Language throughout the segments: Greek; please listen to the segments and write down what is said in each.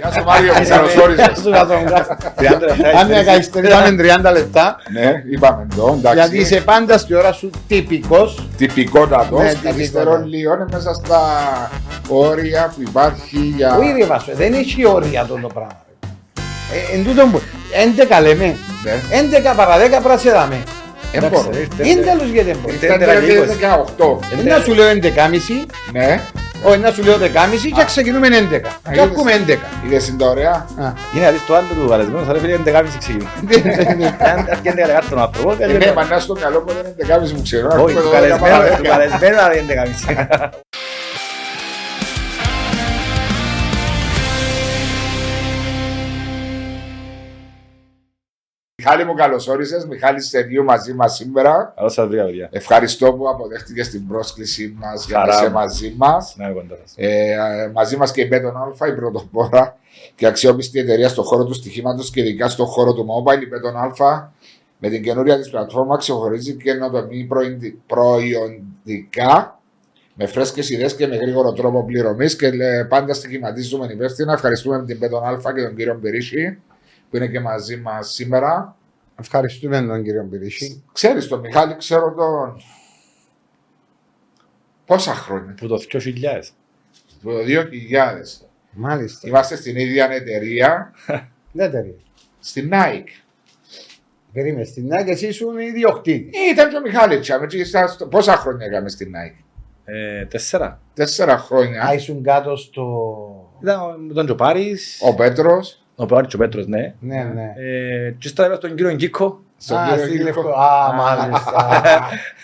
Γεια σου Μάριο, μου καλώς όρισες. Σου να τον κάνω. 30 λεπτά Αν μια καθυστερήσαμε 30 λεπτά, Ναι, είπαμε το, γιατί εντάξει. είσαι πάντα στη ώρα σου τυπικός. Τυπικότατος, Ναι, καθυστερώ τυπικότατος. λίγο, είναι μέσα στα όρια που υπάρχει για... Όχι ρε Βάσο, δεν έχει όρια αυτό το πράγμα. Ε, Εν τούτο που, 11 λέμε, Ναι, 11 παρα 10 πρέπει να σε δάμε. Δεν μπορώ. Είναι τέλος γιατί δεν μπορεί. Ήρθε Ήταν 11 και 20. 18. Ε, Να σου λέω 11.30, Ναι, όχι να σου λέω 10.30 και ξεκινούμε 11. Και είδες. ακούμε 11. είδες είναι τα ωραία. Α. Είναι αδείς το άλλο του βαλεσμένου, θα λέει 11.30 ξεκινούμε. Αν έρχεται 11 τον άνθρωπο, Ε, Ναι, μα να στο καλό μου δεν είναι 11.30 μου ξέρω. Όχι, ακούμε του 12 καλεσμένου, παρά του 10. καλεσμένου θα είναι 11.30. Μιχάλη μου καλώς όρισες, Μιχάλη Στεριού μαζί μας σήμερα. Καλώς σας βρήκα, παιδιά. Ευχαριστώ που αποδέχτηκες την πρόσκλησή μας για να Χαρά είσαι μου. μαζί μας. Να είμαι κοντά σας. Ε, ε, μαζί μας και η Μπέτον Αλφα, η πρωτοπόρα και αξιόπιστη εταιρεία στον χώρο του στοιχήματος και ειδικά στον χώρο του mobile. Η Bet on Alfa με την καινούρια της πλατφόρμα ξεχωρίζει καινοτομεί προϊντι- προϊοντικά με φρέσκες ιδέες και με γρήγορο τρόπο πληρωμής και ε, πάντα στοιχηματίζουμε υπεύθυνα. Ευχαριστούμε την Bet on Alfa και τον κύριο Μπερίση που είναι και μαζί μας σήμερα. Ευχαριστούμε τον κύριο Πυρίσι. Ξέρεις τον Μιχάλη, ξέρω τον... Πόσα χρόνια, Που το 2000. το 2000. Μάλιστα. Είμαστε στην ίδια εταιρεία, Δεν τελείω. στην Nike. Περίμενε στην Νάκη, εσύ ήσουν ιδιοκτήτη. Ε, Ήταν και ο Μιχάλης Τσάμε, και εσάς στο- πόσα χρόνια έκαμε στην Nike; Ε, Τέσσερα. Τέσσερα Α, χρόνια. ήσουν κάτω στο. Ήταν ο- τον Τζοπάρης, Ο Πέτρος, ο Παπάρης και ο Πέτρος, ναι. Ναι, ναι. Ε, Και ύστερα είπα τον κύριο Γκίκο. στον Α, κύριο στη Γύρκο. Λευκο- Α, μάλιστα.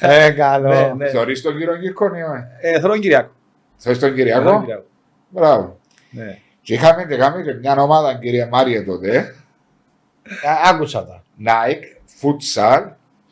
Ε, Ναι, καλό. ναι. Θεωρείς τον κύριο Γύρκο, ναι. ε. Ε, Θέλω τον Κυριακό. Θεωρείς τον Θέλω τον Κυριακό. Κυριακό. Μπράβο. Ναι. Και είχαμε και κάνουμε και μια ομάδα, κύριε Μάριε τότε, Α, Άκουσα τα. Nike, Futsal,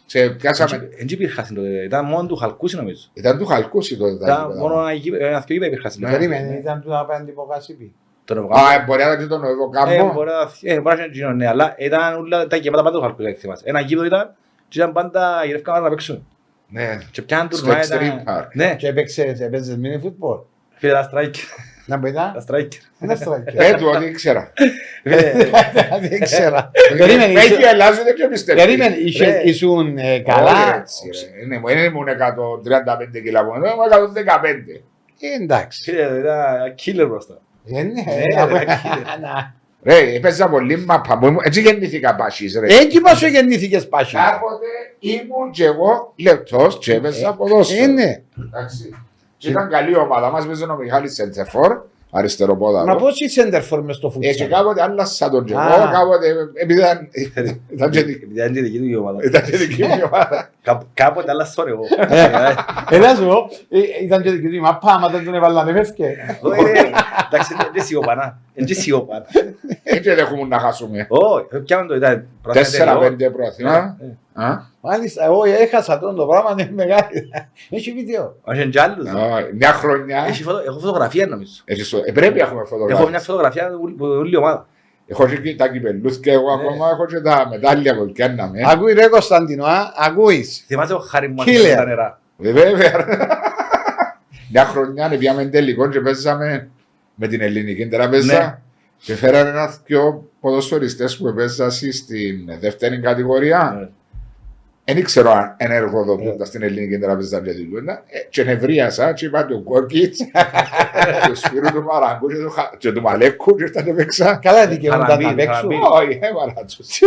και πιάσαμε, Δεν υπήρχαν τότε, ήταν μόνο του Χαλκούση νομίζω. ήταν του Χαλκούση τότε τα Ήταν γήπεδα. μόνο ένα γήπεδο, ένα δυο γήπεδα υπήρχαν. Ναι. Περίμενε, ήταν του απέναντι υποκασίπη. Τον Α, Ευρωκάμπο. ε, μπορεί να ήταν και τον Νοεβό Ε, Κάμπο. μπορεί να- ε, μπορεί να είναι εκείνο, ναι, αλλά ήταν όλα τα γήπεδα πάντα τους Χαλκούση, δεν θυμάσαι. Ένα γήπεδο ήταν και ήταν πάντα γυρεύκαμε να παίξουν. Ναι. Και πιάνουν Στο τουρνουά Extreme ήταν... Park. Ναι, Και έπαιξες, έπαιζες μίνι φούτμπολ. φίλε, τα striker. Να πω Τα ήταν. striker. Ένα στράκερ. Ε, του ότι ήξερα. Δεν ήξερα. Περίμενε, Με έχει ήσουν- Ελλάδος, δεν και πιστεύει. Περίμενε, είσαι- Ρε. ήσουν ε, Όχι, καλά. έτσι, ρε. Είναι- Δεν ήμουν 135 κιλά μου, ήμουν 115. Ε, Εντάξει. Φίλε, ήταν killer μπροστά. Ε, ναι, Ε, να πω- ρε, να. Ρε, έπαιζα πολύ μαπα μου, έτσι γεννήθηκα πάσης ρε. Έτσι μας σου γεννήθηκες πάσχη. Κάποτε ήμουν και εγώ λεπτός και έπαιζα Ε, ποδόσφαιρο. ναι. Εντάξει. Και ήταν καλή ομάδα μας, παίζε ο Μιχάλης Σεντσεφόρ, αριστεροπόδαρο. Μα πώς είσαι σέντερφορ μες στο Ε, και φούτσαλ. κάποτε άλλασα τον και εγώ, Α. κάποτε, επειδή ήταν, ήταν και δική- Ήταν και δική του η ομάδα. ήταν και δική μου η ομάδα. Κάπου- Κάποτε άλλασα τώρα εγώ. Ε, να σου πω, ε, ήταν και δική του η μαπά, άμα δεν τον έβαλα δεν φεύγε. Όχι, ρε, εντάξει, δεν σιωπανά. Δεν σιωπανά. Έτσι δεν έχουμε να χάσουμε. Όχι, πιάμε το, ήταν Τέσσερα-πέντε προαθήμα. Ε, Α, Μάλιστα, εγώ έχασα τον το πράγμα, είναι μεγάλη. Έχει βίντεο. Όχι, και άλλους. α, Μια χρονιά. Έχει φωτο- Έχω φωτογραφία νομίζω. έτσι στο- ε, Πρέπει να έχουμε Έχω φωτογραφία. μια φωτογραφία που όλη η ομάδα. Έχω και τα κυπελούθια εγώ Ναι. ακόμα, έχω και τα μετάλλια που πιάνναμε. Ακούει ρε Κωνσταντινό, α, ακούεις. Θυμάσαι ο Χάρη μου Killer. τα νερά. Ε, Βέβαια. Μια χρονιά πήγαμε τελικό και παίζαμε με την ελληνική τραπέζα Ναι. και φέρανε ένα δυο ποδοσφαιριστές που παίζαν στην δεύτερη κατηγορία. Ναι. Δεν ήξερα αν ενεργοδοτούντα στην ελληνική τραπέζα και δουλειούντα. Ε, Και νευρίασα και είπα του Κόκκιτς, του Σπύρου του Μαραγκού και του Χα- και του Μαλέκου και ήρθαν και παίξα. Καλά δικαιούνται να Χαραμπίλ, παίξουν. χαραμπίλ. Όχι, έβαλα τους.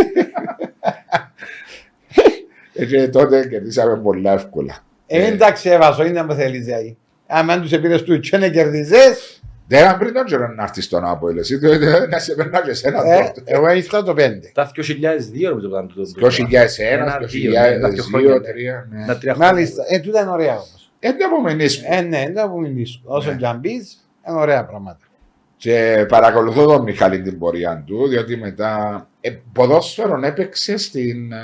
Ε, Και τότε κερδίσαμε πολλά εύκολα. Ε, εντάξει, έβασο, είναι που θέλεις δηλαδή. Αν τους επίδες του και να κερδίζες, Δεν ήταν πριν τον καιρό να έρθεις στον Άπολ, εσύ το- το- να σε περνά και εσένα ε, τότε. εγώ ήρθα το πέντε. Τα 2002 νομίζω που ήταν τούτο. 2001, Ένα, δύο, ναι, τα πιο 2002, χρόνια, ναι. 2003, ναι. Τα τρία χρόνια. Μάλιστα, ε, τούτα είναι ωραία όμως. Ε, δεν απομενείς μου. Ε, ναι, δεν θα πούμε δύσκολο. Όσο Ναι. και αν πεις, είναι ωραία πράγματα. Και παρακολουθώ τον Μιχάλη την πορεία του, διότι μετά ε, ποδόσφαιρο έπαιξε στην ε,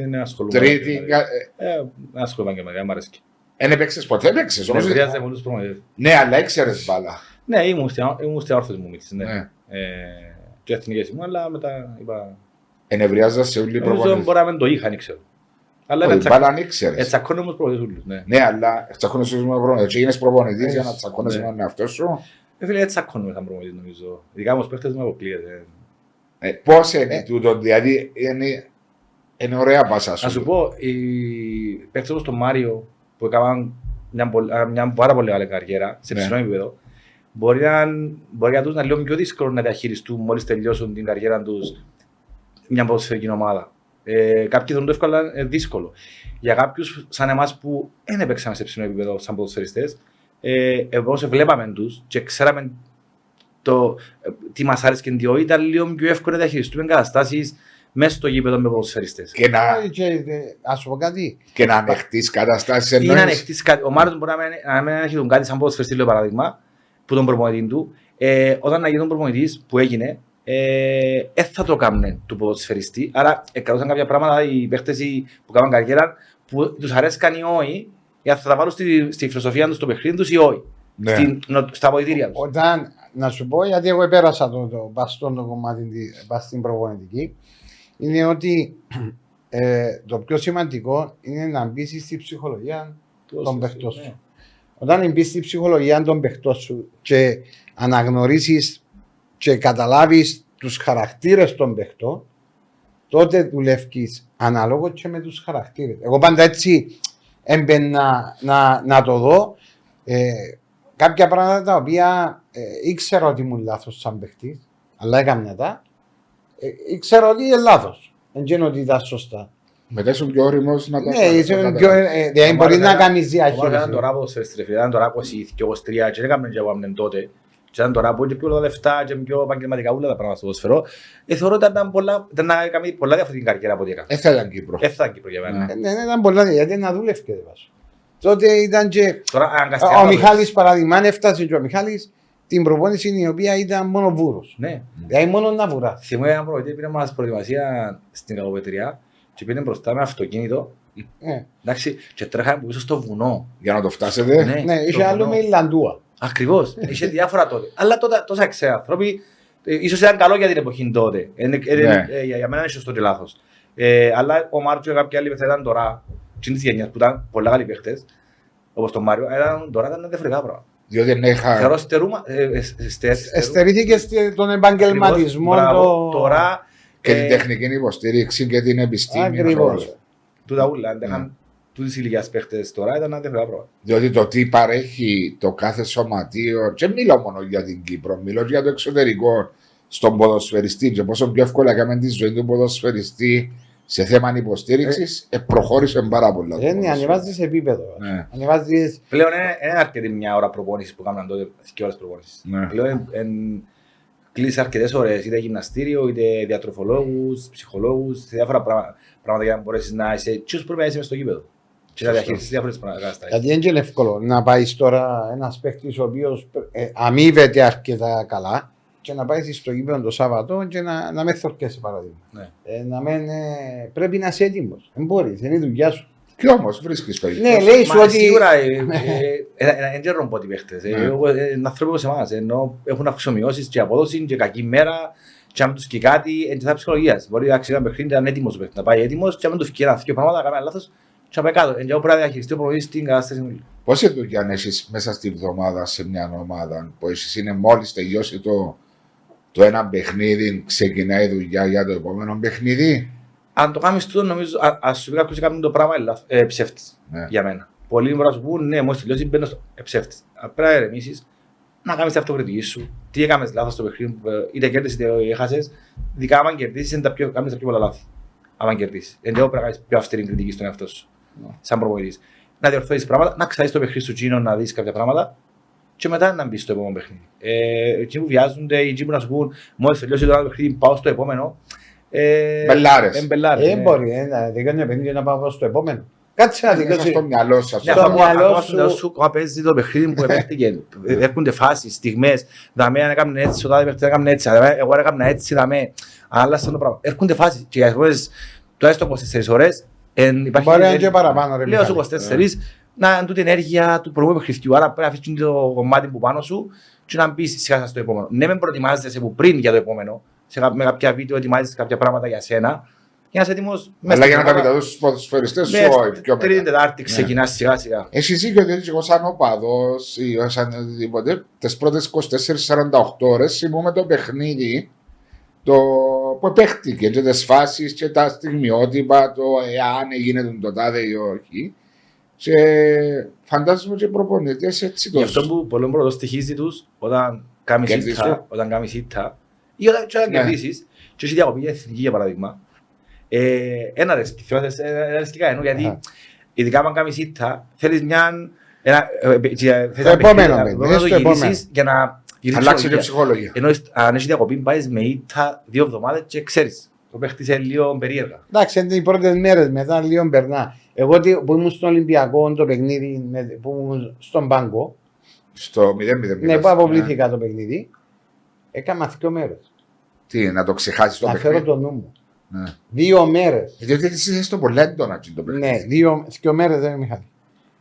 Ε, ναι, ασχολούμαι. τρίτη. κα- ε, Ε, ασχολούμαι και με μ' αρέσει. Εν έπαιξες ποτέ, έπαιξες όμως. Νευρίαζε πολλούς προμονητές. Ναι, αλλά ήξερες μπάλα. Ναι, ήμουν στην- ήμουν στην όρθωση μου μίξης, ναι. Ναι. Ε, Και εθνικές ήμουν, αλλά μετά είπα... Ενευριάζα σε όλοι οι Νομίζω προπονητές. μπορεί να μην το είχα, δεν ξέρω. Αλλά Όχι, είναι μπάλα αν ήξερες. τσακώνε μου προπονητές ούλους, ναι. Ναι, αλλά τσακώνεσαι με προπονητές. Και γίνες προπονητής για να τσακώνεσαι Ναι. με τον εαυτό σου. Ε, φίλε, έτσι ακόμη σαν προμονητής νομίζω. Ειδικά όμως παίχτες μου αποκλείεται. Ε, Πώς είναι τούτο, δηλαδή είναι, είναι ωραία πάσα σου. Να σου πω, οι παίχτες όπως τον Μάριο που έκαναν μια, πολλ- α, μια πάρα πολύ καλή καριέρα σε Ναι. ψηλό επίπεδο, μπορεί, να, μπορεί για τους να είναι λίγο πιο δύσκολο να διαχειριστούν μόλις τελειώσουν την καριέρα τους μια ποδοσφαιρική ομάδα. Ε, κάποιοι θεωρούν το εύκολο, αλλά είναι δύσκολο. Για κάποιους σαν εμάς που δεν έπαιξαμε σε ψηλό επίπεδο σαν ποδοσφαιριστές, ε, εγώ σε βλέπαμε τους και ξέραμε το, ε, τι μας άρεσε και τι όχι, ήταν λίγο πιο εύκολο να διαχειριστούμε καταστάσει μέσα στο γήπεδο με ποδοσφαιριστές. Και να, Ε, και, ε, Ας σου πω κάτι. και να ανεχτείς καταστάσεις Είναι εννοείς; ανοιχτή κάτι. Ο Μάρτιν μπορεί να μην- να μην έχει τον κάτι σαν ποδοσφαιριστή, λέω παράδειγμα, που τον προπονητή του. Ε, όταν να γίνει τον προπονητής που έγινε, ε, δεν θα το κάνουν του ποδοσφαιριστή. Άρα, εκκρατούσαν κάποια πράγματα οι παίχτες που κάνουν καριέρα που τους αρέσκαν ή όχι, για να θα τα βάλουν στη, στη φιλοσοφία τους, στο παιχνίδι τους ή όχι. Ναι. Στην, νο- στα αποδητήρια τους. Όταν, να σου πω, γιατί εγώ πέρασα το, το μπαστόν το κομμάτι τη- πας στην προπονητική, είναι ότι ε, το πιο σημαντικό είναι να μπεις στη ψυχολογία των παιχτών Ναι. Σου. Όταν μπεις στη ψυχολογία των παιχτών σου και αναγνωρίσει και καταλάβεις τους χαρακτήρες των παιχτών, τότε δουλεύει αναλόγω και με τους χαρακτήρες. Εγώ πάντα έτσι έμπαινα να, να το δω. Ε, κάποια πράγματα τα οποία ε, ήξερα ότι ήμουν λάθος σαν παιχτής, αλλά έκανα τα. Ε, ήξερα ότι είναι λάθος. Δεν ξέρω ότι ήταν σωστά. Μετά ήσουν πιο όριμος να το Ναι, είσαι να το πιο, καταλάβεις. ε, δηλαδή Ο μπορεί Μάριος να ήταν- κάνεις Ο Μάρος ήταν διαχείριση. τώρα ποδοσφαιριστής, ρε φίλε, ήταν τώρα 22-23 και δεν έκαμε και εγώ άμνεν τότε. Και ήταν τώρα που είναι πιο πολλά λεφτά και πιο επαγγελματικά όλα τα πράγματα στο ποδοσφαιρό. Ε, θεωρώ ότι ήταν, πολλά, ήταν να κάνει πολλά διαφορετική καριέρα από ό,τι έκανε. Ε, θα ήταν Κύπρο. Ε, θα ήταν Κύπρο για μένα. Ναι. Ε, Ναι, ναι, ήταν πολλά, γιατί να δούλευε και βάζω. Τότε ήταν και. Τώρα αναγκαστικά. Ο να το Μιχάλης δεις. παράδειγμα, αν έφτασε και ο Μιχάλης την προπόνηση η οποία ήταν μόνο βούρος. Ναι. Δηλαδή μόνο να βουρά. Θυμούμαι έναν προπονητή πήρε μας προετοιμασία στην κακοπετριά και πήγαινε μπροστά με αυτοκίνητο. Ε, Εντάξει, και τρέχαμε που πίσω στο βουνό. Για να το φτάσετε. Ναι, ναι, στο είχε άλλο βουνό. με Ιρλανδούα. Ακριβώς. Είχε διάφορα τότε. Αλλά τότε τόσα ξέρω άνθρωποι. Ε, ίσως ήταν καλό για την εποχή τότε. Ε, ε, ε, Ναι. ε, για, για μένα είναι σωστό και λάθος. Ε, αλλά ο Μάρτιος και κάποιοι άλλοι παίχτες ήταν τώρα. Τι της γενιάς που ήταν πολλά καλοί παίχτες. Όπως τον Μάριο. Ήταν, τώρα ήταν διαφορετικά πράγματα. Διότι ναι, είχα. Θεωρώ στερούμα. Ε, ε, στε- στερού- Εστερήθηκε στη- τον επαγγελματισμό. Ακριβώς, μπράβο. το- Τώρα. Και ε, την τεχνική υποστήριξη και την επιστήμη. Ακριβώς. Τούτα ούλα. Αν Ναι. είχαν τούτης ηλικίας παίχτες τώρα ήταν διαφορετικά πράγματα. Διότι το τι παρέχει το κάθε σωματείο, και μιλώ μόνο για την Κύπρο, μιλώ και για το εξωτερικό στον ποδοσφαιριστή. Και πόσο πιο εύκολα έκαμε τη ζωή του ποδοσφαιριστή σε θέμα υποστήριξης, ε, προχώρησε πάρα πολλά. το Ε, ναι, ποδόσφαιρο. ανεβάζεις επίπεδο. Ναι. Ανεβάζεις... Πλέον είναι, είναι αρκετή μια ώρα προπόνησης που κάνουν τότε, δύο ώρες προπόνησης. Ναι. Πλέον εν, εν, κλείσεις αρκετές ώρες, είτε γυμναστήριο, είτε διατροφολόγους, ψυχολόγους, σε διάφορα πράγματα, πράγματα για να μπορέσεις να είσαι, τι πρέπει να είσαι μες στο γήπεδο. Και να Σωστό. διαχειριστείς διάφορες καταστάσεις. Γιατί δεν είναι εύκολο να πάεις τώρα ένας παίκτης ο οποίος ε, αμείβεται αρκετά καλά και να πάεις στο γήπεδο το Σάββατο και να, να με θορκέσει παράδειγμα. Ναι. Ε, να μην, ε, πρέπει να είσαι έτοιμος. Δεν μπορείς, δεν είναι η δουλειά σου. Και όμως βρίσκεις περιπτώσει. Ναι, λέει σου Μα ότι. σίγουρα ε, ε, ε, ε, δεν ξέρω πότε οι παίχτες. Ε, Ναι. εγώ, ε, Είναι άνθρωποι όπως εμάς, ενώ έχουν αυξομοιώσεις και απόδοση και κακή μέρα και αν τους φύγει κάτι, είναι θέμα ψυχολογίας. Μπορεί να ξέρει ένα παιχνίδι, να είναι έτοιμος ο παίχτης, να πάει έτοιμος και αν τους φύγει ένα δύο πράγματα, να κάνει ένα λάθος και να πάει κάτω. Εν και πρέπει να διαχειριστεί ο προπονητής την κατάσταση μου. Πόση δουλειά έχεις μέσα στη βδομάδα σε μια ομάδα που εσύ είναι μόλις τελειώσει το, το ένα παιχνίδι, ξεκινάει η δουλειά για το επόμενο παιχνίδι; Αν το κάνεις τούτο, νομίζω, α- ας σου πει κάποιος ότι κάνει το πράγμα ε, λάθος, ε, ψεύτης Ναι. για μένα. Πολλοί μπορεί να σου πούν, ναι, μόλις τελειώσει, μπαίνω στο ε, ψεύτης. Απλά να ερεμήσεις, να κάνεις την αυτοκριτική σου. Τι έκαμες λάθος στο παιχνίδι, που, ε, είτε κέρδισες είτε έχασες. Ειδικά άμα κερδίσεις, είναι τα πιο, κάνεις τα πιο πολλά λάθη. Άμα κερδίσεις. Εν τέλει, πρέπει να κάνεις πιο αυστηρή κριτική στον εαυτό σου. Σαν προπονητής. Να διορθώσεις πράγματα, να ξαδείς το παιχνίδι σου τσίνο, να δεις κάποια πράγματα και μετά να μπεις στο επόμενο παιχνίδι. Ε, εκεί που βιάζονται, εκεί που να σου πούν, μόλις τελειώσει το άλλο παιχνίδι, πάω στο επόμενο. Ε, Μπελάρες. ε, μπελάρες, Δεν ναι. μπορεί ε, να δικαιώνει παιχνίδι και να πάω στο επόμενο. Κάτσε να Μέσα δικαιώσει. στο μυαλό σας. Ναι, Στο αυτό μυαλό ακόμα σου- στο μυαλό σου ακόμα παίζει το παιχνίδι που επέχτηκε. Έρχονται φάσεις, στιγμές, δαμέ αν έκαμε έτσι, ο τάδε παίχτης έκαμε έτσι, δαμέ, εγώ έκανα έτσι, δαμέ, άλλασαν το πράγμα. Έρχονται φάσεις και για φορές τουλάχιστον 24 ώρες εν υπάρχει... Μπορεί να είναι και παραπάνω, ρε Λέω σου Μιχάλη. 24, να είναι τούτη ενέργεια του προηγούμενου παιχνιδιού, άρα πρέπει να αφήσεις το κομμάτι που πάνω σου και να μπεις σιγά στο επόμενο. Ναι, με προετοιμάζεσαι που πριν για το επόμενο, σε, κα- με κάποια βίντεο ετοιμάζεσαι κάποια πράγματα για σένα, Για να είσαι έτοιμος Αλλά για να τα μεταδώσει στου ποδοσφαιριστές σου, όχι πιο Τρίτη, μετά. Τετάρτη ξεκινάς σιγά σιγά. Εσύ δίκιο ότι εγώ σαν οπαδός ή σαν οτιδήποτε, τις πρώτες 24-48 ώρες θυμούμε το παιχνίδι το που παίχτηκε και τις φάσεις και τα στιγμιότυπα, το εάν έγινε το τάδε ή όχι. Και φαντάζομαι και οι προπονητές έτσι το Γι' αυτό που πολλοί πρώτο στοιχίζει τους όταν κάνεις Κερδίσου. ήττα, όταν κάνεις ήττα ή όταν, και όταν Ναι. κερδίσεις και έχει διακοπή για εθνική για παράδειγμα ε, ένα αρέσκει, θυμάσαι, ένα ένα αρέσκει κανένα γιατί Αχα. ειδικά αν κάνεις ήττα θέλεις μια ένα, ε, ε, και θες Το ένα επόμενο παιχνίδι, να- παιχνίδι, πρέπει να το στο επόμενο. γυρίσεις για να γυρίσεις αλλάξει και ψυχολογία. ψυχολογία. Ενώ ist- αν έχεις διακοπή πάεις με ήττα δύο εβδομάδες και ξέρεις το παίχτης είναι λίγο περίεργα. Εντάξει, είναι οι πρώτες μέρες μετά λίγο περνά. Εγώ τι- που ήμουν στον Ολυμπιακό το παιχνίδι, με- που ήμουν στον πάγκο, Στο 0-0. ναι, που αποβλήθηκα το παιχνίδι, έκανα δύο μέρες. Τι, να το ξεχάσεις το Να φέρω παιχνίδι. το νου μου. Ναι. Δύο μέρες. Διότι εσύ είσαι στο πολύ έντονα έτσι το παιχνίδι. Ναι, δύο, δύο μέρες δεν Μιχάλη.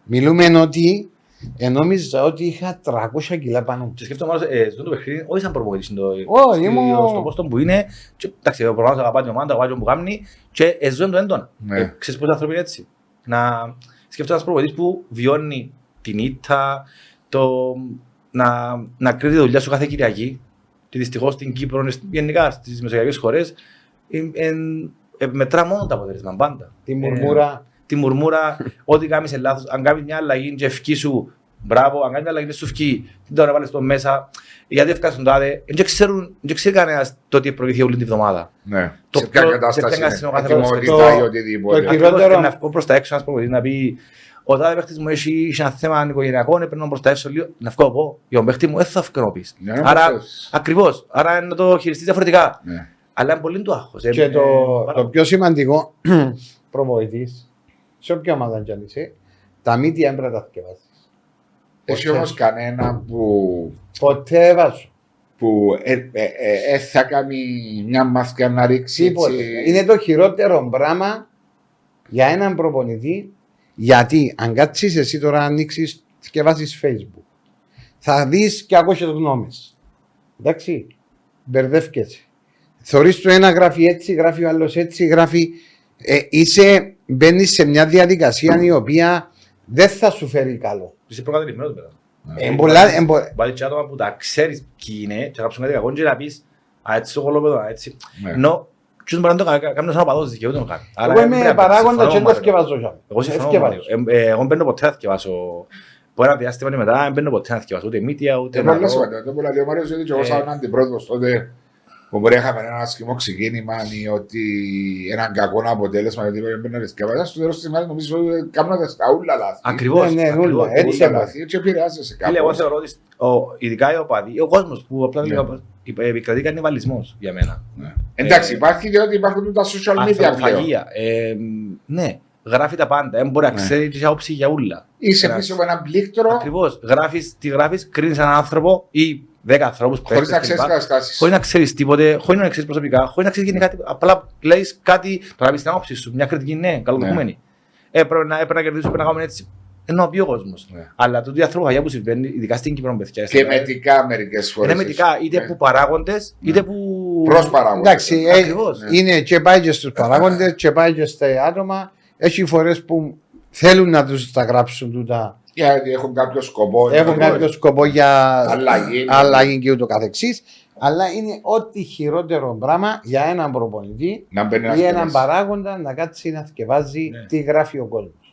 Μιλούμε ότι ενόμιζα ότι είχα 300 κιλά πάνω μου. Και σκέφτομαι μάλλον, ε, στο το παιχνίδι, όχι σαν προπονητής, είναι το- Όχι, στη- ήμουν- στο πόστο που είναι. Και, εντάξει, ο προγράμματος αγαπά την ομάδα, αγαπά τον που κάνει και εζούν το έντονα. Ναι. Ε, Ξέρεις πόσοι άνθρωποι είναι έτσι. Να σκέφτομαι ένας προπονητής που βιώνει την ήττα, το, να, να κρίνει τη δουλειά σου κάθε Κυριακή. Και δυστυχώς στην Κύπρο, γενικά στις μεσογειακές χώρες, ε, ε, ε, μετρά μόνο τα αποτέλεσμα πάντα. Τη μουρμούρα. τη μουρμούρα, ό,τι κάνεις είναι λάθος. Αν κάνεις μια αλλαγή και ευκεί σου, μπράβο. Αν κάνεις μια αλλαγή και σου ευκεί, την τώρα βάλεις το μέσα. Γιατί ευκάς τον τάδε. Δεν ξέρουν, δεν ξέρει κανένας το ότι προηγηθεί όλη την εβδομάδα. Ναι. Το σε ποια πιο- σε κατάσταση ποια κατάσταση είναι. είναι ο καθένας. Ετοιμότητα ή Το- οτιδήποτε. το Ακριβώς, χειρότερο- Να βγω προς τα έξω ένας προπονητής να πει ο τάδε παίχτης μου έχει είχε ένα θέμα οικογενειακό, έπρεπε να προστατεύσω λίγο. Να βγω εγώ, για τον παίχτη μου, δεν θα βγω να πεις. Ναι, Άρα, όπως- ακριβώς, άρα να το χειριστείς διαφορετικά. Ναι. Αλλά είναι πολύ του άγχος. ε, Και ε, το, πάρα- το πιο σημαντικό προβοητή, σε όποια ομάδα κι αν είσαι, τα μύτια δεν πρέπει να τα θυκευάσεις. Έχει Ποτέ. όμως κανένα που, Ποτέ βάζω. που ε, ε, ε, ε, θα κάνει μια μάθηκα να ρίξει Τίποτε. έτσι. Είναι το χειρότερο πράγμα για έναν προπονητή γιατί αν κάτσεις εσύ τώρα να ανοίξεις και βάζεις facebook θα δεις και ακούσεις γνώμες. Εντάξει, μπερδεύκεσαι. Θωρείς το ένα γράφει έτσι, γράφει ο άλλος έτσι, γράφει... Ε, είσαι, μπαίνεις σε μια διαδικασία η οποία δεν θα σου φέρει καλό. Είσαι προκατελημένος μετά. Ε, πολλά- ε, μπο- Βάλει και άτομα που τα ξέρεις ποιοι είναι και γράψουν κάτι κακό και να πεις «Α, έτσι το κολόπεδο, α, έτσι». Ναι. Ενώ, ποιος μπορεί να το κα- κάνει σαν οπαδός δικαιούται να το κάνει. Άρα, Εγώ δεν πρέπει είμαι να παράγοντας συμφωνώ και δεν με το θυκευάζω. για μένα. Εγώ συμφωνώ Δεν με το θυκευάζω. Μάριο. Ε, ε, Εγώ μπαίνω ποτέ να θυκευάσω. Που ένα διάστημα και μετά δεν μπαίνω ποτέ να θυκευάσω ούτε μύτια ούτε Είναι να πολύ δω. σημαντικό. Το που λέει ο Μάριος, διότι και εγώ Ε. σαν αντιπρόεδρος τότε που μπορεί να είχαμε ένα σχημό ξεκίνημα ή ότι έναν κακό αποτέλεσμα γιατί πρέπει να ρισκεύαζα στο τέλος της ημέρας νομίζω ότι κάνουν τα ούλα λάθη. Ακριβώς. Ναι, ναι, ακριβώς. ούλα, έτσι Ούλα έπρεπε. λάθη και επηρεάζεσαι Φίλε, εγώ κάπως. θεωρώ ότι ο- ειδικά οι οπαδοί, ο κόσμος που απλά Ναι. λίγο υπ- επικρατεί κανιβαλισμός για μένα. Ναι. Εντάξει, υπάρχει διότι υπάρχουν τα social media πλέον. Ανθρωποφαγία. Ε, Ναι, γράφει τα πάντα. Δεν μπορεί να Ναι. ξέρει τι άποψη για ούλα. Είσαι Ένα- πίσω από έναν πλήκτρο Ακριβώς. Γράφεις, τι γράφεις, κρίνεις έναν άνθρωπο ή δέκα ανθρώπους χωρίς να παίκτες ξέρεις κλπ. καταστάσεις. Χωρίς να ξέρεις τίποτε, χωρίς να ξέρεις προσωπικά, χωρίς να ξέρεις γενικά τίποτα. Απλά λέεις κάτι, τώρα πεις την άποψη σου, μια κριτική ναι, καλοδεχούμενη. Ε, πρέπει να, έπρεπε να κερδίσουμε, πρέπει να κάνουμε έτσι. Ενώ πει ο κόσμος. Ναι. Αλλά τούτη η ανθρωποφαγία που συμβαίνει, ειδικά στην Κύπρο, παιδιά. Και μετικά μερικές φορές. Είναι μετικά, είτε Ναι. που παράγοντες, είτε που... Προς παράγοντες. Εντάξει, ε, Ακριβώς. είναι και πάει και στους παράγοντες και πάει και στα άτομα. Έχει φορές που θέλουν να τους τα γράψουν τούτα. Γιατί έχουν κάποιο σκοπό. Έχουν ναι. κάποιο σκοπό για Αλλαγή. αλλαγή και ούτω καθεξής. Αλλά είναι ό,τι χειρότερο πράγμα για έναν προπονητή Να μπαίνει ένας ή έναν παίκτης. παράγοντα να κάτσει να θυκευάζει Ναι. τι γράφει ο κόσμος.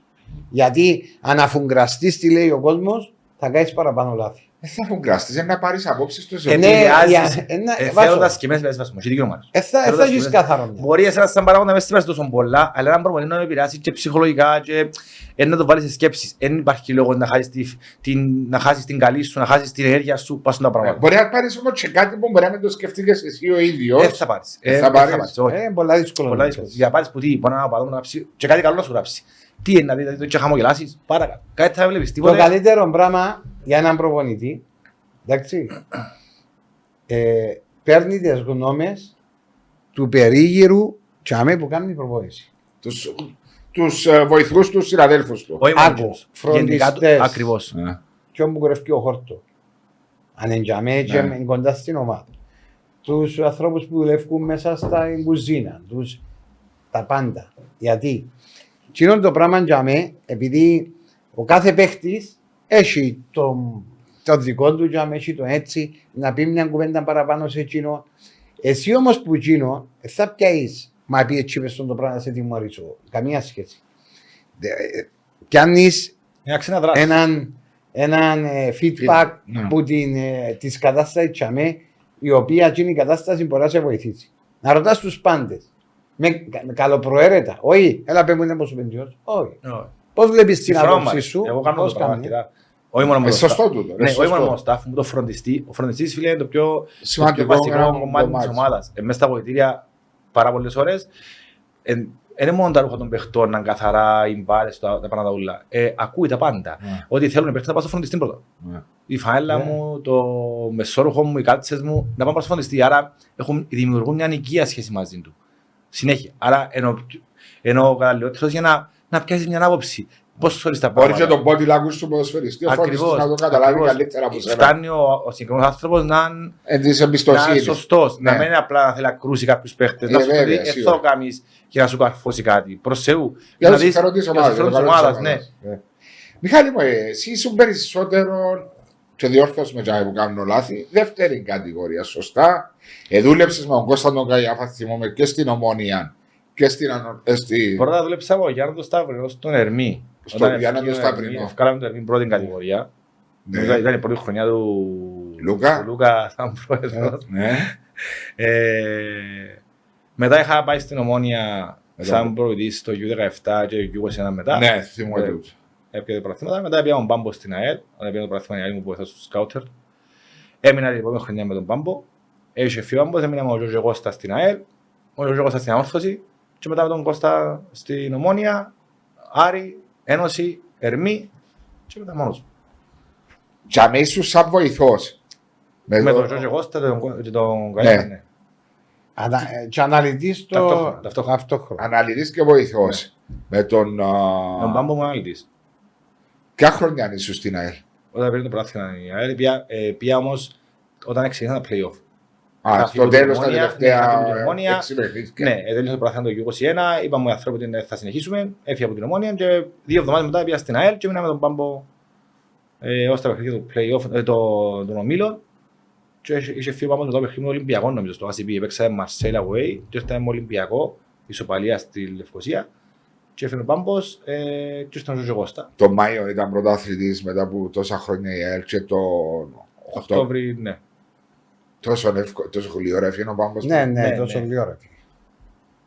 Γιατί αν αφουγκραστείς τι λέει ο κόσμος, θα κάνεις παραπάνω λάθη. Δεν θα έχουν κραστεί, είναι να πάρεις απόψεις του. Ε, ναι, Επηρεάζεις, για- ε, ναι, ε, βάζω. θέλοντας και μέσα λες βάσιμο, έχει δίκιο ο Μάριος. Ε, θα- ε, θα Θέλοντας έχεις και καθαρό μυαλό. Μπορεί εσένα σαν παράγοντα να μην τόσο πολλά, αλλά έναν προπονητή να με επηρεάσει και ψυχολογικά και ε, να το βάλεις σε σκέψεις. Δεν υπάρχει λόγο να χάσεις, τη, την, να χάσεις την καλή σου, να χάσεις την ενέργεια σου, πας τα πράγματα. Μπορεί να πάρεις όμως και κάτι που μπορεί να μην το σκεφτείς εσύ ο ίδιος. Δεν θα πάρεις. Δεν Ε, θα δεν πάρεις. όχι. Ε, είναι πολλά δύσκολο. Πολλά να δύσκολο. πεις. Για να πάρεις που τι, μπορεί να παδούμε να γράψει και κάτι καλό να σου γράψει. Τι είναι να δει, δηλαδή, και χαμογελάσεις, πάρα κάτι. Κάτι θα βλέπεις, Το τίποτε. καλύτερο πράγμα για έναν προπονητή, εντάξει, ε, παίρνει τις γνώμες του περίγυρου τσάμε που κάνει την προπόνηση. Τους, τους ε, βοηθούς του συναδέλφους του. Όχι Άκου, μόνο τους. φροντιστές. Γενικά, το- Ακριβώς. Ναι. Και όπου κρευκεί ο χόρτο. Αν είναι τζαμέ και Ναι. είναι κοντά στην ομάδα. Τους ανθρώπους που δουλεύουν μέσα στα κουζίνα. Τους... τα πάντα. Γιατί κοινό το πράγμα για μέ, επειδή ο κάθε παίχτης έχει το, το δικό του για μέ, έχει το έτσι, να πει μια κουβέντα παραπάνω σε εκείνο. Εσύ όμως που εκείνο, ε, θα πιάσεις. Μα πει έτσι μες στον το πράγμα να σε τιμωρήσω. Καμία σχέση. Πιάνεις Είναι αξίνα δράση. έναν, έναν ε, feedback Ναι. από την, ε, της κατάστασης τσαμέ, η οποία εκείνη η κατάσταση μπορεί να σε βοηθήσει. Να ρωτάς τους πάντες. Με, με καλοπροαίρετα. Όχι, έλα πέ μου είναι πως σου πεντιός. Όχι. Όχι. Πώς βλέπεις την Συμφωνώ άποψη μαζί. σου. Εγώ κάνω πώς το κάνει. πραγματικά. Όχι μόνο με Ε, το σωστό staff. τούτο. ε, Ναι, όχι σωστό. μόνο με το staff, μου το φροντιστή. Ο φροντιστής, φίλε, είναι το πιο, το πιο Σημαντικό βασικό ένα κομμάτι κομμάτι. της ομάδας. Ε, μέσα στα βοηθήρια πάρα πολλές ώρες. Ε, δεν είναι μόνο τα ρούχα των παιχτών να είναι καθαρά, οι μπάλες, τα, τα πάντα ούλα. Ε, ακούει τα πάντα. Ναι. Ό,τι θέλουν οι παίχτες να πάω στο φροντιστή πρώτα. Ναι. Η φαέλα Ναι. μου, το μεσόρουχο μου, οι κάλτσες μου, να πάμε στο φροντιστή. Άρα έχουν, δημιουργούν μια νοικία σχέση μαζί του. Συνέχεια. Άρα ενώ, ενώ ο καταλληλότερος για να, να πιάσει μια άποψη. Πώς θέλεις τα Μπορεί και πράγματα. τον body language του ποδοσφαιριστή, ο φροντιστής Ακριβώς. να το καταλάβει Ακριβώς. καλύτερα από σένα. Φτάνει ο, ο συγκεκριμένος άνθρωπος να, είναι- Εν της να είναι εμπιστοσύνης. σωστός. Ναι. Να μην είναι απλά να θέλει να κρούσει κάποιους παίχτες. Ε, να σου πει βέβαια, «Ε, σίγουρα. θα κάνεις και να σου καρφώσει κάτι. Προς Θεού. Για Να το δεις- συμφέρον της για το ομάδας. συμφέρον για της το καλό ομάδας, της ναι. ομάδας. Ε. Μιχάλη μου, ε, εσύ ήσουν περισσότερο και διόρθωση με τζάι που κάνω λάθη, δεύτερη κατηγορία, σωστά. Εδούλεψες με τον Κώστα τον Καϊάφα, θυμόμαι, και στην Ομόνια και στην, Ανο- ε, στη... Πρώτα δούλεψα εγώ για τον Σταυρινό στον Ερμή. Στον Όταν Γιάννη έφυγε τον ο Σταυρινό. Ερμή, Ευκάλαμε τον Ερμή πρώτη κατηγορία. Ναι. Ήταν- Ήταν η πρώτη χρονιά του Λούκα. του Λούκα σαν πρόεδρος. Ναι. Ε, μετά είχα πάει στην Ομόνια Μετά. σαν προηγητής στο U17 και U21 μετά. Ναι, θυμούμαι Ε, τούτο. Έπιανε πρωταθλήματα. Μετά πήγα τον Πάμπο στην ΑΕΛ. Όταν πήγα το πρωταθλήμα η ΑΕΛ μου που βοηθά στο σκάουτερ. Έμεινα την επόμενη χρονιά με τον Πάμπο. Είχε φύγει ο Πάμπος, έμεινα με τον Γιώργο Κώστα στην ΑΕΛ. Ο Γιώργος Κώστας στην Αόρθωση. Και μετά με τον Κώστα στην Ομόνια, Άρη, Ένωση, Ερμή. Και μετά μόνος μου. Τζαμί σου σαν βοηθός. Με το- τον Γιώργο Κώστα και τον- και τον Ναι. Καϊάννη. ναι. Ανα- ε, Και αναλυτής το Ταυτόχρονα, ταυτόχρονα. ταυτόχρονα. Αναλυτής και βοηθός. Με τον... α, Με τον Πάμπο μου αναλυτής. Ποια χρονιά ήσουν στην ΑΕΛ; Όταν πήρε το πρωτάθλημα η ΑΕΛ, πήγα- ε, πήγα όμως όταν ξεκίνησαν τα play-off. Α, Είχα φύγει στο από την τέλος τα Ομόνια, ναι, είχα φύγει από την τελευταία Ομόνια. έξι παιχνίδια. Ναι, ε, τέλειωσε το πρωτάθλημα το U21, είπαμε οι άνθρωποι ότι θα συνεχίσουμε, έφυγα από την Ομόνια και δύο εβδομάδες μετά πήγα στην ΑΕΛ και έμεινα με τον Πάμπο ε, ως τα παιχνίδια του play-off, ε, το- των ομίλων και είχε είχε φύγει ο Πάμπος με το παιχνίδι με Ολυμπιακό νομίζω στο ACB, έπαιξα Marseille away και ήρθαμε με Ολυμπιακό, ισοπαλία στη Λευκοσία και έφυγε ο Πάμπος ε, και ήρθε ο Ζωζο Κώστα. Το Μάιο ήταν πρωταθλητής μετά από τόσα χρόνια η ΑΕΛ και το Το Οκτώβρη, ναι. τόσο, εύκολο, τόσο γλυόρα έφυγε ο Πάμπος. Ναι, ναι, Ναι, τόσο ναι. λίγο ρε φίλε.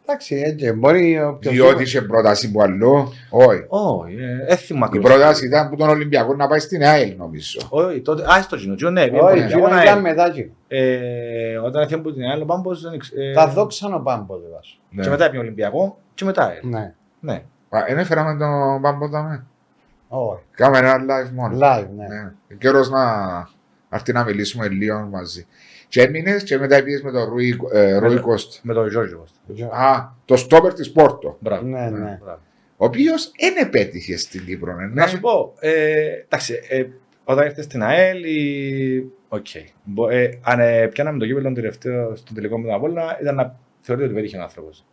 Εντάξει, έτσι, μπορεί όποιος- Διότι είχε πρόταση που αλλού; Όχι. Όχι, ε, δεν θυμάμαι Η ακριβώς. πρόταση ήταν από τον Ολυμπιακό να πάει στην ΑΕΛ νομίζω. Όχι, τότε, α, στο Τζινό, Τζινό, ναι, πήγε Όχι, πολύ. εκείνο Αγώνα, ήταν ε, μετά εκείνο. ε, Όταν έφυγε από την άλλη, ο Πάμπος, δεν ήξε- ε, Τα δόξαν ο Πάμπος, δε βάσο. Ναι. Και μετά πήγε Ολυμπιακό και μετά, ε, Ναι, ναι. Α, Δεν έφεραμε τον Πάμπο δάμε. όχι. Κάμε ένα live μόνο. Live, ναι. Ναι. Καιρός να έρθει να μιλήσουμε λίγο μαζί. Και έμεινες και μετά πήγες με τον Ρούι, ε, Ρούι το- Κώστα. Με τον Γιώργο. Α, το στόπερ της Πόρτο. Μπράβο. Ναι, ναι. Μπράβο. Ο οποίος δεν επέτυχε στην Κύπρο, ναι. Να σου πω, ε, εντάξει, ε, όταν ήρθες στην ΑΕΛ, η... οκ. Μπο- ε, αν ε, πιάναμε το κύπελλο τελευταίο στον τελικό με τον Απόλλωνα, ήταν να θεωρείται ότι πέτυχε ο άνθρωπος.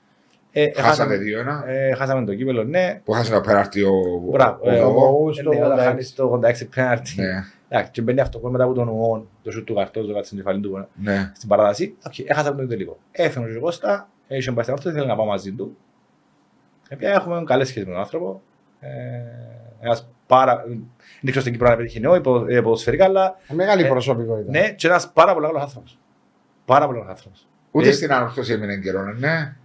Ε, Χάσαμε 2-1. ε, χάσαμε το κύπελο, ναι. Που χάσε να περάσει ο Μπράβο. ε, ο- ο- ο- ο- ε, στο ναι, όταν 86. χάνεις το 86 πέναρτι. Ναι, Εντάξει, και μπαίνει αυτό μετά από τον Ουόν, το σουτ του καρτός, το κάτι στην κεφαλή του. ναι. στην παράταση. Okay, έχασαμε το τελικό. Έφυγε ο Ζυγώστα, είχε πάει στην όρθωση, ήθελε να πάω μαζί του. Επειδή έχουμε καλές σχέσεις με τον άνθρωπο. Ε, ένας πάρα... Δεν ξέρω στην Κύπρο να πετύχει νέο, υπο, ε, ποδοσφαιρικά, αλλά Μεγάλη Ε, προσωπικότητα. ναι, και ένας πάρα πολύ καλός άνθρωπος. Πάρα πολύ καλός άνθρωπος. Ούτε Ε, στην ανορθώση έμεινε καιρό, ναι.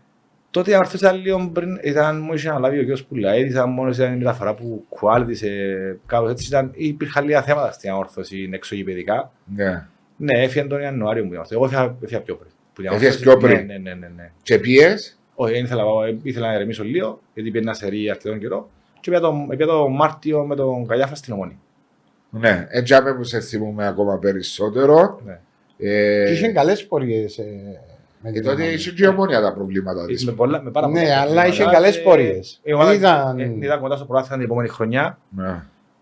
Τότε η ανορθώση ήταν λίγο πριν, ήταν, μου είχε αναλάβει ο γιος Πουλαίδη, ήταν μόνος ήταν η μεταφορά που κουάλτισε, κάπως έτσι ήταν, υπήρχαν λίγα θέματα στην ανορθώση εξωγηπαιδικά. ναι. Ναι, έφυγε τον Ιανουάριο μου. Εγώ έφυγα, έφυγα πιο πριν. Που η Έφυγες ανορθώση- πιο πριν. Ναι, ναι, ναι, ναι. Και πιες, Όχι, δεν ήθελα, να πάω, ήθελα να ηρεμήσω λίγο, γιατί πήγαινα σε ρί αρκετόν καιρό. Και πήγα το, πήγα το Μάρτιο με τον Καγιάφα στην Ομόνη. ναι. Έτσι άμε που σε θυμούμε ακόμα περισσότερο. Ναι. Ε, Και είχε καλές πορείες. Ε, με και την τότε ομάδα. είχε και η ομόνια τα προβλήματα της. Με, πολλά, με πάρα Ναι, πολλά αλλά προβλήματα. είχε καλές Ε, πορείες. Η ομάδα Ήταν- ήταν... ήταν κοντά στο πρωτάθλημα την επόμενη χρονιά. Ναι.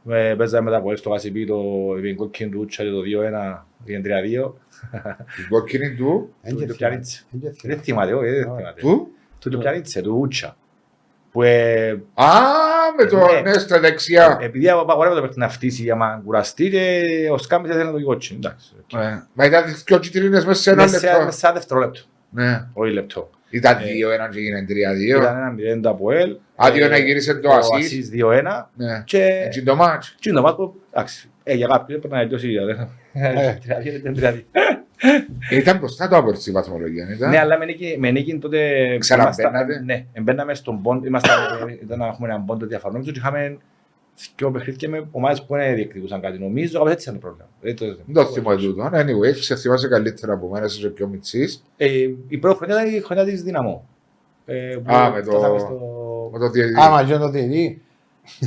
Ε, Παίζαμε μετά από στο Κασιπί το Ιβενικό Κιντούτσα και το 2-1, πήγαινε 3-2. Η κόκκινη του, Εν Το και το θυμάμαι. Πιάνιτς. Εν και Δεν θυμάμαι. θυμάται, όχι, δεν Ωραία. θυμάται. του, Του Λιπτιανίτσε, του Ούτσα. Που ε, Α, με το Ναι. ναι, στα δεξιά. επειδή απαγορεύεται πρέπει να φτύσει για να κουραστεί και ο Σκάμπης ήθελε να το γιώξει. Εντάξει. Ε, Μα ήταν δυο κυτρίνες μέσα σε ένα Μέσα σε- λεπτό. μέσα σε ένα δευτερόλεπτο. Ναι. Όχι λεπτό. Ήταν Ε, δύο, ένα και έγινε τρία δύο. Ήταν ένα μηδέν το Αποέλ. Α, δύο ε, να γύρισε το ο ασίστ. Ασίς 2-1. Ναι. Και Έτσι το μάτς. τι είναι το μάτς που, εντάξει, ε, για κάποιον πρέπει να τελειώσει. Ε. Δηλαδή. Ήταν μπροστά το από στη βαθμολογία, δεν ήταν. Ναι, αλλά με νίκη, με νίκη τότε. Ξαναμπαίνατε; ήμασταν- Ναι, μπαίναμε στον πόντο. Είμαστε, ήταν να έχουμε έναν πόντο διαφορών. Και είχαμε δύο παιχνίδια με ομάδες που δεν διεκδικούσαν κάτι. Νομίζω κάπως έτσι ήταν το πρόβλημα. Ε, το- Δεν το θυμώ τούτο. Anyway, σε θυμάσαι καλύτερα από μένα, είσαι πιο μητσής. Ε, η πρώτη χρονιά ήταν η χρονιά της Δυναμό. Ε, που Α, με το- φτάσαμε στο- Με το διαιτητή. Άμα και το διετή.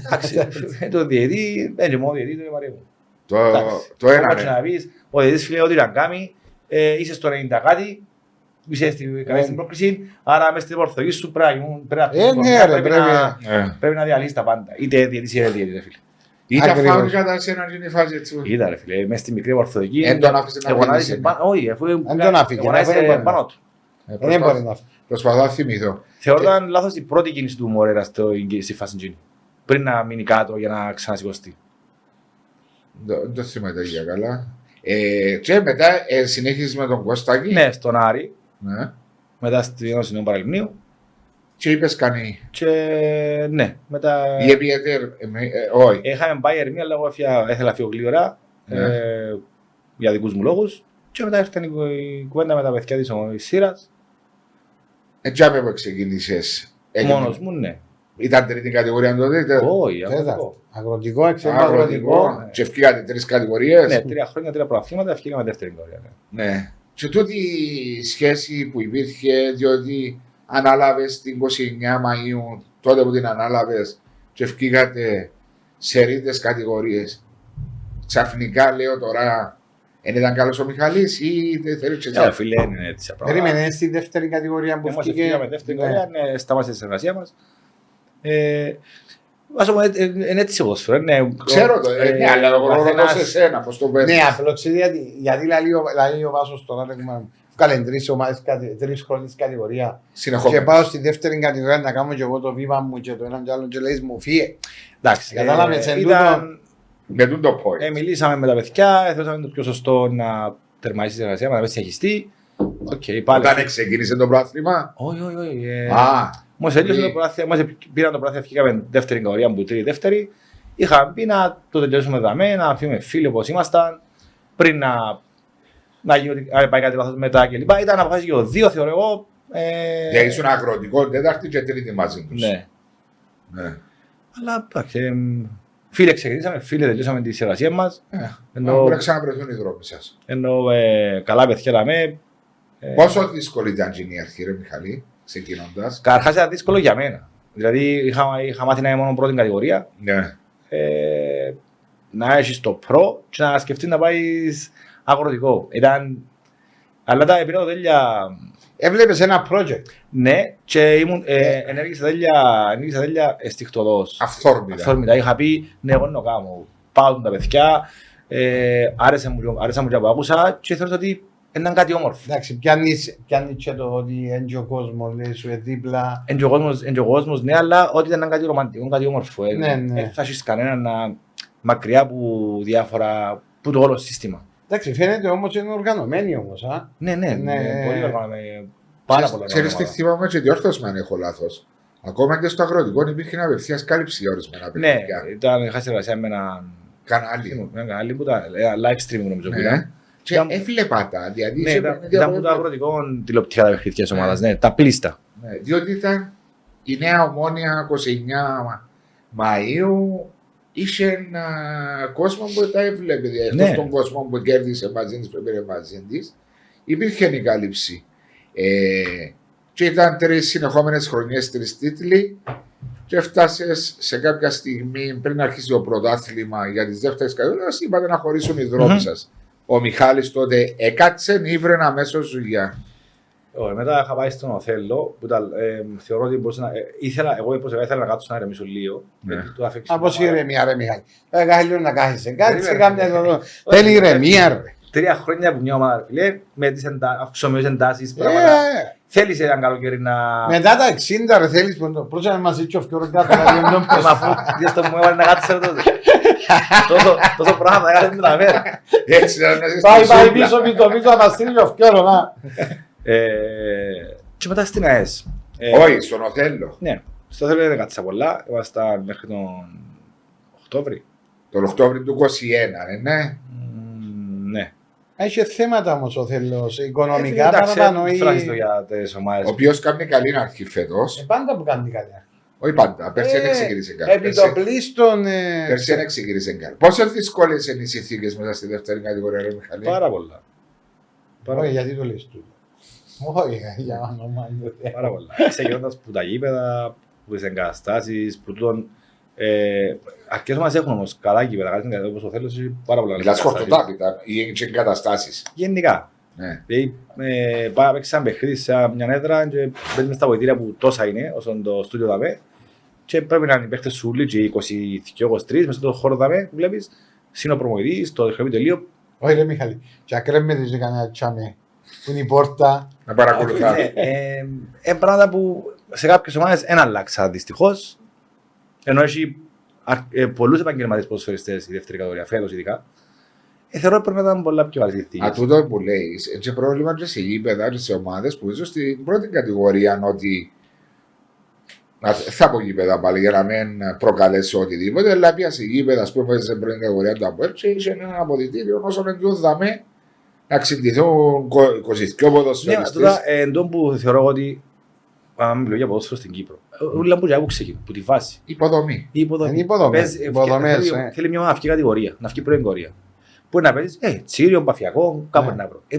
Εντάξει, ε, το διαιτή, δεν είναι μόνο διαιτή, το είναι Μαρία μου. Το, Εντάξει. το ένα, Όπως και ναι. να πεις, ο διαιτής φίλε ό,τι να κάνει, ε, είσαι στο 90 κάτι, είσαι στη, καλή στην πρόκληση, άρα μες στην ορθογή σου πρέπει να ήμουν- πρέπει να Ε, πεις, ναι, ρε, πρέπει πρέπει να- Ε. πρέπει να διαλύσεις τα πάντα. Είτε διαιτής είτε διαιτή, ρε φίλε. Ήταν Ακριβώς. φάουλ κατά σένα γίνει η φάση έτσι. Είδα ρε φίλε, μες στη μικρή ορθοδική. Εν τον άφησε να εγωνάζεσαι φύγει, πάνω- Όχι, αφού τον άφηκε, εγωνάζεσαι δεν μπορεί. πάνω του. Ε, Δεν προσπαθώ- μπορεί να φύγει. Προσπαθώ να θυμηθώ. Θεωρώ λάθος η πρώτη κίνηση του Μορέρα στο- στη φάση εκείνη. Πριν να μείνει κάτω για να ξανασηκωστεί. Δεν δεν το θυμάμαι για καλά. Ε, και μετά ε, συνέχισε με τον Κωστάκη. Ναι, στον Άρη, Ναι. μετά στην Ένωση Νέου Παραλιμνίου Και είπες κανεί. και ναι, μετά Η Επιέτερ, ε, με- ε, όχι. είχαμε πάει ερμία, αλλά εγώ έφυγα- ήθελα να φύγω γλύωρα Ναι. ε, για δικούς μου λόγους και μετά ήρθε η κου- η κουβέντα με τα παιδιά της ο- της Σύρας, Έτσι άπε που ξεκίνησες. Έγινε- μόνος μου, ναι. Ήταν τρίτη κατηγορία τότε. ήταν Όχι, Τέταρτο. αγροτικό. Αγροτικό, εξαιρετικό. Αγροτικό. Και ευκήκατε τρεις κατηγορίες. Ναι, τρία χρόνια, τρία προαθλήματα, ευκήγαμε δεύτερη κατηγορία. ναι. Ναι. Και τούτη η σχέση που υπήρχε, διότι ανάλαβες την 29 Μαΐου, τότε που την ανάλαβες, και ευκήγατε σε ρίτες κατηγορίες. Ξαφνικά λέω τώρα, δεν ήταν καλός ο Μιχαλής ή δεν θέλεις και Ε, έτσι. φίλε, είναι έτσι τα πράγματα. Περίμενε στη δεύτερη κατηγορία που Εμείς βγήκε. ευκήγαμε δεύτερη Ναι. κατηγορία, ναι, σταμάτησε τη συνεργασία μας. Ε, Ας πούμε, ε, ε, είναι έτσι το ποδόσφαιρο, ναι. Ξέρω το, ε, ναι, αλλά εγώ ο ρωτώ καθένας- σε εσένα, πώς το παίρνεις. Ναι, απλώς γιατί, γιατί λέει ο, λέει ο Βάσος τώρα ρε, μα, βγάλε τρεις ομάδες, κατη- τρεις χρόνιες κατηγορία και Συνεχόμενα. πάω στη δεύτερη κατηγορία να κάνω και εγώ το βήμα μου και το έναν και άλλο και λέει μου φύγε. Εντάξει, Κατάλαβες, ε, εν ήταν- Με τούτο το point. ε, μιλήσαμε με τα παιδιά, θεωρούσαμε το πιο σωστό να τερματίσει η συνεργασία, να μην συνεχιστεί. Οκ, πάλι. Όταν ξεκίνησε το πρόβλημα; Όχι, όχι, όχι. Ε, Α, Μόλις έλειωσε ναι. το πρωτάθλημα, μόλις πήραν το πρωτάθλημα, βγήκαμε δεύτερη κατηγορία που τρίτη δεύτερη. Είχαμε πει να το τελειώσουμε δαμέ, να φύγουμε φίλοι όπως ήμασταν, πριν να, να γίνει, αν πάει κάτι λάθος μετά κλπ. Ήταν να αποφάσεις και ο δύο, θεωρώ εγώ. Ε, γιατί ήσουν αγροτικό, τέταρτη και τρίτη μαζί τους. Ναι. Ναι. Αλλά εντάξει, εμ, φίλοι ξεκινήσαμε, φίλοι τελειώσαμε τη συνεργασία μας. Ε, Ενώ- Μπορεί να ξαναβρεθούν οι δρόμοι σας. Ενώ ε, καλά παιδιά λέμε. Ε, Πόσο δύσκολη ήταν η αρχή, ρε Μιχαλή, ξεκινώντας. Καταρχάς ήταν δύσκολο για μένα. Δηλαδή είχα, είχα μάθει να είμαι μόνο πρώτη κατηγορία. Ναι. ε, να έχεις το προ και να σκεφτείς να πάεις αγροτικό. Ήταν... Αλλά τα πήρα το τέλεια, Έβλεπες ένα project. ναι, και ήμουν, ε, ενέργησα τέλεια, ενέργησα τέλεια εστιχτοδός. Αυθόρμητα. Αυθόρμητα. Είχα πει, ναι, εγώ να το κάνω. Πάω τα παιδιά, ε, άρεσε μου, άρεσε μου και που άκουσα και θεωρούσα ότι ήταν κάτι όμορφο. Εντάξει, πιάνεις, πιάνεις και το ότι έντια ο κόσμος, λέει σου, ε, δίπλα. Εν και ο κόσμος, εν και ο κόσμος, ναι, αλλά ότι ήταν κάτι ρομαντικό, κάτι όμορφο. ε. Ναι, ναι. Ε, θα έχεις κανέναν να, μακριά από διάφορα, που το όλο σύστημα. Εντάξει, φαίνεται όμως είναι οργανωμένοι όμως, α. Ναι, ναι, Ναι. ναι. πολύ οργανωμένη. Πάρα πολλά Ξέρεις τι οργανωμένα. θυμάμαι και διόρθωσμα αν έχω λάθος. Ακόμα και στο αγροτικό υπήρχε απευθεία κάλυψη για ορισμένα Ναι, παιχνίδια. ήταν χάσει εργασία με έναν Κανάλι. με έναν κανάλι που ήταν ε, live stream νομίζω που Ναι. Ήταν. Και Ήταν- έβλεπα τα. Δηλαδή, Ναι, σε ήταν παιχνίδια ήταν που από το έβλεπα. αγροτικό τηλεοπτικά τα παιχνίδια της Ναι. ομάδας, ναι, τα πλήστα. Ναι, διότι ήταν η νέα ομόνια 29 Μαΐου είχε ένα κόσμο που τα έβλεπε. Δηλαδή, Ναι. Εκτός τον κόσμο που κέρδισε μαζί της, που πήρε μαζί της, υπήρχε η κάλυψη. Ε, και ήταν τρεις συνεχόμενες χρονιές, τρεις τίτλοι και έφτασες σε κάποια στιγμή πριν αρχίσει το πρωτάθλημα για τις δεύτερες κατηγορίες είπατε να χωρίσουν οι δρόμοι Μμμ. σας. Ο Μιχάλης τότε έκατσε, ήβρε αμέσως δουλειά. Ωραία, μετά είχα πάει στον Οθέλο που ήταν, ε, θεωρώ ότι μπορούσα να... Ε, ήθελα, εγώ προσωπικά ήθελα να κάτσω να ηρεμήσω λίγο. Ναι. γιατί του άφηξα Από την ομάδα. ηρεμία ρε Μιχάλη. Ε, Κάθει λίγο να κάθεσαι. Κάτσε Περίμενε. κάμια εδώ. Θέλει ηρεμία ρε. Τρία χρόνια που μια ομάδα, φίλε, με τις εντα... αυξομοιώσεις εντάσεις, Ε, πράγματα. Θέλεις έναν καλοκαίρι να... Μετά τα 60 ρε θέλεις που πρώτα να μας έτσι ο φκιόρος κάτω να δει τον Ε, μα αφού δεις το μου έβαλε να κάτσε τότε. Τόσο- Τόσο πράγμα να κάνεις με τα μέρα. Έτσι να είσαι Πάει στη πάει ζούγκλα. πίσω πίσω πίσω να μας στείλει ο φκιόρος να. Ε, Και μετά στην ΑΕΣ. Ε, Όχι, στον Οθέλο. Ναι, στο θέλω δεν κάτσα πολλά. Ήμασταν μέχρι τον Οκτώβρη. Τον Οκτώβριο του 21, ε, ναι. Μμμ, Ναι. Έχει θέματα όμως ο θέλος, Ε, οικονομικά εντάξει, παραπάνω δεν ή... θέλω να το για τις Ο ομάδες. οποίος κάνει καλή αρχή φέτος. Ε, Πάντα που κάνει καλή. Όχι πάντα. Πέρσι δεν Ε, ξεκίνησε καλή. Επί Πέρσι- το πλήστον... ε, Πέρσι δεν ξεκίνησε καλή. Πόσο δύσκολε είναι οι συνθήκες μέσα στη δεύτερη κατηγορία, Ρε Μιχαλή; Πάρα πολλά. Πάρα Όχι, πολλά. γιατί το λες τούτο. Όχι, για όνομα του Θεού. Πάρα πολλά. Ξεκινώντας που τα γήπεδα, που τις εγκαταστάσεις, που τούτον... Ε, αρκετές μας έχουν όμως καλά γήπεδα, κάτι είναι όπως το θέλω, έχει πάρα πολλά Μιλάς εγκαταστάσεις. χορτοτάπητα ή και εγκαταστάσεις. Γενικά. Ναι. Δηλαδή, ε, πάει να παίξει ένα παιχνίδι σε μια έδρα και μπαίνεις μες στα βοηθήρια που τόσα είναι, όσο το στούντιο δαμε, και πρέπει να είναι οι παίχτες σου όλοι και 22-23 μέσα στον χώρο δαμε, βλέπεις, συν ο προμοητής, το χρεμή τελείο. Όχι ρε Μιχαλή, και ακρέμμε της κανένα τσάμε, που είναι η πόρτα. Να παρακολουθά. Ε, ε, ε, πράγματα που σε κάποιες ομάδες δεν αλλάξα δυστυχώς, ενώ έχει αρ- ε, πολλούς επαγγελματίες ποδοσφαιριστές η δεύτερη κατηγορία, φέτος ειδικά, ε, θεωρώ ότι πρέπει να ήταν πολλά πιο καλές Α, συνθήκες. τούτο που λέει, έτσι πρόβλημα και σε γήπεδα και σε ομάδες που ίσως στην πρώτη κατηγορία ότι. Να- Θα πω γήπεδα πάλι για να μην προκαλέσω οτιδήποτε, αλλά πια σε γήπεδα, ας πούμε, στην πρώτη κατηγορία του Αποέλ, και είχε ένα αποδητήριο όσο δεν τους δαμε να ξυντηθούν 22 Ναι, μα ποδοσφαιριστές. τούτα ε, εντό που θεωρώ εγώ ότι αν μιλώ για ποδόσφαιρο στην Κύπρο. ε, Ούλα που που ξεκινούν, που τη βάση. Υποδομή. Η υποδομή. Είναι υποδομές, Παίζει- υποδομές, θέλει- ε. Θέλει μια αυκή κατηγορία, να αυκή πρώην κατηγορία. Που να παίζεις, ε, τσίριο, μπαφιακό, κάπου Ναι. να βρω. Ε,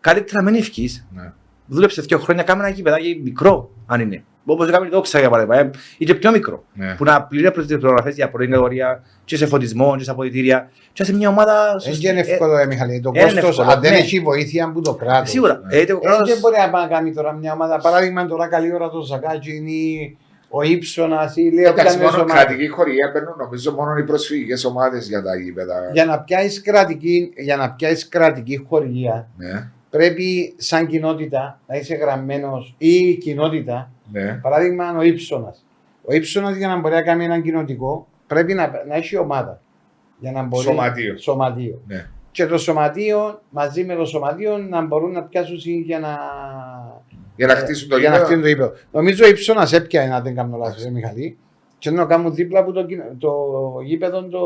Καλύτερα να μην ευκείς. Ναι. Δούλεψε δύο χρόνια, κάμε ένα γηπεδάκι μικρό, αν είναι. Όπως έκαμε η δόξα για παράδειγμα, ε, ή και πιο μικρό. Ναι. Που να πληρεί τις προγραφές για πρώην κατηγορία, και σε φωτισμό, και σε αποδητήρια, και σε μια ομάδα Δεν σωστή. είναι Ε, εύκολο ρε Μιχαλή, το ε, είναι κόστος, εύκολο, αν δεν ναι. έχει βοήθεια από το κράτος. Σίγουρα. Ναι. Ε, είτε ο Ε, κράτος- δεν μπορεί να πάει να κάνει τώρα μια ομάδα. Παράδειγμα, τώρα καλή ώρα το Ζακάτζιν ή ο Ήψονα ή λέει Εντάξει, όποιαν μόνο ομάδας. κρατική χορηγία παίρνουν νομίζω μόνο οι προσφυγικέ ομάδες για τα γήπεδα. Για να πιάσεις κρατική, για να πιάσεις κρατική χορηγία, Ναι, πρέπει σαν κοινότητα να είσαι γραμμένος ή η κοινότητα. Ναι. Παράδειγμα, ο Ήψονα. Ο Ήψονα για να μπορεί να κάνει έναν κοινοτικό πρέπει να, να έχει ομάδα. Για να μπορεί... Σωματείο. Σωματείο. ναι. Και το σωματείο μαζί με το σωματείο να μπορούν να πιάσουν για να. Για να χτίσουν το για να γήπεδο. χτίσουν το γήπεδο. Νομίζω η ψώνα έπιανε, να δεν κάνω λάθος, Μιχαλή. Και να κάνουν δίπλα από το, κοινο- το γήπεδο το.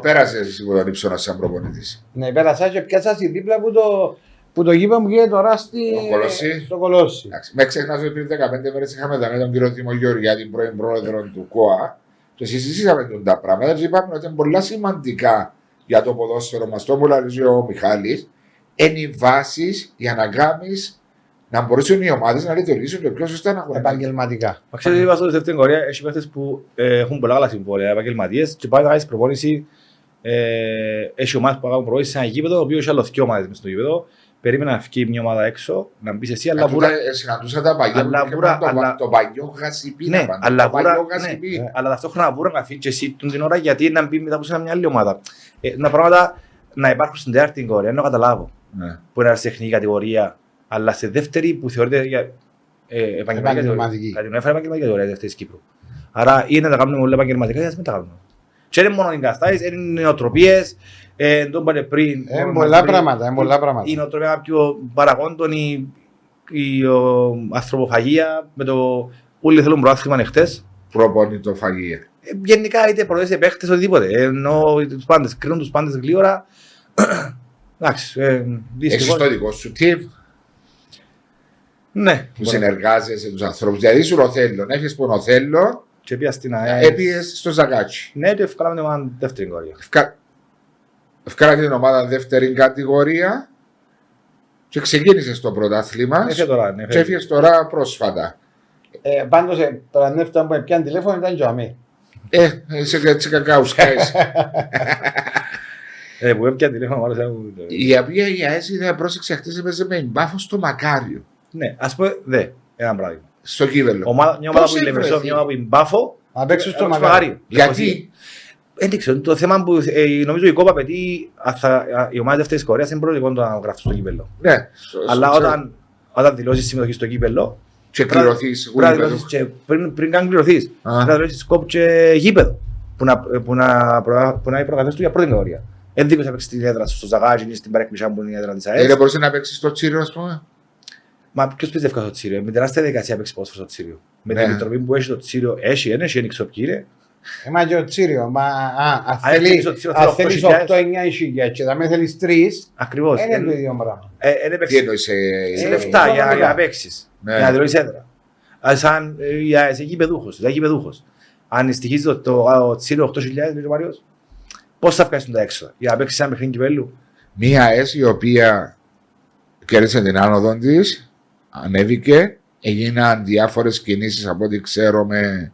Πέρασε σίγουρα τον ύψονα σαν προπονητής. Ναι, πέρασα και πιάσα στη δίπλα από το, που το γήπεδο μου γίνεται τώρα στη... Το Κολόσι. στο Κολόσι. Εντάξει, Με ξεχνάς ότι πριν 15 μέρες είχαμε δει τον κύριο Τίμο Γεωργιά, την πρώην πρόεδρο του ΚΟΑ, και συζητήσαμε τον τα πράγματα. Και είπαμε ότι είναι πολλά σημαντικά για το ποδόσφαιρο μας. Το που λέει ο Μιχάλης, είναι οι βάσεις για να κάνεις να μπορέσουν οι ομάδες να λειτουργήσουν το πιο σωστά να έχουν. Επαγγελματικά. Μα ξέρετε, είπα στο δεύτερη κατηγορία, έχει παίχτες που ε, έχουν πολλά καλά συμβόλαια, επαγγελματίες και πάει να κάνεις προπόνηση. Ε, έχει ομάδες που κάνουν προπόνηση σε ένα γήπεδο, το οποίος έχει άλλος δύο ομάδες μες στο γήπεδο. Περίμενα να βγει μια ομάδα έξω, να μπεις εσύ, αλλά Τούτα, βούρα, ε, Συναντούσα τα παλιά Αλλά που είχαμε βούρα- το, αλλά- το παλιό γασιπί. Ναι, να πάνε, αλλά το παλιό βούρα- γασιπί. ναι. αλλά ταυτόχρονα βούρα να φύγει και εσύ τον την ώρα γιατί να μπει μετά από σε μια άλλη ομάδα. Ε, να πράγματα να υπάρχουν στην τέταρτη κατηγορία, να καταλάβω. Ναι. Που είναι τεχνική κατηγορία, αλλά σε δεύτερη που θεωρείται για ε, επαγγελματική κατηγορία. Επαγγελματική. Κάτι να έφερε επαγγελματική κατηγορία δεύτερης Κύπρου. Άρα ή να τα κάνουμε όλα επαγγελματικά ή ας μην τα κάνουμε. Και είναι μόνο οι εγκαταστάσεις, είναι οι νοοτροπίες, ε, τον είπατε πριν. Ε, είπαμε πολλά πριν, πράγματα, ε, πολλά πράγματα. Η νοοτροπία κάποιων παραγόντων, η, η ο, ανθρωποφαγία, με το όλοι θέλουν προάθλημα χτες. Προπονητοφαγία. Ε, γενικά είτε προτείνει παίχτες οτιδήποτε. Ε, Ενώ τους πάντες, κρίνουν τους πάντες γλύωρα. Εντάξει, ε, Έχεις δυστυχώς. το δικό σου team Ναι, που συνεργάζεσαι τους ανθρώπους. Δηλαδή σου Ροθέλο. Έχεις που Ροθέλο, και πήγα στην ΑΕΣ. έπιες στο Ζακάτσι. Ναι, και ευκάλαμε την ομάδα δεύτερη κατηγορία. Ευκάλατε την ομάδα δεύτερη κατηγορία και ξεκίνησε στο πρωτάθλημα. Έφυγε τώρα, ναι, Και έφυγε τώρα πρόσφατα. Ε, Πάντως, τα νεύτα που πιάνει τηλέφωνο ήταν για μí. Ε, σε, σε κακάου σκάεις. Ε, που έπια τηλέφωνο, μάλλον θα μου το- Η οποία η ΑΕΣ είδα πρόσεξε χτες έπαιζε με μπάφο στο Μακάριο. Ναι, ας πούμε, δε, ένα πράγμα. Στο κύπελο. Ομάδα, μια ομάδα Πώς που είναι έβρεθε; Λεμεσό, μια ομάδα που είναι Μπάφο. Να παίξω στο ε, μαγάρι. Γιατί; Δεν ξέρω, το θέμα που ε, νομίζω η κόπα απαιτεί, αν θα- α, η ομάδα δεύτερης Κορέας δεν πρόκειται να γράφει στο κύπελο. Ναι, σω- Αλλά σω- όταν, όταν δηλώσεις συμμετοχή στο κύπελο, Και κληρωθείς πρέπει να γήπεδο. δηλώσεις και πριν, πριν καν κληρωθείς, Α. πρέπει να δηλώσεις σκόπ και γήπεδο που να, που να, προ- που να είναι προκαθές του για πρώτη κατηγορία. Δεν δίκως να παίξεις την έδρα σου στο Ζαγάτζι ή στην Παρεκμισά που είναι η έδρα της ΑΕΣ. Δεν μπορούσε να παίξεις στο τσίριο, ας πούμε. Μα ποιος παίζει εύκολα στο Τσίριο, με τεράστια διαδικασία παίξει ποδόσφαιρο στο Τσίριο. Με Ναι. την επιτροπή που έχει το Τσίριο, έχει, δεν έχει, δεν ξέρω ποιοι είναι. Ε, μα και ο Τσίριο, μα α, αν Αν θέλει- θέλεις ο Τσίριο, αν θέλει θέλεις 8.000. 8-9 χιλιάδες και θα θέλεις 3, Ακριβώς. είναι το Ε, ίδιο πράγμα. ε, ε, δεν Τι παίξει. εννοείς, ε, Σε Ε, λεφτά για, οικονομικά. για να παίξεις. Ναι. Για να δηλώσεις έδρα. Α, Σαν ε, για είσαι γηπεδούχος, είσαι γηπεδούχος. Αν στοιχίζει το, το, το Τσίριο 8.000, λέει ο Μάριος, πώς θα βγάλεις τα έξοδα για να παίξεις ένα παιχνίδι κυπέλου. Μία ΕΣ η οποία κέρδισε την άνοδο τη, ανέβηκε, έγιναν διάφορες κινήσεις από ό,τι ξέρω με.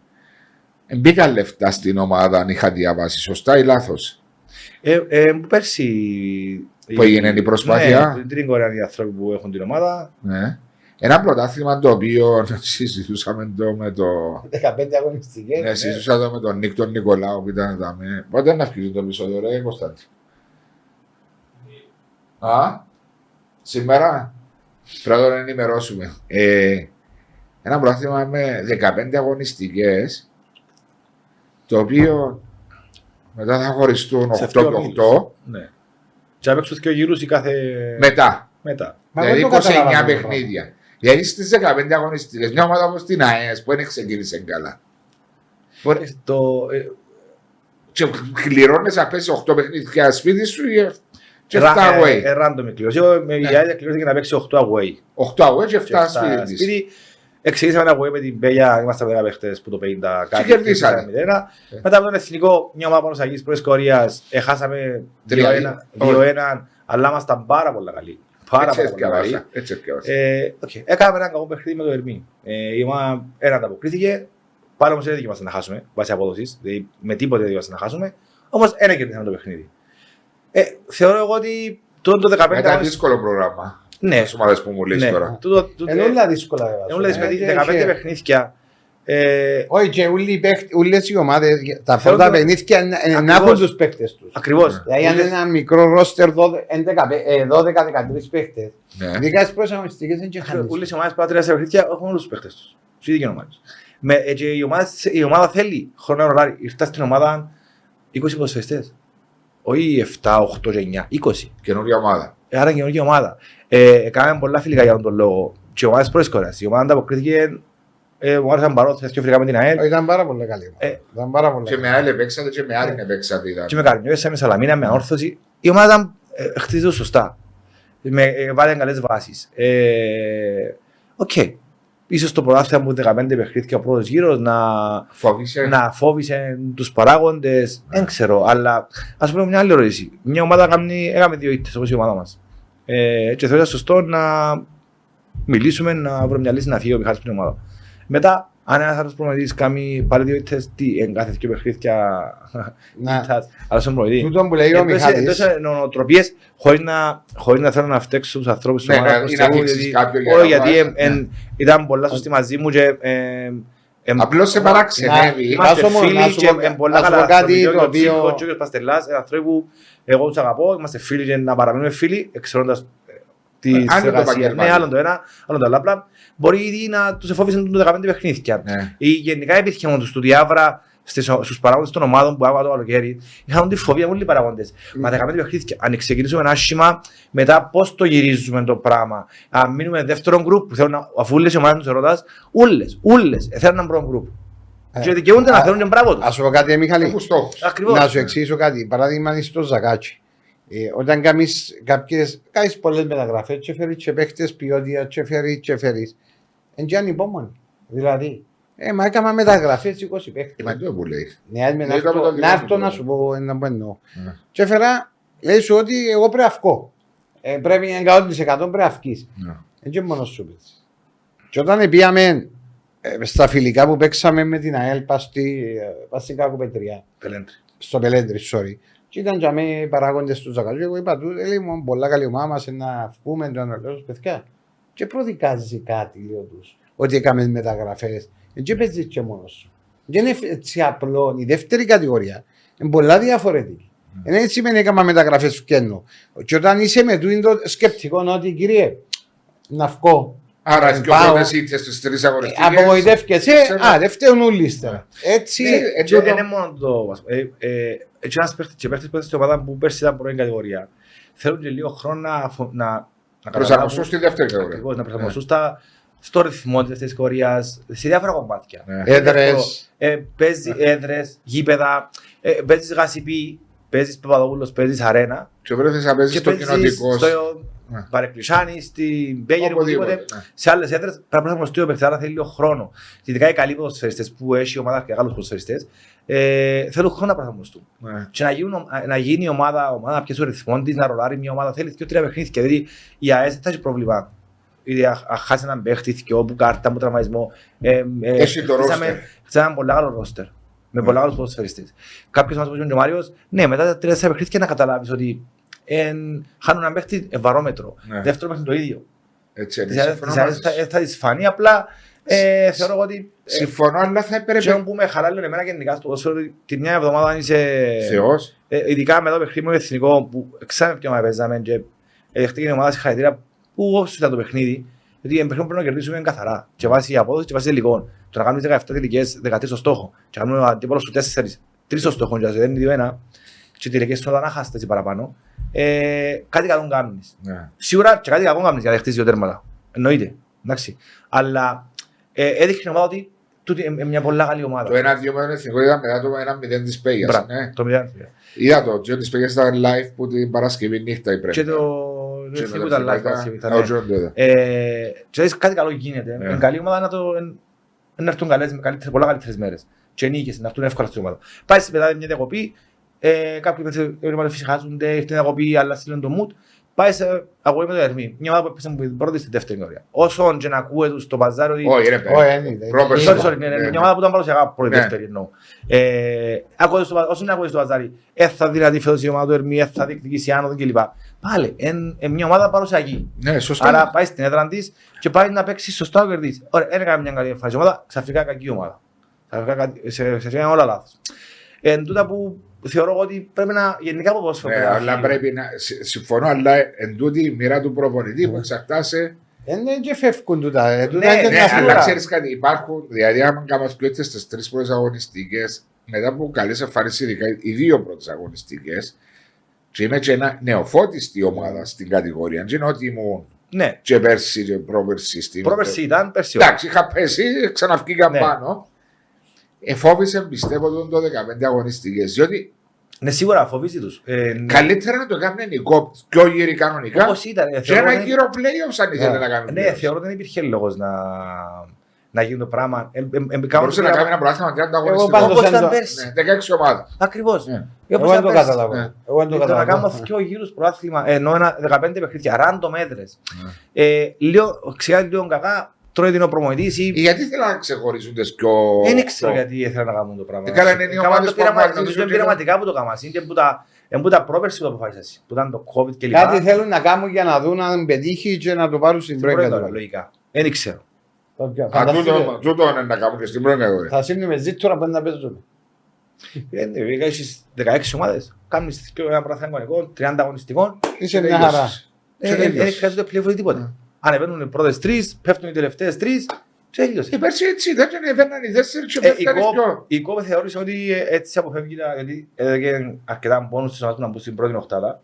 Μπήκαν λεφτά στην ομάδα αν είχα διαβάσει σωστά ή λάθος. Ε, ε, πέρσι... Που έγινε η προσπάθεια. Ναι, πριν την Κορεανή άνθρωποι που έχουν την ομάδα. Ναι. Ένα πρωτάθλημα το οποίο συζητούσαμε το με το. 15 αγωνιστικές. Ναι, συζητούσα το με τον Νίκ τον Νικολάου που ήταν εδώ. με- Πότε να φύγει το επεισόδιο, ρε Κωνσταντή. Α, σήμερα; Πρέπει να τον ενημερώσουμε. Ε, ένα πρωτάθλημα με 15 αγωνιστικές, το οποίο μετά θα χωριστούν Σε 8 δύο και ομίλους. 8. Ναι. Και να παίξουν και ο γύρους η κάθε... Μετά. μετά. Μα δηλαδή δεν το 29 καταλαβαίνω το παιχνίδια. Δηλαδή στις 15 αγωνιστικές, μια ομάδα όπως την ΑΕΣ που δεν ξεκίνησε καλά. Μπορεί- Ε, Το, ε, Και κληρώνεις να πέσει 8 παιχνίδια σπίτι σου ή και 7 ρα- away. ε, ε, random η κλήρωση. Εγώ, με- Ναι. Η Άγια κληρώθηκε να παίξει 8 away. 8 away και 7 Και εφτά σπίτι τη. σπίτι. Εξηγήσαμε ένα away με την Πέλια, είμαστε 10 παίχτες που το 50 κάτι. κερδίσανε. κερδίσαμε μηδένα. Ε. Μετά από τον εθνικό, μια ομάδα πάνω Αγής πρώτης Κορείας, έχασαμε Τρία, 2-1, όχι. 2-1, αλλά ήμασταν πάρα πολλά καλοί. Πάρα Έτσι πάρα πολλά καλοί. έσκαβασα. Έτσι έσκαβασα. Ε, οκ. Έκαναμε ένα κακό παιχνίδι με το Ερμή. Ε, η ομάδα ένα ανταποκρίθηκε. Πάλι όμως δεν δίκαιμαστε να χάσουμε βάσει απόδοσης. Δηλαδή με τίποτε δεν δίκαιμαστε να χάσουμε. Όμως ένα κερδίσαμε το παιχνίδι. Ε, θεωρώ εγώ ότι το, το 15 Ήταν αγωνιστικό- δύσκολο πρόγραμμα. Ναι, Τι ομάδε που μου λες ναι. τώρα. Τούτο- τούτο- Είναι όλα δύσκολα. βέβαια. είναι όλες Ε, παιδί, και- 15 και- παιχνίδια. Ε, Όχι, και όλοι οι παίχτες- όλες οι ομάδες, τα Θέλω πρώτα το- παιχνίδια είναι- είναι να Ακριβώς. έχουν τους παίχτες τους. Ακριβώς. Δηλαδή αν είναι ένα μικρό ρόστερ 12-13 παίχτες, Ναι. ειδικά στις πρώτες αγωνιστικές δεν και χάνεις. Όλες οι ομάδες που πάτρε σε παιχνίδια έχουν όλους τους παίχτες τους. Στι ίδιες ομάδες. Και η ομάδα, η ομάδα θέλει χρόνο ρολάρι. Ήρθα στην ομάδα 20 ποδοσφαιριστέ. Όχι 7, 8 και 9, 20. Καινούργια ομάδα. Ε, Άρα καινούργια ομάδα. Ε, Κάναμε πολλά φιλικά για τον λόγο. Και οι ομάδες πρώτης κατηγορίας. Η ομάδα ανταποκρίθηκε, ε, μου άρεσαν παρότι πιο φιλικά με την ΑΕΛ. Ήταν πάρα πολύ καλή. ομάδα. Ε, Ήταν πάρα πολύ Και καλή. με άλλη παίξατε και με άλλη παίξατε. ήταν. Και με Καρμιώτισσα, με Σαλαμίνα, με Ανόρθωση. Η ομάδα ήταν ε, χτίζεται σωστά. Με, ε, βάλε καλές βάσεις. Ε, Οκ. Ίσως το πρωτάθλημα που 15 παιχνίδια ο πρώτος γύρος να, Φοβήσε. να φόβησε τους παράγοντες. Δεν ξέρω, αλλά ας πούμε μια άλλη ερώτηση. Μια ομάδα κάνει, έκαμε δύο ήττες όπως η ομάδα μας. Ε, και θεωρώ σωστό να μιλήσουμε, να βρούμε μια λύση να φύγει ο Μιχάλης από την ομάδα. Μετά, αν ένας άλλος προμηθευτής κάνει πάλι δύο ήττες, τι, εν κάθε δύο παιχνίδια, Να- ήττας, αλλά στον προμηθευτή. Τούτο που λέει ο Εντός- Μιχάλης, εντός νοοτροπίες, χωρίς να, χωρίς να θέλω να φταίξω τους ανθρώπους Ναι, της ομάδας να- προς ή να Θεού, δείξεις γιατί- κάποιον για όχι, να γιατί βάζει, εν- εν- ήταν πολλά σωστοί μαζί μου και ε, ε, Απλώς σε παραξενεύει. Είμαστε Να σου πω- να φίλοι σου και πω- εν πολλά να σου καλά. πω κάτι Το το οποίο- οποίο- Ο Τζόκερ Παστελάς, ένα άνθρωπο που εγώ τους αγαπώ, είμαστε φίλοι και να παραμείνουμε φίλοι, εξαιρώντας ε, τη Άλλο το συνεργασία. επαγγέλμα. Ναι, άλλο το ένα, άλλο το άλλο. Απλά μπορεί ήδη να τους εφόβησαν το 15 παιχνίδια. Ναι. Ή γενικά υπήρχε μόνο τους διάβρα στους παράγοντες των ομάδων που άκουγα το καλοκαίρι. Είχαν τη φοβία όλοι οι παράγοντε. Μα 15 παιχνίδια. Αν ξεκινήσουμε άσχημα, μετά πώς το γυρίζουμε το πράγμα; Αν μείνουμε δεύτερο γκρουπ που θέλουν να, αφού όλες οι ομάδες τους ερωτάς, όλες, όλες θέλουν έναν πρώτο γκρουπ. Ε, Και δικαιούνται να α- θέλουν τον μπράβο τους. Ας σου πω κάτι, ε, Μιχαλή. Έχουν στόχους. Ακριβώς. Να σου εξηγήσω κάτι. Παράδειγμα είναι στο Ζακάτσι. Ε, όταν κάνεις κάποιες, κάνεις πολλές μεταγραφές και φέρεις και παίχτες ποιότητα και φέρεις και φέρεις. Εν και ανυπόμονοι. Δηλαδή, ε, μα έκανα μεταγραφές 20 παίχτες. Μα το που λέει. Ναι, ας με να Λέει το από το έρθω- δικό να μου έρθω να τρόπο. σου πω ένα που εννοώ. Ναι. Και έφερα, λέει σου ότι εγώ πρέπει να βγω. Ε, πρέπει 100% πρέπει να βγεις. Ναι. Δεν και μόνος σου πες. Και όταν πήγαμε ε, στα φιλικά που παίξαμε με την ΑΕΛ πας στη, ε, πας στην Κακοπετριά, στο Πελέντρι, sorry. Και ήταν για μένα παράγοντες του Ζακαζού. Εγώ είπα του, λέει μου, πολλά καλή ομάδα μας να βγούμε το ένας λέω, παιδιά. Και προδικάζει κάτι, λέω τους, ότι έκαμε μεταγραφές. Και παίζεις και μόνος σου. Δεν είναι έτσι απλό. Η δεύτερη κατηγορία είναι πολλά διαφορετική. Δεν έτσι σημαίνει έκανα μεταγραφές του κένου. Και όταν είσαι με το σκεπτικό ότι κύριε, να βγω. Άρα, Ε, και πάω. ο πρώτε ήττε στις τρεις αγωνιστικές. Απογοητεύκεσαι, Ξέρω. α, δεν φταίουν όλοι ύστερα. Έτσι, Ναι, ε, Και τούτο- είναι μόνο το. ε, ε, Έτσι, ένας παίχτης και παίχτης που στην ομάδα που πέρσι ήταν πρώην κατηγορία. Θέλουν και λίγο χρόνο να, φο- να, να Προσαρμοστούν στη δεύτερη κατηγορία. Ακριβώς, να προσαρμοστούν στα- στο ρυθμό της δεύτερης κατηγορίας, σε διάφορα κομμάτια. Ναι. έδρες. Ε, παίζει έδρες, γήπεδα, ε, παίζεις γασιπί, παίζεις Παπαδόπουλος, παίζεις αρένα Και πρέπει να παίζεις και στο παίζεις κοινοτικό. Στο Ναι. Παρεκκλησάνη, στην Μπέγερ, Οπουδήποτε, οπουδήποτε. ναι. Σε άλλες έδρες πρέπει να προσαρμοστεί ο παίκτης, άρα θέλει λίγο χρόνο. Και ειδικά οι καλοί ποδοσφαιριστές που έχει η ομάδα και καλούς ποδοσφαιριστές, ε, θέλουν χρόνο να προσαρμοστούν. Ναι. Και να, γίνουν, να γίνει η ομάδα, ομάδα να πιέσει ο ρυθμός της, να ρολάρει μια ομάδα. Θέλει δύο-τρία παιχνίδια. Δηλαδή η ΑΕΣ δεν θα έχει πρόβλημα. Δηλαδή, αν αν χάσει έναν παίχτη, δυο που κάρτα, που τραυματισμό. Ε, ε, Έχει το χτίσαμε- roster. χτίσαμε ένα πολύ καλό ρόστερ. Με πολλά καλούς ποδοσφαιριστές. Κάποιος μας είπε και ο Μάριος, ναι, μετά τα τρία παιχνίδια να καταλάβεις ότι εν, χάνουν έναν παίχτη ε, βαρόμετρο. Ναι. Δεύτερο παιχνίδι το ίδιο. Έτσι είναι. Της ΑΕΣ- Συμφωνώ της ΑΕΣ μαζί θα, σου. ε, θα της φανεί απλά. Ε, θεωρώ εγώ ότι ε, Συμφωνώ, αλλά θα και έπρεπε. που με χαλάει εμένα γενικά στο ποδόσφαιρο, ότι τη μια εβδομάδα αν είσαι Θεός. ε, ειδικά με το παιχνίδι μου εθνικό που ξέραμε ποιο μα παίζαμε και δεχτήκε η ομάδα συγχαρητήρια που όσους ήταν το παιχνίδι γιατί εν παιχνίδι πρέπει να κερδίσουμε καθαρά και βάσει απόδοση και βάσει τελικών. Το να κάνουμε 17 τελικές, 13 στο στόχο και να κάνουμε ο αντίπολος σου 4, 3 στο στόχο και να σου δίνει 2-1 και τελικές σου να χάσετε έτσι παραπάνω ε, κάτι καλό κάνεις. Ναι. Σίγουρα και κάτι κακό κάνεις για να δεχτείς δύο τέρματα. Εννοείται. Εντάξει. Αλλά ε, έδειχνε η ομάδα ότι τούτη είναι μια πολύ καλή ομάδα. Το 1-2 με τον εθνικό ήταν μετά το 1-0 της Πέγειας. Μπράβο, Ναι. το 0. Είδα το. Ο της Πέγειας ήταν live που την Παρασκευή νύχτα η πρέπει. Και το το εθνικό ήταν live Παρασκευή, ήταν, ναι. Ο Τζον το είδα. Ε, και δεις κάτι καλό γίνεται. Ναι. Είναι καλή ομάδα να, το, εν- να έρθουν καλές, με καλύτερες, πολλά καλύτερες μέρες. Και νίκες, να έρθουν εύκολα στην ομάδα. Πάει μετά μια διακοπή, ε, κάποιοι πρέπει φυσικάζονται, έχει την διακοπή, αλλά στείλουν το mood. Πάει σε αγωγή με το Ερμή. Μια ομάδα που έπαιξε από την πρώτη στη δεύτερη κατηγορία. Όσο και να ακούε τους στο παζάρι ότι Όχι, ρε Όχι, παιδί. δεν είναι. Ρόμπερτ Sorry, sorry, ναι, ναι, Ναι, μια ναι. ομάδα που ήταν παρουσιακά πρώτη Ναι. δεύτερη εννοώ. Ε, ακούγεται στο- Όσο είναι ακούγεται στο βαζάρι, ε, θα δυνατή φέτος η ομάδα του Ερμή, ε, θα διεκδικήσει άνοδο κλπ. Πάλι, είναι μια ομάδα παρουσιακή. Ναι, σωστά. Άρα πάει στην έδρα της και πάει να παίξει σωστά να κερδίσει. Ωραία, δεν έκανε μια καλή εμφάνιση ομάδα, ξαφνικά κακή ομάδα. Ξαφνικά κάτι- σε- σε φύγανε όλα λάθος. Εν τούτα που θεωρώ εγώ ότι πρέπει να γενικά από ποδόσφαιρο. Ναι, πρέπει να αλλά φύγει. πρέπει να. συ- Συμφωνώ, αλλά εν τούτη η μοίρα του προπονητή που εξαρτάσαι. Δεν είναι και φεύγουν τούτα. ε, τούτα Ναι, είναι Ναι, τα αλλά σίγουρα. ξέρεις κάτι, υπάρχουν. Δηλαδή, άμα κάνουμε και έτσι στι τρεις πρώτες αγωνιστικές, μετά από καλές εμφανίσει, ειδικά οι δύο πρώτες αγωνιστικές, και είμαι και ένα νεοφώτης στη ομάδα στην κατηγορία. Δεν είναι ότι ήμουν Ναι, και πέρσι και πρόπερσι στην. πρόπερση ήταν, πέρσι. όχι. Εντάξει, είχα πέσει, ξαναβγήκα Ναι. πάνω. Εφόβησε, πιστεύω, τον το 15 αγωνιστικές. Διότι Ναι, σίγουρα φοβίζει τους. Ε, ναι. καλύτερα να το κάνουν νικό, πιο γύρι κανονικά. Όπως ήταν. ε, Και θεωρώ ένα ότι- γύρο playoffs αν ήθελε να κάνουν. Ναι, playoffs. θεωρώ ότι δεν υπήρχε λόγος να, να γίνει το πράγμα. Ε, ε, ε, ε, Μπορούσε να κάνει ένα πρωτάθλημα 30 αγωνιστικό. πάντως Όπως δεν ήταν το- πέρσι. Ναι, 16 ομάδα. Ακριβώς. Ναι. Εγώ δεν το καταλαβαίνω. Ναι. Εγώ δεν το Ε, Το να καταλαβαίνω. κάνουμε δύο γύρους πρωτάθλημα, ενώ ένα 15 παιχνίδια, ράντο μέτρες. Ναι. Ε, λίγο, ξεχάσει λίγο κακά, τρώει την ο προμονητής ή... Γιατί θέλω να ξεχωρίζουν τις πιο. Δεν ξέρω πιο- γιατί ήθελα να κάνουν το πράγμα. Ε, καλά, είναι οι Έκαναν ομάδες το που πειραμα- αποφασίζουν Νομίζω είναι και- πειραματικά που το κάναμε. Είναι που τα- είναι που τα πρόπερση που το αποφάσισες, που ήταν το COVID και Κάτι λοιπά. θέλουν να κάνουν για να δουν αν πετύχει και να το πάρουν στην Στην πρώτη πρώτη κατηγορία. λογικά. Δεν ξέρω. Α, Φανταστείτε, τούτο- Τούτο είναι να κάνουν και στην πρώτη κατηγορία. Θα σύνουμε ζήτωρα που να παίζουν. Ε, ναι, Βέβαια, έχεις 16 ομάδες, κάνεις και ένα πρωτάθλημα αγωνιστικό, 30 αγωνιστικών, Είσαι Και μια τελείωσες. χαρά. ε, Και δεν τελείωσες. χρειάζεται πλέον τίποτε. Ανεβαίνουν οι πρώτες τρεις, πέφτουν οι τελευταίες τρεις, και έλειωσε. Και πέρσι έτσι ήταν και ανεβαίναν οι τέσσερις και Ε, η πέφτανε κόπ- πιο. Η κόπ θεώρησε ότι ε, έτσι αποφεύγει να- γιατί έδωκε αρκετά πόνους στους ομάδες του να μπουν στην πρώτη οχτάδα.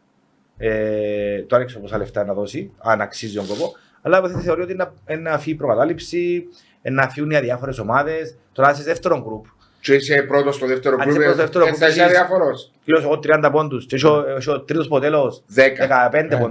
Ε, το άνοιξε πόσα λεφτά να δώσει, αν αξίζει τον κόπο. Αλλά θεωρεί ότι είναι να- είναι να φύγει η προκατάληψη, είναι να φύγουν οι αδιάφορες ομάδες. Τώρα είσαι δεύτερο γκρουπ. Και είσαι πρώτος στο δεύτερο Αν είσαι γκρουπ. πρώτος στο δεύτερο ε, γκρουπ, Θα είσαι έχεις- αδιάφορος. Κύριος εγώ 30 πόντους και έχει ο- έχει ο τρίτος ποτέλος 10. 15 Ναι.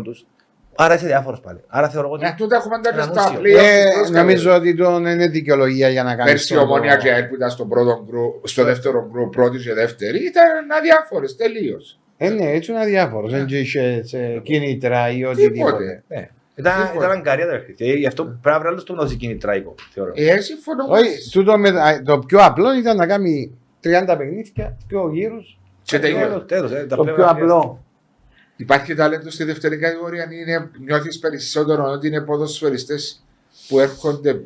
Πόντους. Άρα είσαι διάφορος πάλι. Άρα θεωρώ ότι Ναι, τούτα έχουμε τα Ένα λεφτά. μουσείο. πλέον. Ε, Προς νομίζω ότι το είναι δικαιολογία για να κάνεις. Πέρσι η ομόνια και η ΑΕΛ που ήταν στο, πρώτο γκρουπ, στο δεύτερο γκρουπ, πρώτης και δεύτερη, ήταν αδιάφορες τελείως. Ε, ναι, έτσι είναι αδιάφορος. Δεν είχε σε κίνητρα ή οτιδήποτε. Τίποτε. ναι. ήταν, Τίποτα. ήταν αγκαρία τα παιχνίδια. Γι' αυτό πρέπει να βγάλω στο γνώση κίνητρα εγώ, θεωρώ. Ε, συμφωνώ μαζί Όχι, σου. τούτο με- α, το πιο απλό ήταν να κάνει 30 παιχνίδια, πιο γύρους. Και τελείως. Τέλος, τέλος, ε, τα Το πλέον πιο χρειάζεται. απλό. Υπάρχει ταλέντο στη δεύτερη κατηγορία, αν είναι, νιώθεις περισσότερο ότι είναι ποδοσφαιριστές που έρχονται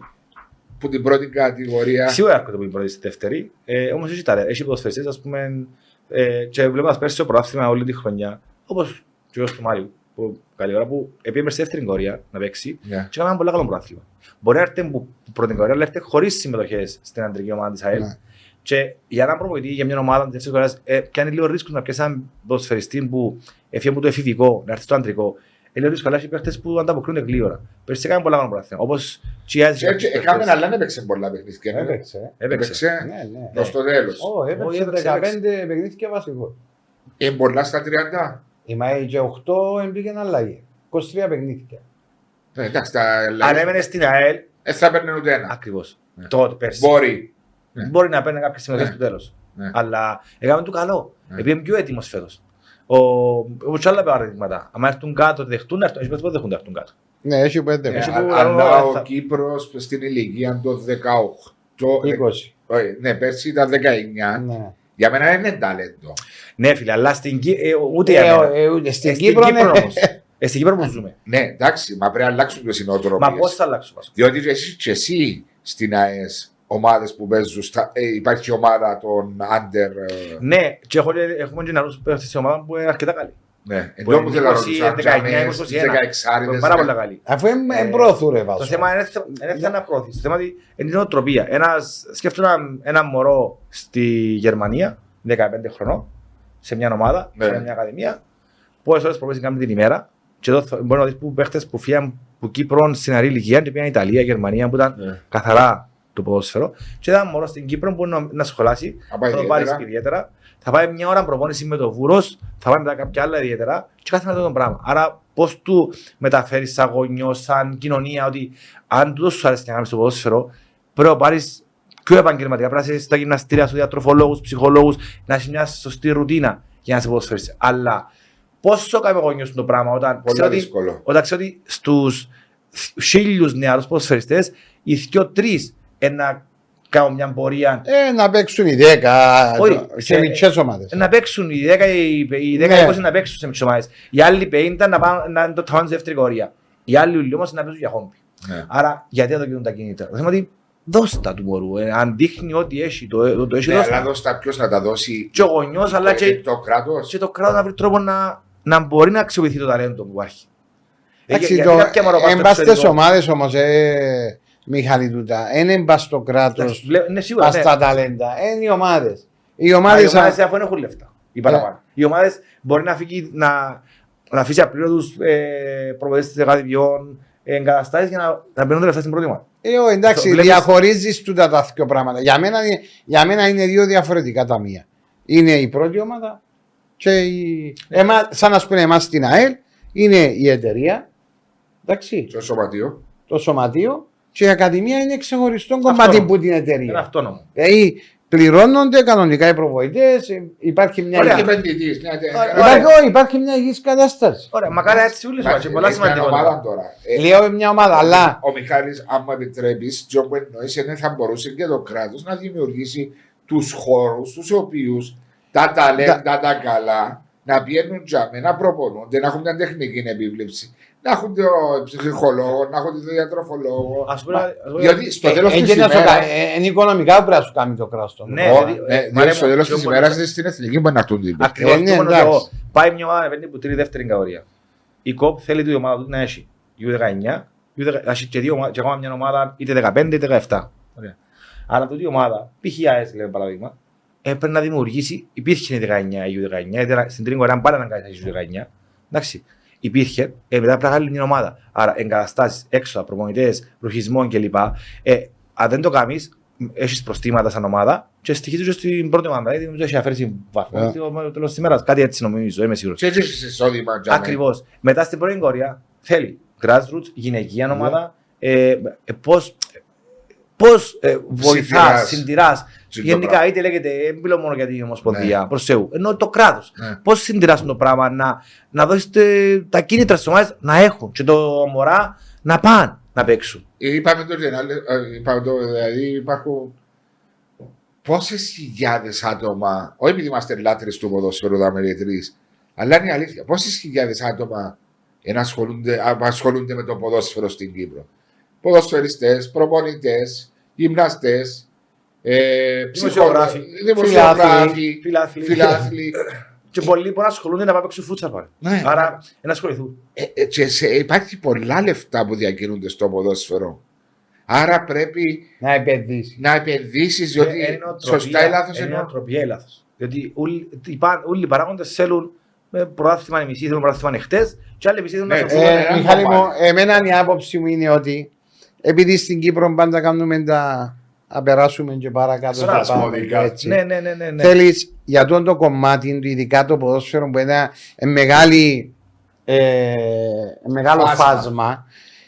από την πρώτη κατηγορία. Σίγουρα έρχονται από την πρώτη στη δεύτερη. Ε, Όμως έχει ταλέ- έχει ποδοσφαιριστές, ας πούμε, Ε, και βλέποντας πέρσι το πρωτάθλημα όλη τη χρονιά, όπως και ο του Μάριου, που καλή ώρα που επήρε στη δεύτερη κορία να παίξει Ναι. και έκαμε ένα πολύ καλό πρωτάθλημα. Μπορεί να έρθει που πρώτη κατηγορία, αλλά έρθει χωρίς συμμετοχές στην αντρική ομάδα της ΑΕΛ. Ναι. Και για να προπονητή για μια ομάδα της δεύτερης κατηγορίας, ε, πιάνει λίγο ρίσκο να πιάσει έναν ποδοσφαιριστή που έφυγε από το εφηβικό, να έρθει στο αντρικό. Ε, λίγο ρίσκο, αλλά έχει παίχτες που ανταποκρίνονται γλύωρα. Πέρσι έκαμε πολλά καλό πρωτάθλημα. Όπως Τσιάζης. Και έτσι, Έκαμε αλλά δεν έπαιξε πολλά παιχνίδια. ναι. Έπαιξε. Έπαιξε. Έπαιξε Ναι, ναι. προς το τέλος. Ω, Όχι, έπαιξε έπαιξε, 15 παιχνίδια βασικό. Είναι πολλά στα 30. Η ΜΑΕ και 8 έμπηκε αλλαγή. 23 παιχνίδια. Ναι, εντάξει, τα Αν δηλαδή, έμενες στην ΑΕΛ, δεν θα παίρνει ούτε ένα. ακριβώς. Ναι. Τότε πέρσι. Μπορεί. Ναι. Μπορεί να παίρνει κάποιες συμμετοχές Ναι. στο τέλος. Ναι. Αλλά έκαμε του καλό. Ναι. Επειδή είναι πιο έτοιμος φέτος. Ο, όπως άλλα παραδείγματα. Αν έρθουν κάτω, δεχτούν να έρθουν. Έχει παίχτες που δεν δεχούν να έρθουν κάτω. Ναι, έχει πέντε Ναι, Έχει παιχνίδια. που α- άλλο Αλλά θα- ο Κύπρος στην ηλικία των 18. 20. όχι, Ναι, πέρσι ήταν 19. Ναι. Για μένα είναι ταλέντο. Ναι, φίλε, αλλά στην Κύπρο. Ε, ούτε Ε, για ο- μένα. ε, ούτε Στην Ε, Κύπρο ναι. όμως. Ε, Στην Κύπρο που ζούμε. Ναι, εντάξει, μα πρέπει να αλλάξουν τι Μα νοοτροπίε. πώς θα αλλάξουμε; ας Διότι και εσύ, και εσύ στην ΑΕΣ ομάδες που παίζουν, στα, ε, υπάρχει ομάδα των under. ε, πούμε. Ναι, και έχω, έχουμε και νεαρούς παίχτες στην ομάδα που είναι αρκετά καλοί. ναι, Που εδώ που είναι θέλω να 20, ρωτήσω, αν 19, τζαμές, 21. 16 Που είναι πάρα πολύ καλοί. Αφού είναι Ε, εμπρόθου ρε Το βάζω. θέμα είναι δεν είναι να προωθήσει. Το θέμα είναι η νοοτροπία. Ένας, σκέφτομαι ένα, ένα μωρό στη Γερμανία, 15 χρονών, σε μια ομάδα, Ναι. σε μια ακαδημία, πόσες ώρες προπονήσεις κάνει την ημέρα. Και εδώ θα- μπορείς να δεις που παίχτες που φύγαν που Κύπρο στην αρή ηλικία και πήγαν Ιταλία, Γερμανία που ήταν Ναι. καθαρά το ποδόσφαιρο. Και ένα μωρό στην Κύπρο που μπορεί να, να σχολάσει, Θα πάει θα το πάρεις ιδιαίτερα. ιδιαίτερα. Θα πάει μια ώρα προπόνηση με το βούρος, θα πάει μετά κάποια άλλα ιδιαίτερα και κάθε μέρα το πράγμα. Άρα πώς του μεταφέρεις σαν γονιό, σαν κοινωνία, ότι αν τούτος σου αρέσει να κάνεις το ποδόσφαιρο, πρέπει να πάρεις πιο επαγγελματικά, πρέπει να είσαι στα γυμναστήρια σου, διατροφολόγους, ψυχολόγους, να έχεις μια σωστή ρουτίνα για να σε ποδοσφαιριστείς. Αλλά πόσο κάνει ο γονιός το πράγμα όταν Πολύ ξέρω ότι δύσκολο. όταν ξέρω ότι στους χίλιους νεαρούς ποδοσφαιριστές, οι δυο-τρεις να κάνουν μια πορεία Ε, να παίξουν οι 10 Όχι, το- σε- σε μικρές ομάδες. να παίξουν οι 10 οι 10 Ναι. 20 να παίξουν σε μικρές ομάδες. Οι άλλοι 50 να πάνε να το ταβάνουν στη δεύτερη κορία. Οι άλλοι όλοι όμως να παίζουν για χόμπι. Ναι. Άρα γιατί δεν το γίνουν τα κινήτρα. Το θέμα είναι ότι δώστα του μωρού. Ε, αν δείχνει ότι έχει το, το, το έχει Ναι, δώστα. αλλά δώστα ποιος να τα δώσει. Και ο γονιός αλλά ε, και, το κράτος. και το κράτος να βρει τρόπο να, να μπορεί να αξιοποιηθεί το ταλέντο που υπάρχει. Ε, Εντάξει, γιατί το- κάποια μωρό πάει εν στο πας στις εξωτερικό. ομάδες όμως, ε, Μιχάλη τούτα, εν εν πας στο κράτος, Εντάξει, βλέ- Ναι, σίγουρα. πας ναι. στα ταλέντα, εν οι ομάδες. Οι Μα Οι ομάδες, ομάδες αφού δεν έχουν λεφτά. Οι παραπάνω. Οι ομάδες μπορεί να, φύγει, να, να αφήσει απλήρωτους ε, προπονητές της ακαδημιών, ε, εγκαταστάσεις για να, να παίρνουν τα λεφτά στην πρώτη ομάδα. ε, ο, εντάξει, Το βλέπεις- διαχωρίζεις τούτα τα δύο πράγματα. Για μένα, είναι- για μένα είναι δύο διαφορετικά τα μία. Είναι η πρώτη ομάδα και η... Εμά, σαν να πούμε εμάς στην ΑΕΛ, είναι η εταιρεία, εντάξει, Στο σωματείο. το σωματείο και η ακαδημία είναι ξεχωριστό κομμάτι Αυτό. που την Είναι εταιρεία. αυτόνομο. Δηλαδή πληρώνονται κανονικά οι προβοητές, ε, υπάρχει μια, Ωραία. Και υγιής- επενδυτής. μια- Ωραία. υπάρχει, όχι, υπάρχει μια υγιής κατάσταση. Ωραία, μακάρι έτσι όλοι σου Εντάξει, και πολλά λες μια σημαντικότερα. ομάδα τώρα. Ε, Λέω μια ομάδα, αλλά Ο Μιχάλης, αν μου επιτρέπεις, τι που εννοεί, είναι θα μπορούσε και το κράτος να δημιουργήσει τους χώρους, τους οποίους τα ταλέντα, τα καλά, να πηγαίνουν τζάμε, να προπονούνται, να έχουν μια τεχνική επίβλεψη, να έχουν τον ψυχολόγο, να έχουν τον διατροφολόγο. Ας πούμε, ας πούμε- Διότι στο ε, τέλος ε, της και να σου ημέρα. κα- ε, είναι οικονομικά που πρέπει να σου κάνει το κράτος. το Ναι, πράγμα. δηλαδή, Ναι, ε, διότι μαρέ στο μου, τέλος πιο της πολύ- ημέρας στην εθνική μπορεί να έρθουν τίτλοι. Ακριβώς Ε, ναι, το μόνο εντάξει. εγώ. Πάει μια ομάδα να παίρνει που τρίτη δεύτερη κατηγορία. Η ΚΟΠ θέλει την ομάδα του να έχει U19, U19, να έχει και, δύο, ομάδες- και ακόμα μια ομάδα είτε 15 είτε 17. Ωραία. Αλλά αυτή η ομάδα, π.χ. η ΑΕΣ λέμε παράδειγμα, έπρεπε να δημιουργήσει, υπήρχε η 19 η U19, ήταν στην τρίτη κορέα πάλι να κάνει η U19. Εντάξει. Υπήρχε, ε, μετά πρέπει να κάνει μια ομάδα. Άρα εγκαταστάσεις, έξοδα, προπονητές, ρουχισμό κλπ. Ε, αν δεν το κάνεις, έχεις προστήματα σαν ομάδα και στοιχίζει και στην πρώτη ομάδα. Δηλαδή, νομίζω έχει αφαίρεση βαθμό Ε. στο τέλος της ημέρας. Κάτι έτσι νομίζω, είμαι σίγουρος. Και έτσι έχεις εισόδημα τζάμε. Ακριβώς. Μετά στην πρώτη κορία θέλει grassroots, γυναικεία Ναι. ομάδα. Ε, ε, Πώς πώς, ε, βοηθάς, Συντηράς. συντηρά. Συν το Γενικά, πράγμα. είτε λέγεται, δεν μιλώ μόνο για την Ομοσπονδία, Ναι. προς Θεού. Ενώ το κράτος. Ναι. Πώς συντηράσουν το πράγμα, να, να δώσετε τα κίνητρα στις ομάδες να έχουν και το μωρά να πάνε να παίξουν. Είπαμε το, ε, είπαμε το δηλαδή υπάρχουν πόσες χιλιάδες άτομα, όχι επειδή είμαστε λάτρες του ποδοσφαίρου τα τρει, αλλά είναι η αλήθεια. Πόσες χιλιάδες άτομα ενασχολούνται, ασχολούνται με το ποδόσφαιρο στην Κύπρο. Ποδοσφαιριστές, προπονητές, γυμναστές. ε, Δημοσιογράφοι. ψυχο- δημοσιογράφοι, Φιλάθλοι. φιλάθλοι. Και πολλοί μπορεί να ασχολούνται να πάμε παίξουν φούτσαλ πάλι. Ναι. Άρα να ασχοληθούν. Ε, ε, και σε, υπάρχει πολλά λεφτά που διακινούνται στο ποδόσφαιρο. Άρα πρέπει Να επενδύσεις. να επενδύσεις, διότι Ε, είναι νοοτροπία- σωστά ή λάθος Είναι εννοώ. νοοτροπία ή λάθος. Διότι όλοι οι πα- όλοι οι παράγοντες θέλουν με πρωτάθλημα οι μισοί θέλουν πρωτάθλημα χτες, και άλλοι μισοί θέλουν να Ναι, σωθούν. ε, Ε, ένα Μιχάλη μου, κομμάτι. εμένα η άποψη μου είναι ότι επειδή στην Κύπρο πάντα κάνουμε τα να περάσουμε και παρακάτω τα πάμε Σπασμωδικά. έτσι. Ναι, ναι, ναι, ναι. ναι. Θέλεις για αυτό το κομμάτι του, ειδικά το ποδόσφαιρο που είναι ε, μεγάλη, ε, μεγάλο Φάσμα. φάσμα,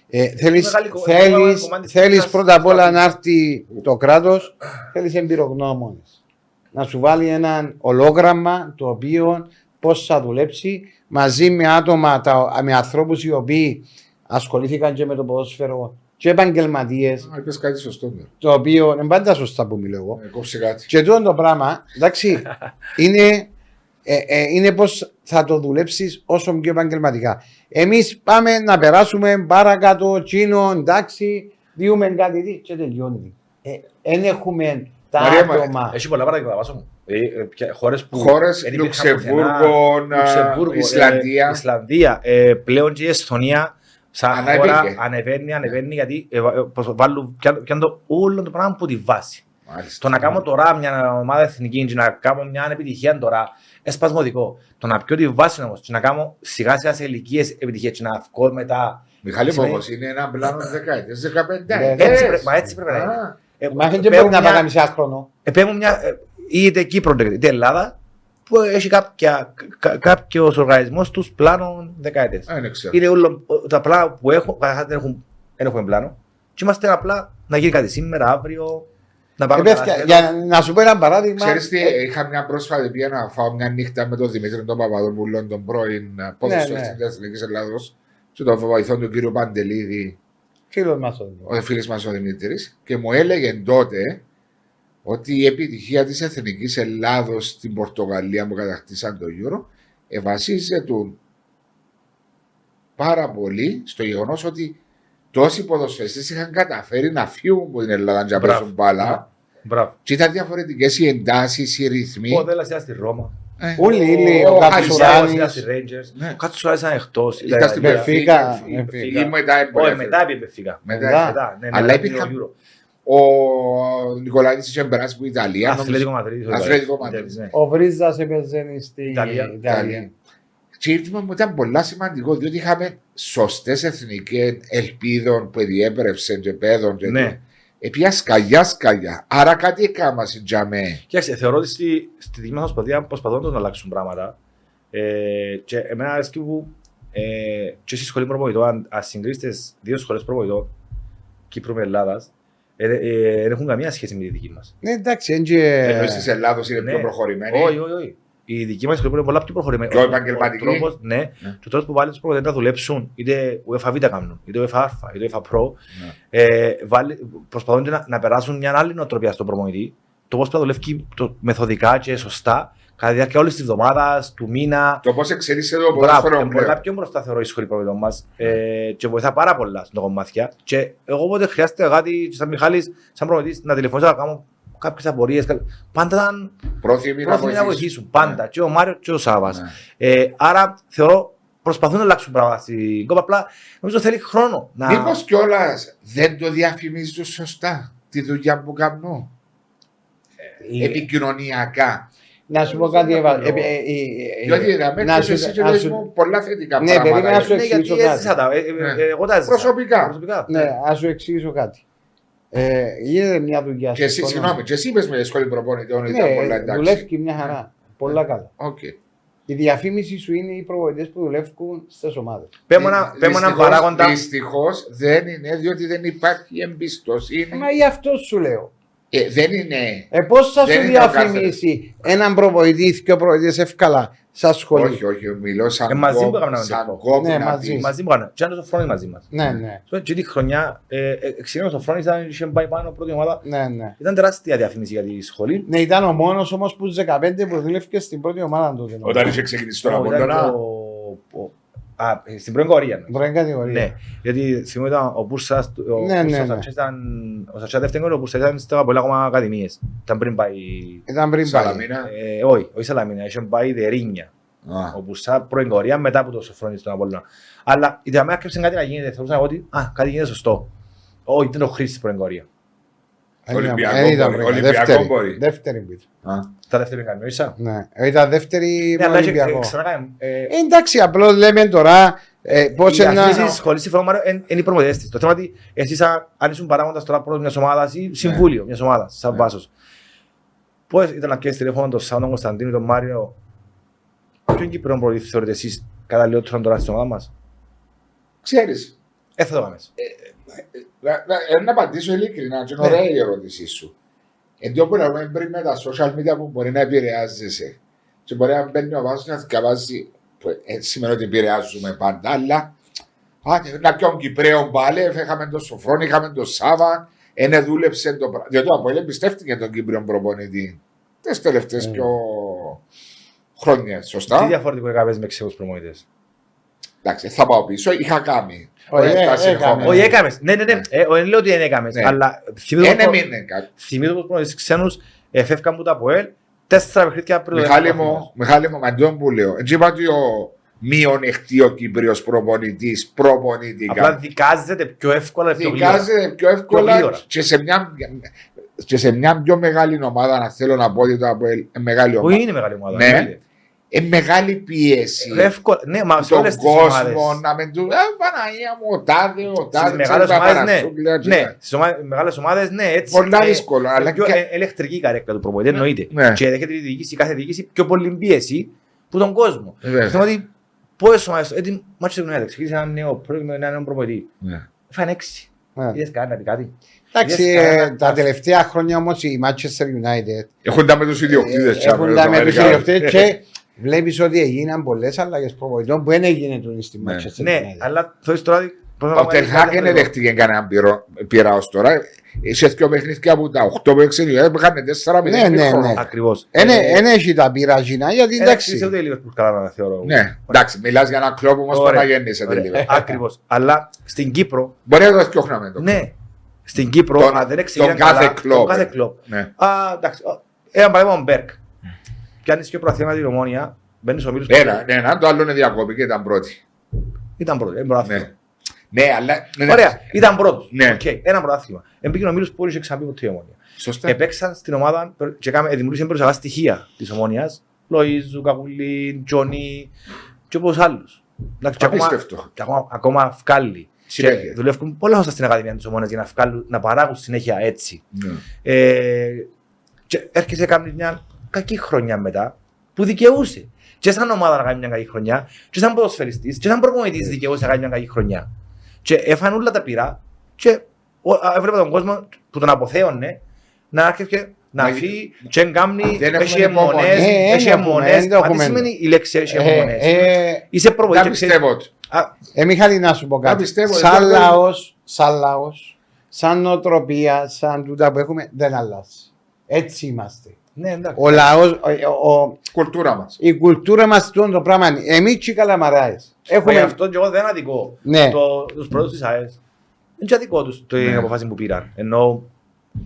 ε, θέλεις, Μεγάλη κο- θέλεις, μεγάλο κομμάτι της θέλεις κοινωνίας πρώτα απ' όλα στο να έρθει το κράτος, θέλεις εμπειρογνώμονες. Να σου βάλει ένα ολόγραμμα το οποίο πώς θα δουλέψει μαζί με άτομα, τα, με ανθρώπους οι οποίοι ασχολήθηκαν και με το ποδόσφαιρο και επαγγελματίες, Α, είπες κάτι σωστό. ναι. το οποίο είναι πάντα σωστά που μιλώ εγώ. Ε, Κόψε κάτι. Και τούτο το πράγμα, εντάξει, είναι, ε, ε, είναι πώ θα το δουλέψεις όσο πιο επαγγελματικά. Εμείς πάμε να περάσουμε παρακάτω, τσίνο, εντάξει, διούμε κάτι δι και τελειώνει. Δεν έχουμε τα Μαρία, μα- άτομα. Έχει πολλά παράδειγμα βάσο μου. Ε, ε, ποια- Χώρες που Χώρες, δεν υπήρχαν Λουξεμβούργο, πουθενά, Λουξεμβούργο, ε, Ισλανδία. Ισλανδία. Ε, πλέον και η Εσθονία σαν Ανέβηκε. χώρα ανεβαίνει, ανεβαίνει γιατί ε, βα- ε, πως βάλουν πιάνουν- πιάνουν το όλο το πράγμα από τη βάση. Μάλιστα. Το να κάνω τώρα μια ομάδα εθνική και να κάνω μια επιτυχία τώρα, εσπασμωδικό. Το να πιω τη βάση όμως και να κάνω σιγά σιγά σε ηλικίες επιτυχία και να βγω μετά. Μιχάλη Σημαίνει- Πόκος είναι ένα πλάνο δεκαετίες, δεκαπεντά. Ναι, Έτσι, πρέ- μα έτσι πρέπει να είναι. Α, Ε, Μα δεν παίρνω πρέπει να μια- πάμε σε χρόνο. επέμουν μια, ε, είτε Κύπρο είτε Ελλάδα που έχει κάποια, κα, κάποιος οργανισμός τους πλάνο δεκαετίες. α, δεν ξέρω. Είναι όλο, τα πλάνα που έχουν, καταρχάς δεν, έχουν, δεν έχουμε πλάνο και είμαστε απλά να γίνει κάτι σήμερα, αύριο, να Ε, πάμε παιδιά, καλά. για να σου πω ένα παράδειγμα. Ξέρεις τι, ε, είχα μια πρόσφατη πήγα να φάω μια νύχτα με τον Δημήτρη τον Παπαδόπουλο, τον πρώην ε, ποδοσφαιριστή ναι. της Εθνικής Ελλάδος και τον βοηθό του κύριου Παντελίδη, Φίλος μας ο ο φίλος μας ο Δημήτρης και μου έλεγε τότε ότι η επιτυχία της Εθνικής Ελλάδος στην Πορτογαλία που κατακτήσαν το Euro ε, βασίζεται πάρα πολύ στο γεγονός ότι τόσοι ποδοσφαιριστές είχαν καταφέρει να φύγουν από την Ελλάδα και να Μπράβο. παίζουν μπάλα Μπράβο. και ήταν διαφορετικές οι εντάσεις, οι ρυθμοί. Ο Δέλλας ήταν στη Ρώμα. Ε, Όλοι είναι, ο ο Κατσουράνης. Ο Χαριζάνης. ήταν στη Rangers. Ναι. Ο Κατσουράνης ήταν εκτός. Ήταν Ήταν- στην ήταν- Μπεφίκα, Μπεφίκα, Μπεφίκα. ή μετά Όχι, εμπορεύεται. μετά πήγε Μπεφίκα. Μετά Μετά. Μετά, ναι, ναι, Αλλά μετά υπήρχαν- πήγε ο Euro. Ο Νικολάκης είχε περάσει που Ιταλία. Αθλητικό Μαδρίτης. Αθλητικό Μαδρίτης. Ναι. Ο Βρίζας έπαιζε στην Ιταλία. Ιταλία. Ιταλία. Και ήρθαμε μου ήταν πολλά σημαντικό διότι είχαμε σωστές εθνικές ελπίδων που διέπρευσαν και παιδών. Και Ναι. Επία σκαλιά σκαλιά. Άρα κάτι έκανα στην τζαμέ. Κοιτάξτε, θεωρώ ότι στη, στη δική μας προσπαθία προσπαθούν να αλλάξουν πράγματα. Ε, και εμένα αρέσκει που ε, και στη σχολή προπονητών, αν, αν συγκρίσεις τις δύο σχολές προπονητών, Κύπρου με Ελλάδας, ε, ε, δεν έχουν καμία σχέση με τη δική μας. Ναι, εντάξει, είναι και... Ενώ της Ελλάδος είναι ναι. πιο προχωρημένη. Όχι, όχι, όχι. Η δική μας σχολή είναι πολλά πιο προχωρημένη. Πιο Ο- επαγγελματική. ο τρόπος- Ναι, Ναι. και ο τρόπος που βάλεις τους προπονητές να δουλέψουν, είτε UEFA Β κάνουν, είτε UEFA Α, είτε UEFA Pro, Ναι. ε, βάλει- προσπαθούν και να, να περάσουν μια άλλη νοοτροπία στον προπονητή. Το πώς θα δουλεύει το, μεθοδικά και σωστά κατά τη διάρκεια όλης της εβδομάδας, του μήνα. Το πώς εξελίσσεται το Μπράβο, ποδόσφαιρο είναι πολλά πλέον. πιο μπροστά θεωρώ η σχολή προπονητών μας ε, και βοηθά πάρα πολλά στον κομμάτια. Και εγώ όποτε χρειάζεται κάτι, και σαν Μιχάλης, σαν προπονητής, να τηλεφωνήσω να κάνω κάποιες απορίες. Πάντα ήταν Πρόθυμοι να πρόθυμοι να βοηθήσουν. βοηθήσουν. Πάντα. Και ο Μάριο και ο Σάβα. Ναι. Ε, άρα θεωρώ προσπαθούν να αλλάξουν πράγματα στην κόπα. Απλά νομίζω θέλει χρόνο να. Μήπως κιόλας δεν το διαφημίζουν σωστά τη δουλειά που κάνουν Ε, επικοινωνιακά. Να σου πω κάτι, Εύα. Ε, ε, ε, ε, Διότι να να μέχρι σου- εσύ και να λες σου- μου πολλά θετικά Ναι, περίμενα πράγματα. να σου Ναι, γιατί εξηγήσω κάτι. έζησα τα. ε, ε, Ναι. ε, Εγώ τα έζησα. Προσωπικά. Προσωπικά. Ναι, α σου εξηγήσω κάτι. Ε, γίνεται μια δουλειά. Και εσύ, στο συγγνώμη, κόμμα. και εσύ είπες με σχολή προπονητών ότι ήταν πολλά Ναι, εντάξει. δουλεύει μια χαρά. Πολλά καλά. Οκ. Η διαφήμιση σου είναι οι προβοητέ που δουλεύουν στις ομάδες. Πέμω ένα- πέμω έναν Δυστυχώς- παράγοντα. Δυστυχώς δεν είναι, διότι δεν υπάρχει εμπιστοσύνη. Μα γι' αυτό σου λέω. Ε, δεν είναι. Ε, πώς θα Δεν σου είναι ο κάθε- διαφημίσει έναν προβοητή και ο προβοητή εύκολα στα σχολεία. Όχι, όχι, μιλώ σαν Ε, μαζί κόμ- που έκαναμε σαν το κόμμα Ναι, να μαζί. πεις. Μαζί μου κάνανε. Και αν το φρόνι μαζί μας. Ναι, ναι. So, Και τη χρονιά, ε, ε, ξεκίνησε ο Φρόνης, ήταν, είχε πάει πάνω πρώτη ομάδα. Ναι, ναι. Ήταν τεράστια διαφήμιση για τη σχολή. Ναι, ήταν ο μόνος όμως που του 15 που δούλευε στην πρώτη ομάδα τότε. Όταν είχε ξεκινήσει τον Ο- ήταν Απόλλωνα. ο- ο- Α, στην πρώην κατηγορία. Πρώην κατηγορία. Ναι, γιατί θυμώ ήταν ο Πούρσας, ο Ναι, ναι, Πούρσας ναι. Σατσές ήταν, ο Σατσάς δεύτερο, ο Πούρσας ήταν στο πολλά ακόμα ακαδημίες. Ήταν πριν πάει, Ήταν πριν πάει. Σαλαμίνα. ε, όχι, όχι Σαλαμίνα, είχε πάει Δερίνια. Α, Ο Πούρσας πρώην κατηγορία μετά από το Σοφρόνι στον Απόλλωνα. Αλλά η Δαμέα έκρυψε κάτι να γίνεται, θεωρούσαν ότι α, κάτι γίνεται σωστό. Όχι, ήταν ο Χρήστης πρώην κατηγορία. Δεν ήταν- Ολυμπιακό δεν ήταν μπορεί, πριν. Ολυμπιακό Δεύτερη. μπορεί. Δεύτερη πήρε. α. Τα δεύτερη κανόησα. Ναι. Ήταν δεύτερη Ναι, με αλλά είχε- Ολυμπιακό. ε, ξανακάμε, ε, Ε, Εντάξει, απλώς λέμε τώρα ε, πώς Οι ένα. αθλήσεις χωρίς τη Φρόμαρο είναι οι προμονητές της. Το θέμα είναι ότι εσείς α- αν ήσουν παράγοντας τώρα πρώτος μιας ομάδας ή συμβούλιο μιας ομάδας, σαν Ναι. βάσος. Πώς ήταν να πιέσεις τηλέφωνο τον Σάντον Κωνσταντίνου, τον Μάριο; Ποιον Κύπρο προμονητή θεωρείτε εσείς καταλληλότερο τώρα στην ομάδα μας; Ξέρεις, Ε, θα το κάνεις. Να, να, να απαντήσω ειλικρινά, και είναι Ναι. ωραία η ερώτησή σου. Εν τω που λέμε πριν με τα social media που μπορεί να επηρεάζεσαι και μπορεί να μπαίνει ο βάσος να διαβάζει, που ε, σημαίνει ότι επηρεάζουμε πάντα, αλλά α, να πιω Κυπρέο πάλι, είχαμε τον Σοφρόν, είχαμε τον Σάβα, ένα δούλεψε το πράγμα. Διότι ο Αποέλ εμπιστεύτηκε τον Κύπριο προπονητή τις τελευταίες Mm. πιο χρόνια, Τι σωστά. διαφορετικό έκαμε με ξένους προμονητές. Εντάξει, θα πάω πίσω, είχα κάνει. Όχι, Ωραία, ε, τα έκαμε. συνεχόμενα. Όχι, έκαμες. Ναι, ναι, ναι. Ε, Δεν λέω ότι δεν έκαμες. Ναι. Αλλά θυμίζω Ένα πως- μήνα κάτι. θυμίζω πως προμονητές ξένους εφεύκαν από τα ΑΠΟΕΛ τέσσερα παιχνίδια πριν το Μιχάλη δεύτερο μου, Μιχάλη μου, με τον που λέω. Έτσι είπα ότι ο μειονεκτή ο Κύπριος προπονητής Απλά προπονητικά. δικάζεται πιο εύκολα και πιο γλύωρα. Δικάζεται πιο Πιο εύκολα γλύωρα. και σε, μια, και σε μια πιο μεγάλη ομάδα, να θέλω να πω ότι το Αποέλ είναι μεγάλη Που ομάδα. είναι μεγάλη ομάδα. Ναι. Εννοείται. Είναι μεγάλη πίεση. Εύκολα. Ναι, μα σε Τον όλες τις ομάδες. κόσμο να μην του. Ε, Παναγία μου, ο τάδε, ο τάδε. Στις μεγάλες ξέρεις, ομάδες, ναι. παρατσούκλια και Ναι, τα- στις ομα- μεγάλες ομάδες, ναι, έτσι. Πολλά ε, δύσκολο. Αλλά πιο και- ε, ελεκτρική η καρέκλα του προπονητή, εννοείται. Ναι. Και δέχεται η διοίκηση, κάθε διοίκηση πιο πολύ πίεση που τον κόσμο. Βέβαια. Θέλω ότι πόσες ομάδες, έτσι, Manchester United, ξεκίνησε ένα νέο project με έναν νέο προπονητή. Ναι. Φάνε έξι. Ναι. Είδες κανένα να πει κάτι. Εντάξει, Είδες ε, κανένα- τα τελευταία χρόνια όμως η Manchester United Έχουν τα με τους ιδιοκτήτες. ε, τσάμε, έχουν τους τα με τους Αμερικάνους. ιδιοκτήτες και βλέπεις ότι έγιναν πολλές αλλαγές προπονητών που δεν έγινε του στη Ναι. Manchester Ναι, United. αλλά θέλεις τώρα... πώς να Ο κάνουμε κάτι Τελχάκ δεν διαφορετικό. δέχτηκε κανέναν πυρό- πειρά ως τώρα. Σε δύο παιχνίδια από τα 8 που έξερε, είχαν 4 με Ναι, ναι, ναι. Ακριβώς. Δεν Ε, έχει τα πειραζινά γιατί Εντάξει, εντάξει. ούτε η Liverpool καλά να θεωρώ. Ναι, εντάξει, μιλάς για ένα κλόπ όμως που Ωραία. να γέννησε Ωραία. τελείως. Ακριβώς. Αλλά στην Κύπρο, Μπορεί να το φτιάχναμε το. ναι, στην Κύπρο, Τον- αν δεν εξηγείται τον κάθε καλά, κλόπ. Τον κάθε κλόπ. Ναι. Α, εντάξει. ο- Ένα παράδειγμα ο Μπέρκ. Κι αν είσαι πιο προαθήμα την ομόνια, μπαίνεις στο μίλους. Ένα, ναι, ένα, το άλλο είναι διακοπή και ήταν πρώτη. Ήταν πρώτο, δεν πρωτάθλημα. Ναι. Ναι, αλλά. ναι, ναι. Ωραία, ήταν πρώτος. Ναι. Οκ, Ένα πρωτάθλημα. Εμπήκε ο Μίλος που είχε ξαναπεί ποτέ η ομόνια. Σωστά. Επέξαν στην ομάδα και κάμε- δημιούργησαν προσωπικά στοιχεία της ομόνιας. Λοΐζου, Κακουλή, Τζόνι και όπως άλλους. Εντάξει, και ακόμα- Απίστευτο. και ακόμα, ακόμα βγάλει. Συνέχεια. Και δουλεύουν πολλά σωστά στην Ακαδημία της Ομόνιας για να, βγάλουν, να παράγουν συνέχεια έτσι. Ναι. Ε, και έρχεσαι κάνεις μια κακή χρονιά μετά που δικαιούσε. Και σαν ομάδα να κάνει μια κακή χρονιά, και σαν ποδοσφαιριστής, και σαν προπονητής δικαιούσε να κάνει μια κακή χρονιά. Και έφανε όλα τα πειρά και ο- α, έβλεπε τον κόσμο που τον αποθέωνε να έρχεται και να Μα- φύγει και να κάνει, Δεν έχει έχουμε υπομονή. αιμονές, Ε, έχει δεν έχουμε, αιμονές. δεν Μα τι έχουμε. σημαίνει η λέξη έχει Ε, αιμονές; ε, Είσαι προπονητής Δεν και ξέρεις- πιστεύω ότι. Α, Ε, Μιχάλη, να σου πω Να κάτι. πιστεύω, σαν εγώ δεν- λαός, σαν λαός, σαν νοοτροπία, σαν τούτα που έχουμε, δεν αλλάζει. Έτσι είμαστε. Ναι, εντάξει. Ο λαός, ο, ο- Κουλτούρα μας. η κουλτούρα μας αυτό το πράγμα. Εμείς και οι καλαμαράες. Μα γι' Έχουμε, αυτό και εγώ δεν αδικώ Ναι. το, τους πρόεδρους της ΑΕΣ. Δεν είναι αδικό τους το Ναι. αποφάση που πήραν. Ενώ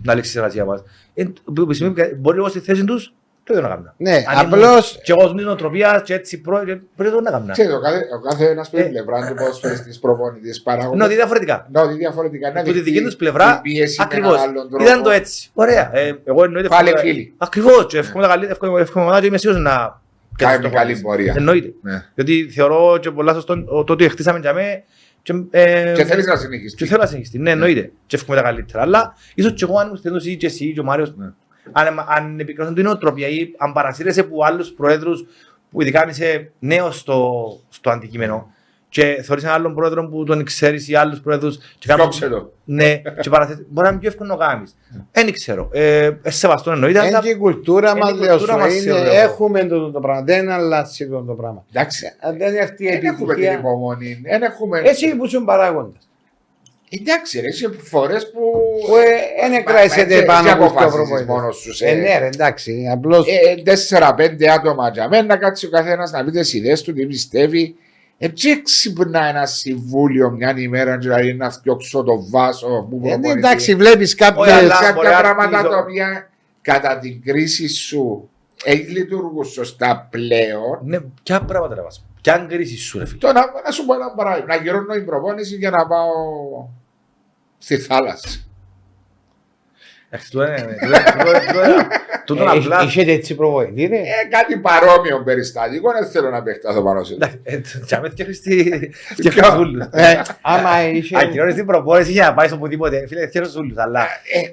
να λήξει η εργασίας μας. Ε, που- που σημαίνει ότι Μπορεί εγώ στη θέση τους το ίδιο να κάνω. ναι, Αν ήμουν απλώς, Και εγώ ως νοοτροπίας και έτσι πρόεδρε πρέπει το να κάνω. Ξέρετε, ο κάθε, ο κάθε ένας πριν Ε. πλευρά του ποδοσφαιριστής προπονητής παράγοντας. Ενώ ότι διαφορετικά. Ναι, ότι διαφορετικά. να Από τη δεχτεί δική τους πλευρά, την πίεση με ακριβώς. έναν άλλον τρόπο. Ήταν το έτσι. Ωραία. Ε, εγώ εννοείται... Πάλι εύχομαι- φίλοι. Ακριβώς. Και εύχομαι τα καλύτερα, εύχομαι- εύχομαι ομάδα και είμαι σίγουρος να... Κάνει το καλή χωρίς. πορεία. Εννοείται. Ναι. Γιατί θεωρώ και πολλά σωστό το ότι χτίσαμε για μέ και, ε, Και θέλεις να και συνεχιστεί. θέλω να συνεχιστεί. Ναι, εννοείται. Και εύχομαι τα καλύτερα. Αλλά ίσως και εγώ αν ήμουν στη θέση και εσύ και ο Μάριος Ναι. Αν, αν επικρατούν την νοοτροπία ή αν παρασύρεσαι από άλλους προέδρους που ειδικά αν είσαι νέος στο, στο αντικείμενο και θεωρείς έναν άλλον πρόεδρο που τον ξέρεις ή άλλους πρόεδρους και κάνουν- Διώξε το. ναι, και παραθέτει. Μπορεί να είναι πιο εύκολο να το κάνεις. Δεν ξέρω. Ε, ε, σεβαστό εννοείται. είναι αλλά- και η κουλτούρα είναι μας, η λέω κουλτούρα σου, μας, είναι- θεωρώ. έχουμε το, το πράγμα, δεν αλλάζει το, το πράγμα. Εντάξει. Αν δεν έρθει η Δεν έχουμε την επιτυχία, υπομονή. Δεν έχουμε. εσύ που ήσουν παράγοντας, Εντάξει, ρε, είσαι φορές που. που δεν Μα- εκράσετε μα- πάνω τι από το αποφάσεις προπονητή. μόνος σου, Ε, ε. ναι, ρε, εντάξει, απλώς Ε, Τέσσερα-πέντε άτομα για μένα να κάτσει ο καθένας να πει τις ιδέες του, τι πιστεύει. Έτσι ξυπνά ένα συμβούλιο μια ημέρα δηλαδή να φτιάξω το βάσο που Ε, ναι, προπονητή. εντάξει, βλέπεις Όχι, κάποιε. αλλά- κάποια μπορεί να πράγματα αρχίσω. τα οποία κατά την κρίση σου δεν λειτουργούν σωστά πλέον. Ναι, ποια πράγματα ρε βάζω. Ποια κρίση σου ρε φίλε. Το να, να σου πω ένα παράδειγμα. Να γυρώνω η προπόνηση για να πάω στη θάλασσα. Εντάξει, τούτο είναι- τούτο είναι- τούτο είναι- τούτο είναι- τούτο είναι απλά. Είχε έτσι προβοητή, ρε. Ε, κάτι παρόμοιο περιστατικό, δεν θέλω να επεκταθώ πάνω σε αυτό. Εντάξει, ε, και αμέσως φτιάχνεις τη- φτιάχνεις ούλους. Ε, Άμα είχε. Ακυρώνεις την προπόνηση για να πάει οπουδήποτε. Φίλε, φτιάχνεις ούλους, αλλά...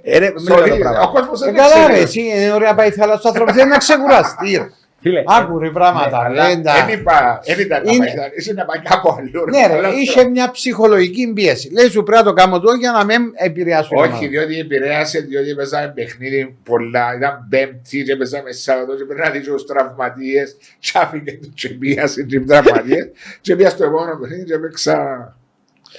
Ε, Ε, ρε, μην λέω sorry, το πράγμα. Ο κόσμος Ε, δεν καλά, ρε, ξέρει. εσύ είναι ωραία πάει η θάλασσα. Ο άνθρωπος θέλει να ξεκουραστεί. Ρε. Φίλε, Άκου ρε πράγματα. Ναι, Αλλά ρε, εντάξει. δεν είπα, δεν ήταν να Είναι- πάει, ήταν- ήσουν να πάει κάπου αλλού. ρε. Ναι, Αλλά ρε, είχε μια ψυχολογική πίεση. Λέει σου πρέπει να το κάνω το για να μην επηρεάσουν. Όχι, διότι επηρέασε, διότι παίζαμε παιχνίδι πολλά. Ήταν πέμπτη και παίζαμε Σάββατο και πρέπει να δεις τους τραυματίες. Και άφηκε του και πίασε και τραυματίες. Και πήγα στο επόμενο παιχνίδι και παίξα...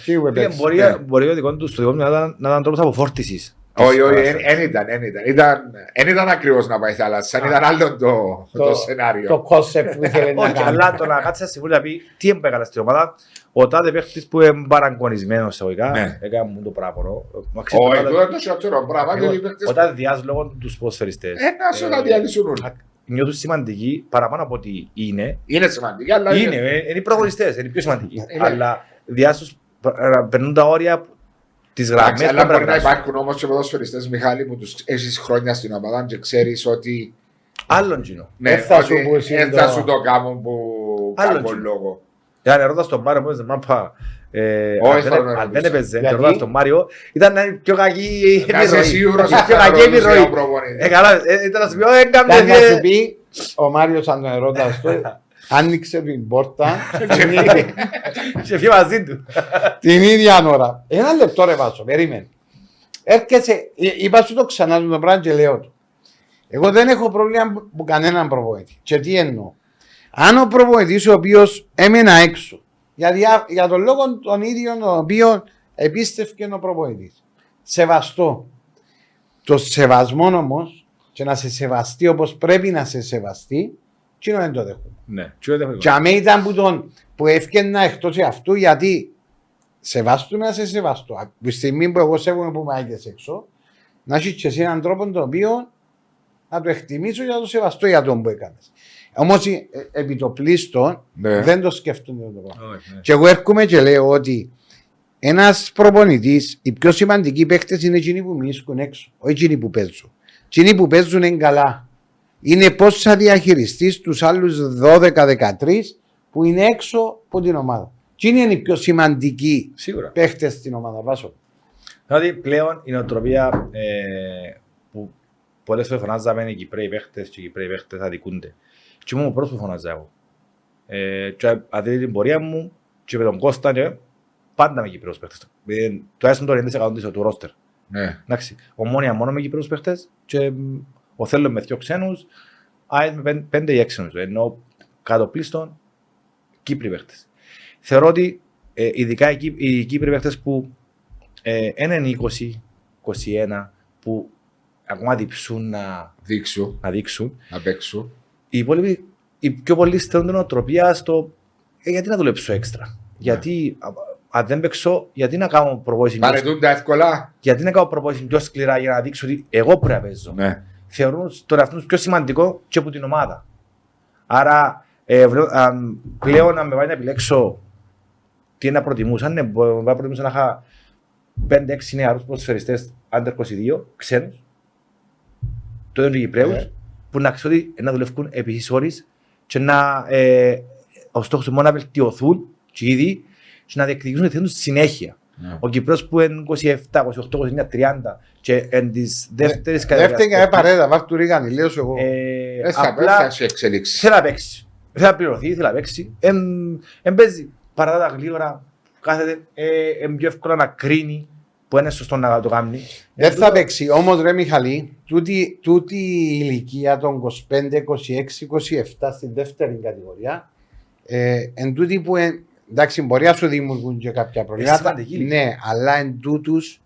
φίλε, μπορεί- Ναι. μπορεί ο δικός του στο δικό μου να ήταν- να ήταν τρόπος αποφόρτισης. Όχι, όχι, δεν ήταν, δεν ήταν. Ήταν- Δεν ήταν ακριβώς να πάει θάλασσα, ήταν άλλο το- Το- το σενάριο. Το concept που ήθελε να Όχι, κάνει. αλλά το να κάτσει στα συμβούλια να πει τι έμπαιγα στην ομάδα, ο τάδε παίχτης που είναι παραγκωνισμένος εισαγωγικά, Ναι. έκανε μου το πράγμα. Όχι, αυτό είναι το χειρότερο πράγμα, διότι οι παίκτες Όταν διάς λόγω τους ποδοσφαιριστές, ένα σου να διαλύσουν όλοι. νιώθουν σημαντικοί παραπάνω από ότι είναι. Είναι σημαντική, αλλά Είναι, ε, είναι οι πρωταγωνιστές, είναι οι πιο σημαντικοί. Είναι. Αλλά διάσους περνούν τα όρια τις Εντάξει, γραμμές αλλά που μπορεί να πρέπει να υπάρχουν όμως και ποδοσφαιριστές Μιχάλη που τους έχει χρόνια στην ομάδα και ξέρεις ότι. Άλλον κοινό. Ναι, Δεν θα ότι σου πω εσύ δεν το- θα σου το κάνουν που Άλλο κάνουν κοινό. λόγο. Εάν ερώτα στον Μάριο που έπαιζε μάπα, ε, Όχι, αν θα δεν- τον αν δεν ρωτήσω. έπαιζε και Γιατί; ερώτα στον Μάριο, ήταν να είναι πιο κακή Κάτσε επιρροή. σίγουρος Πιο ότι θα κακή ρωτούσε επιρροή. ο προπονητής. Ε, καλά, ε, ήταν να σου πει, «Ω, έκαμε Ήταν να και- σου πει ο Μάριος αν τον ερώτας του, άνοιξε την πόρτα την ίδια- και φύγε μαζί του. την ίδια ώρα. Ένα λεπτό ρε βάζω, περίμενε. Έρχεσαι, ε, είπα σου το ξανά του το πράγμα και λέω του. Εγώ δεν έχω πρόβλημα που- που κανέναν προπονητή. Και τι εννοώ. Αν ο προπονητής ο οποίος έμενα έξω, για, διά- για τον λόγο των ίδιων τον οποίο επίστευκε ο προπονητής. Σεβαστό. Το σεβασμό όμως και να σε σεβαστεί όπως πρέπει να σε σεβαστεί, τι δεν το δέχομαι. Ναι, τι δεν έχω Και αμέ ήταν που, τον, που έφτιανα εκτός αυτού γιατί σεβάστομαι να σε σεβαστώ. Από τη στιγμή που εγώ σέβομαι που με άγγες έξω, να έχεις και εσύ έναν τρόπο τον οποίο να το εκτιμήσω για να το σεβαστώ για τον που έκανες. Όμως επί το πλήστο Ναι. δεν το σκέφτονται το πράγμα. Όχι, ναι. Και εγώ έρχομαι και λέω ότι ένας προπονητής, οι πιο σημαντικοί παίχτε είναι εκείνοι που μίσκουν έξω, όχι εκείνοι που παίζουν. Εκείνοι που παίζουν είναι καλά. Είναι πώς θα διαχειριστείς τους άλλους 12-13 που είναι έξω από την ομάδα. Εκείνοι είναι οι πιο σημαντικοί Σίγουρα. παίχτες στην ομάδα. Βάσο. Δηλαδή πλέον η νοοτροπία ε, που πολλές φορές φωνάζαμε οι Κυπρέοι παίχτες και οι Κυπρέοι παίχτες αδικούνται. Και ήμουν ο πρώτος που φωνάζα εγώ. Ε, και αδεί την πορεία μου και με τον Κώστα και πάντα με Κυπρέους παίχτες. Ε, τουλάχιστον το 90% της- του ρόστερ. Ναι. Εντάξει, ομόνια μόνο με Κυπρέους παίχτες και μ, ο Θέλος με δύο ξένους, ΑΕΚ με πεν- πέντε ή έξι νομίζω. Ενώ κάτω πλήστον Κύπροι παίχτες. Θεωρώ ότι ε, ειδικά οι, Κύ- οι Κύπροι παίχτες που ε, ένα είναι 20, 21 που ακόμα διψούν να, Δείξου, να δείξουν. να παίξουν. Οι υπόλοιποι, οι πιο πολλοί στέλνουν την οτροπία στο ε, γιατί να δουλέψω έξτρα; Γιατί α, αν δεν παίξω, γιατί να κάνω προπόνηση πιο, Παρετούν τα εύκολα. γιατί να κάνω προπόνηση πιο σκληρά για να δείξω ότι εγώ πρέπει να παίζω. Ναι. Θεωρούν τον εαυτό τους πιο σημαντικό και από την ομάδα. Άρα ε, βλέ- αν πλέον να με πάει να επιλέξω τι να προτιμούσα, ναι, μπο- να προτιμούσα να είχα 5-6 νεαρούς προσφαιριστές under 22, ξένους, τότε είναι Κυπρέους, Ναι. που να ξέρω ότι να δουλεύουν επίσης ώρες και να, ε, ο στόχος τους μόνο να βελτιωθούν και ήδη και να διεκδικήσουν τη θέση τους συνέχεια. Ναι. Ο Κυπρός που είναι 27, 28, 29, 30 και εν τις δεύτερες Δεύτερης και παρέτα, βάρ του Ρίγανη, λέω σου εγώ. ε, Δεν θα δεν απλά θα σε εξελίξει. θέλει να παίξει. Θέλει να πληρωθεί, θέλει να παίξει. Εν, εν παίζει παρά τα γλύωρα, κάθεται, ε, εν πιο εύκολα να κρίνει που είναι σωστό να το κάνει. Δεν Ε, θα παίξει. Όμως, ρε Μιχαλή, τούτη, τούτη η ηλικία των 25, 26, 27 στην δεύτερη κατηγορία, ε, εν τούτη που εν, εντάξει, μπορεί να σου δημιουργούν και κάποια προβλήματα. σημαντική. Ναι, αλλά εν τούτους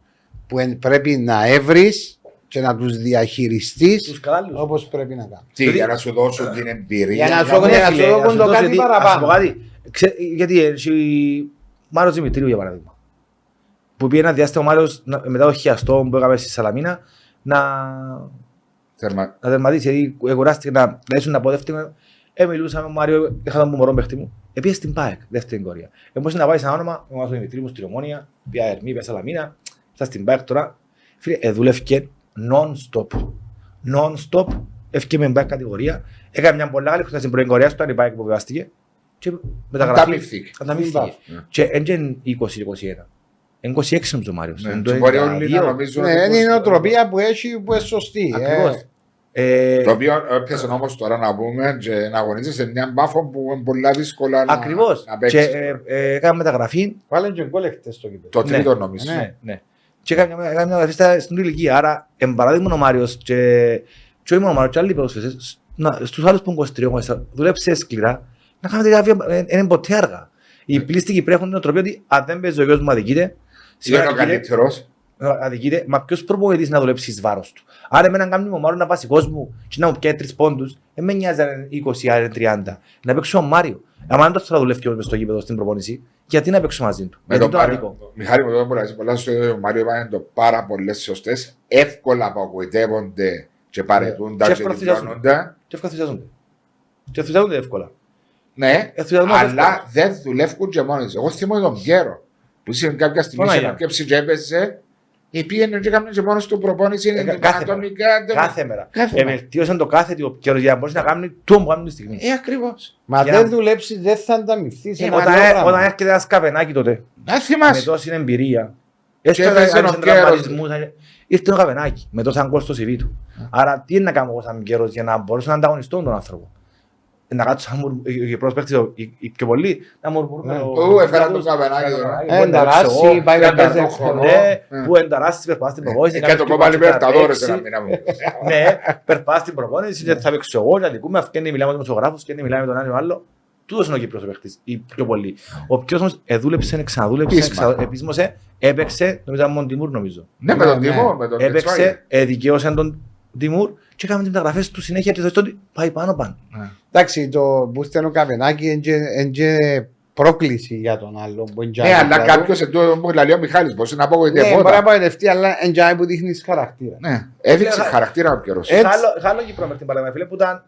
που εν, πρέπει να έβρεις και να τους διαχειριστείς Τους κατάλληλους. όπως πρέπει να κάνεις. Τι, Δηλαδή- για να σου δώσουν την εμπειρία. Για να Για σου- μένα, για να σου φίλε, δώσουν να σου το δώσω κάτι ότι- παραπάνω. ας πω κάτι, Ξέ, γιατί έτσι, Μάρος Δημητρίου για παράδειγμα. Που πήγε ένας διάστημα ο Μάριος να- μετά το χιαστό που έκαμε στη Σαλαμίνα να, Θερμα... να τερματίσει. Γιατί εγωράστηκε να λέσουν να πω δεύτερη. Ε, μιλούσα με τον Μάριο, είχα τον μωρό παίχτη μου. Επίσης στην ΠΑΕΚ, δεύτερη κορία. Εμπός να πάεις σε ένα όνομα, ο Μάρος Δημητρίου μου στην Ομόνια, πια Ερμή, πια Σαλαμίνα, στα στην ΠΑΕΚ τώρα. Φίλε, ε, δούλευκε non-stop. Non-stop, έφυγε με ΠΑΕΚ κατηγορία. Έκανε μια πολλά καλή χρονιά στην πρώην Κορέα, στο αν η ΠΑΕΚ που βιβάστηκε. Και μεταγραφή. Ανταμείφθηκε. Ανταμείφθηκε. Ναι. Και έντια 20-21. Είναι 26 νομίζω ο Μάριος. Ναι, Εν και το μπορεί όλοι να 92. νομίζουν Ναι, ότι είναι η πως- νοοτροπία που έχει που είναι σωστή. ε. Ακριβώς. Ε, Το οποίο έπιασε όμω τώρα να πούμε και να αγωνίζεσαι σε μια μπάφο που είναι πολύ δύσκολα να, Ακριβώς. να Και παίξεις. ε, ε, έκαμε μεταγραφή. Βάλε και γκολ χτες στο κήπεδο. Το ναι. τρίτο νομίζω. Ναι, ναι. Και έκαμε μια- έκαμε μεταγραφή στα- στην ηλικία. Άρα, εν παράδειγμα ο Μάριος και και όχι μόνο ο Μάριος και άλλοι ποδοσφαιριστές, να- στους άλλους που είναι 23 δουλέψε σκληρά, να κάνετε γραφεία, δεν είναι ποτέ αργά. Οι πλήστοι Κυπρέοι έχουν την οτροπία ότι αν δεν παίζει ο γιος μου αδικείται, Είναι σήμερα ο αδικείται, καλύτερος. Αδικείται, μα ποιος προπονητής να δουλέψει εις βάρος του. Άρα εμένα κάνει ο Μάριο να βασικός μου και να μου πιάει τρεις πόντους, δεν με νοιάζει αν είναι 20 αν είναι 30. Να παίξω ο Μάριο. Αν δεν το θα δουλεύει μες στο γήπεδο στην προπονήση, γιατί να παίξω μαζί του. Με Γιατί τον το Μάριο, αδικό. Μιχάλη μου το που λέει πολλά στο ο Μάριο είπαν το πάρα πολλές σωστές, εύκολα απογοητεύονται και παρετούνται Και και εύκολα διπλώνονται. Και ενθουσιάζονται. Και ενθουσιάζονται εύκολα. Ναι, Ενθουσιασμό αλλά δεν δουλεύουν και μόνοι τους. Εγώ θυμάμαι τον Πιέρο που είχε κάποια στιγμή σε Παναγία. μια κέψη και έπαιζε ε, πήγαινε και έκαμε και μόνος του προπόνηση Ε, κα- είναι κάθε ατομικά. δεν- Κάθε μέρα. Κάθε μέρα. Ευελτίωσαν το κάθε του καιρό για να μπορέσει να κάνει το που κάνουν τη στιγμή. Ε, ακριβώς. Μα Για δεν να- δουλέψει, δεν θα ανταμυφθεί σε Ε, ένα Όταν τέτοιο ε- πράγμα. όταν έρχεται ένας καβενάκι τότε, Να με θυμάσαι. τόση εμπειρία, έστω έπαιζε αν ο είσαι Κέρος. τραυματισμούς, αν- ήρθε το καβενάκι με τόσα γκολ στο CV του. Άρα τι είναι να κάνω εγώ σαν καιρός για να μπορέσω να ανταγωνιστώ τον άνθρωπο; Ε, Να κάτσω σαν μουρ- οι- οι πρόσπαικτες, οι- οι πιο πολλοί, να μουρμουρούν. Ναι. ο- Ού, έφερα τους. το καβενάκι τώρα. Μπορεί Ε, να ενταράσει, παίξω εγώ. πάει να τριάντα παίζει οκτώ χρόνο. Ναι, Ναι. που ενταράσει, περπάς στην προπόνηση. Ε, κάνεις Και το και κόμπα πας και θα Λιμπερταδόρες παίξει. ένα μήνα μου. Ναι, περπάς στην προπόνηση και θα παίξω εγώ, και αδικούμε, αυκένει μιλάμε με τους δημοσιογράφους, και μιλάμε με τον άλλο άλλο. Τούτος είναι ο Κύπρος ο παίχτης, οι πιο πολλοί. Ο ποιος όμως εδούλεψε, ξαναδούλεψε, Επίσημα. εξα- επίσημωσε, έπαιξε, νομίζω ήταν μόνο Τιμούρ νομίζω. Ναι, με τον Ναι, Τιμό, ναι. με τον Έπαιξε, εδικαίωσε τον Τιμούρ και έκαμε τις μεταγραφές του συνέχεια και το ότι πάει πάνω πάνω. Εντάξει, το που στέλνω καβενάκι είναι και πρόκληση για τον άλλο. που είναι Ναι, αλλά δηλαδή. κάποιος εντός που λέει ο Μιχάλης, πώς να Ναι, μπορεί να απογοητεύονταν. παγιδευτεί, αλλά είναι και που δείχνεις χαρακτήρα. Ναι, έδειξε Φίλε, χαρακτήρα ο καιρός. Έτσι. Είχα άλλο Κύπρο μες την παράδειγμα, φίλε, που ήταν,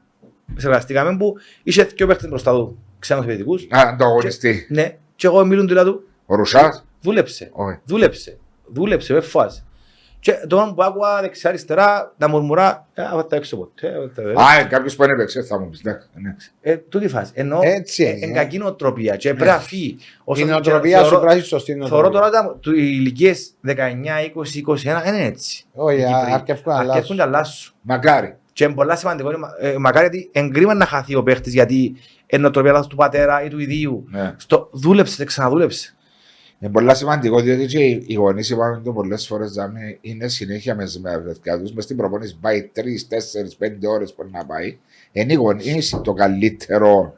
συνεργαστήκαμε που είχε και ο παίχτης μπροστά του, ξένους παιδικούς. Α, Ανταγωνιστή. Ναι, και εγώ μιλούν του του, Ο Ρουσάς. δούλεψε. Όχι. Δούλεψε. Δούλεψε, δεν φοβάσαι. Και το μόνο που άκουγα δεξιά-αριστερά να μουρμουρά, ε, θα τα έξω ποτέ. ε, τα- Α, ε, κάποιος που είναι παίξε, θα μου πεις. εντάξει, ναι. Ε, τούτη φάση. Ενώ Έτσι ε, είναι. εν κακή νοοτροπία και πρέπει να φύγει. Όσο- Η και νοοτροπία σου θεωρώ- πράζει σωστή Θεωρώ νοοτροπία. τώρα τα- του- οι ηλικίες 19, 20, 21 δεν είναι έτσι. Όχι, Οι Κύπροι. αρκεύκουν να Αρκεύκουν αλλάσουν. και αλλάσουν. Μακάρι. Και είναι πολλά σημαντικό. είναι, ε, Μακάρι γιατί εγκρίμα να χαθεί ο παίχτης γιατί η νοοτροπία λάθος του πατέρα ή του ιδίου. Ναι. Στο δούλεψε και ξαναδούλεψε. Είναι πολύ σημαντικό διότι και οι οι γονείς είπαμε το πολλές φορές δάμε, είναι συνέχεια με με τα παιδιά τους. Μες στην προπόνηση πάει τρεις, τέσσερις, πέντε ώρες που να πάει. Είναι οι γονείς το καλύτερο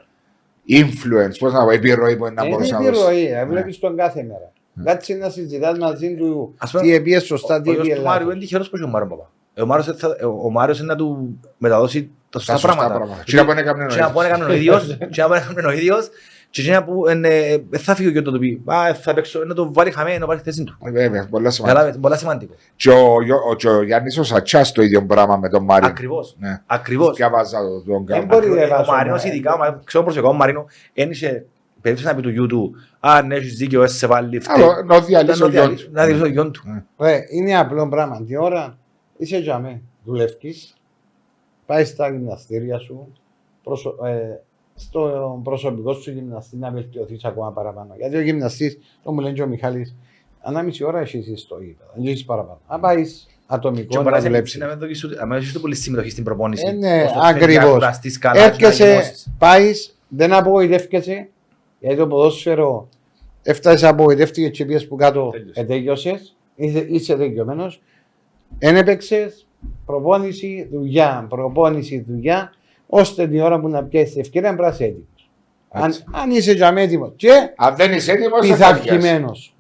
influence, πώς να πω, επιρροή που να Είναι μπορούσε να δώσεις. επιρροή, ε, Ναι. βλέπεις τον κάθε μέρα. Κάτσε να συζητάς μαζί του Ας πούμε, τι επίες σωστά, τι Ο γιος επίες του Μάριου λάθος. είναι τυχερός που έχει ο Μάριο Παπά. Ε, Ο Μάριος θα- ο Μάριος είναι να του μεταδώσει τα Τα σωστά σωστά πράγματα. πράγματα. Τι να πω να έκανε Τι να πω να έκανε ο ίδιος, τι να πω να έκανε ο ίδιος και τι να που ε, ε, ε, θα φύγει ο γιος του να του πει «Α, θα παίξω, να το βάλει χαμένο, να πάρει τη θέση του». Βέβαια, πολλά σημαντικό. Κατάλαβες, πολλά σημαντικό. Και ο, Γιο- ο, και ο Γιάννης ο Σατσάς το ίδιο πράγμα με τον Μάριο. Ακριβώς. Ναι. Ακριβώς. Διαβάζα το- τον Δεν κάνω. μπορεί να Ο βάζω, Μαρίνος ε, ειδικά, μα- ξέρω προσωπικά, ο Μαρίνο ένιωσε περίπτωση να πει του γιού του «Α, ναι, έχεις δίκιο, έσαι σε βάλει φταίει». Άλλο, να διαλύσει ο Να γιος διαλύσει- του. Να διαλύσει ο γιον του. Ρε, είναι απλό πράγμα. Την ώρα είσαι για με, δουλεύεις, πάει στα γυμναστήρια σου, προσω, ε, στο προσωπικό σου γυμναστή να βελτιωθείς ακόμα παραπάνω. Γιατί ο γυμναστής, το μου λένε και ο Μιχάλης, ανάμιση ώρα έχεις εσύ στο γήπεδο, δεν έχεις παραπάνω. Αν πάεις Και ατομικό μπορείς να να σε δουλέψεις. να μην δοκίσεις ούτε- αν έχεις πολύ συμμετοχή στην προπόνηση. Ε, ναι, όσο θέλει ακριβώς. να κουραστείς καλά και να Έρχεσαι, γεμώσεις. πάεις, δεν απογοητεύκεσαι, γιατί το ποδόσφαιρο έφτασε απογοητεύτηκε και πήγες που κάτω Τέλειωσε. ετέγιωσες, είσαι, είσαι τελειωμένος, δεν έπαιξες, προπόνηση, δουλειά, προπόνηση, δουλειά, ώστε την ώρα που να πιάσεις την ευκαιρία να πράσει έτοιμος. Αν, Έτσι. αν είσαι για με έτοιμος και Αν δεν είσαι έτοιμος, θα πιάσεις. πειθαρχημένος.